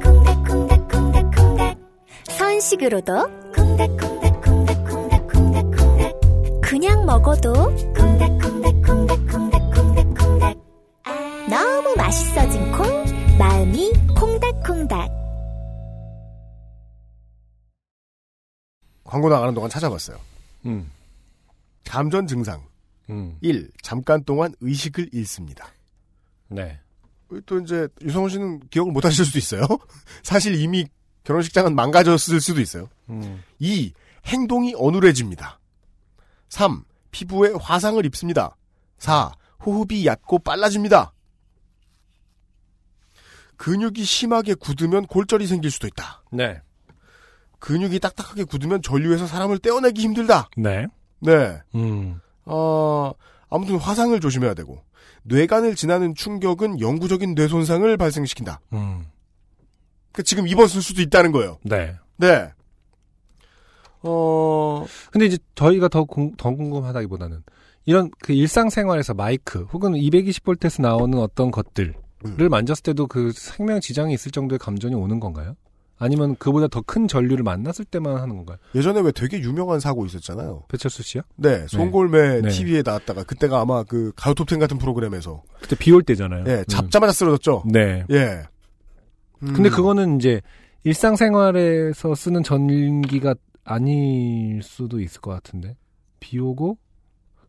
선식으로도 콩닥콩닥콩닥콩닥콩닥콩닥 그냥 먹어도 콩닥콩닥콩닥콩닥콩닥콩닥 너무 맛있어진 콩 마음이 콩닥콩닥 광고 나가는 동안 찾아봤어요. 음, 감전 증상 음, 1. 잠깐 동안 의식을 잃습니다. 네. 또 이제 유성훈 씨는 기억을 못 하실 수도 있어요. 사실 이미 결혼식장은 망가졌을 수도 있어요. 음, 2. 행동이 어눌해집니다. 3. 피부에 화상을 입습니다. 4. 호흡이 얕고 빨라집니다. 근육이 심하게 굳으면 골절이 생길 수도 있다. 네. 근육이 딱딱하게 굳으면 전류에서 사람을 떼어내기 힘들다. 네. 네. 음, 어, 아무튼 화상을 조심해야 되고 뇌관을 지나는 충격은 영구적인 뇌 손상을 발생시킨다. 음, 그 지금 입었을 수도 있다는 거예요. 네. 네. 어, 근데 이제 저희가 더, 궁, 더 궁금하다기보다는 이런 그 일상생활에서 마이크 혹은 220V에서 나오는 어떤 것들을 음. 만졌을 때도 그 생명 지장이 있을 정도의 감전이 오는 건가요? 아니면 그보다 더 큰 전류를 만났을 때만 하는 건가요? 예전에 왜 되게 유명한 사고 있었잖아요. 배철수 씨요? 네, 송골매 네. TV에 나왔다가 그때가 아마 그 가요톱텐 같은 프로그램에서 그때 비 올 때잖아요. 예, 음. 잡자마자 쓰러졌죠. 네. 예. 음. 근데 그거는 이제 일상생활에서 쓰는 전기가 아닐 수도 있을 것 같은데 비 오고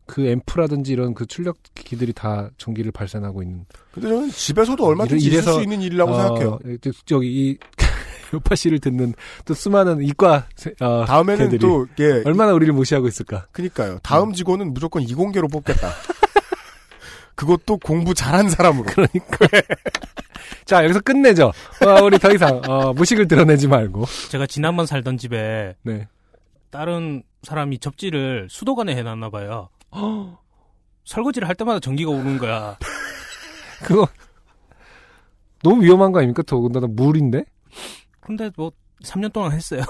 그 앰프라든지 이런 그 출력기들이 다 전기를 발산하고 있는. 근데 저는 집에서도 얼마든지 이래- 있을 수 있는 일이라고 어, 생각해요. 저기 이 요파 씨를 듣는 또 수많은 이과 세- 어, 다음에는 걔들이 또, 예. 얼마나 우리를 무시하고 있을까. 그니까요. 다음 직원은 무조건 이공계로 뽑겠다. 그것도 공부 잘한 사람으로. 그러니까. 자 여기서 끝내죠. 어, 우리 더 이상 어, 무식을 드러내지 말고. 제가 지난번 살던 집에 네. 다른 사람이 접지를 수도관에 해놨나 봐요. 설거지를 할 때마다 전기가 오는 거야. 그거 너무 위험한 거 아닙니까? 더군다나 물인데. 근데 뭐 3년 동안 했어요.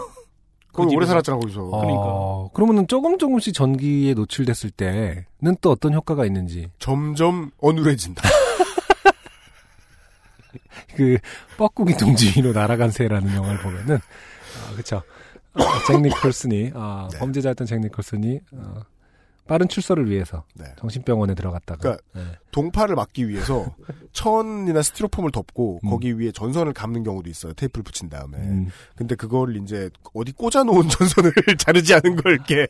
거기 그 오래. 살았잖아, 거기서. 어, 그러면은 조금 조금씩 전기에 노출됐을 때는 또 어떤 효과가 있는지. 점점 어눌해진다. 그 뻐꾸기 둥지 위로 날아간 새라는 영화를 보면은 아, 그쵸 어, 잭 니콜슨이 어, 네. 범죄자였던 잭 니콜슨이 어, 빠른 출소를 위해서 정신병원에 들어갔다가 그러니까 네. 동파를 막기 위해서 천이나 스티로폼을 덮고 음. 거기 위에 전선을 감는 경우도 있어요. 테이프를 붙인 다음에. 음. 근데 그걸 이제 어디 꽂아놓은 전선을 자르지 않은 걸 이렇게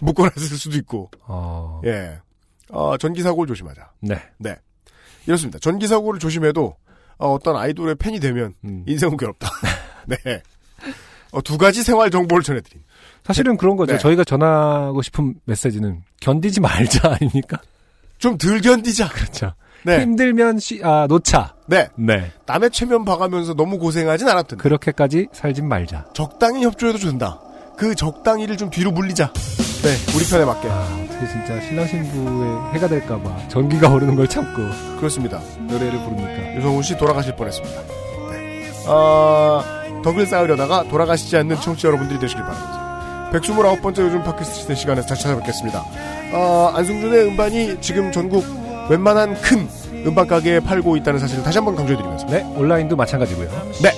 묶어놨을 수도 있고. 어, 예. 어, 전기 사고를 조심하자. 네. 네. 이렇습니다. 전기 사고를 조심해도 어, 떤 아이돌의 팬이 되면 음. 인생은 괴롭다. 네. 어, 두 가지 생활 정보를 전해드린. 사실은 그런 거죠 네. 저희가 전하고 싶은 메시지는 견디지 말자 아닙니까 좀 덜 견디자. 그렇죠 네. 힘들면 쉬, 아, 놓자 네. 네 남의 체면 봐가면서 너무 고생하진 않았던데. 그렇게까지 살진 말자 적당히 협조해도 준다. 그 적당히를 좀 뒤로 물리자. 네, 우리 편에 맞게. 아, 어떻게 진짜 신랑 신부의 해가 될까봐 전기가 오르는 걸 참고 그렇습니다. 노래를 부르니까 유성훈 씨 돌아가실 뻔했습니다. 네. 아, 덕을 쌓으려다가 돌아가시지 않는 청취자 여러분들이 되시길 바랍니다. 129번째 요즘 팟캐스트 시대 시간에서 다시 찾아뵙겠습니다. 아, 안승준의 음반이 지금 전국 웬만한 큰 음반 가게에 팔고 있다는 사실을 다시 한번 강조해드리면서. 네 온라인도 마찬가지고요 네.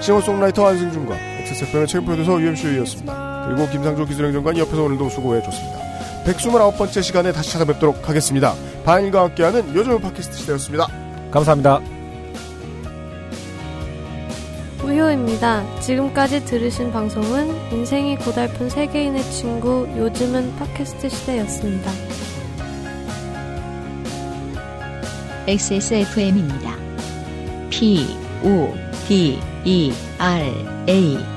싱어송라이터 안승준과 XSFM의 최근 프로듀서 UMC였습니다. 그리고 김상조 기술행정관이 옆에서 오늘도 수고해 줬습니다. 129번째 시간에 다시 찾아뵙도록 하겠습니다. 반일과 함께하는 요즘 팟캐스트 시대였습니다. 감사합니다 우효입니다. 지금까지 들으신 방송은 인생이 고달픈 세계인의 친구 요즘은 팟캐스트 시대였습니다. XSFM입니다. P, O, D, E, R, A.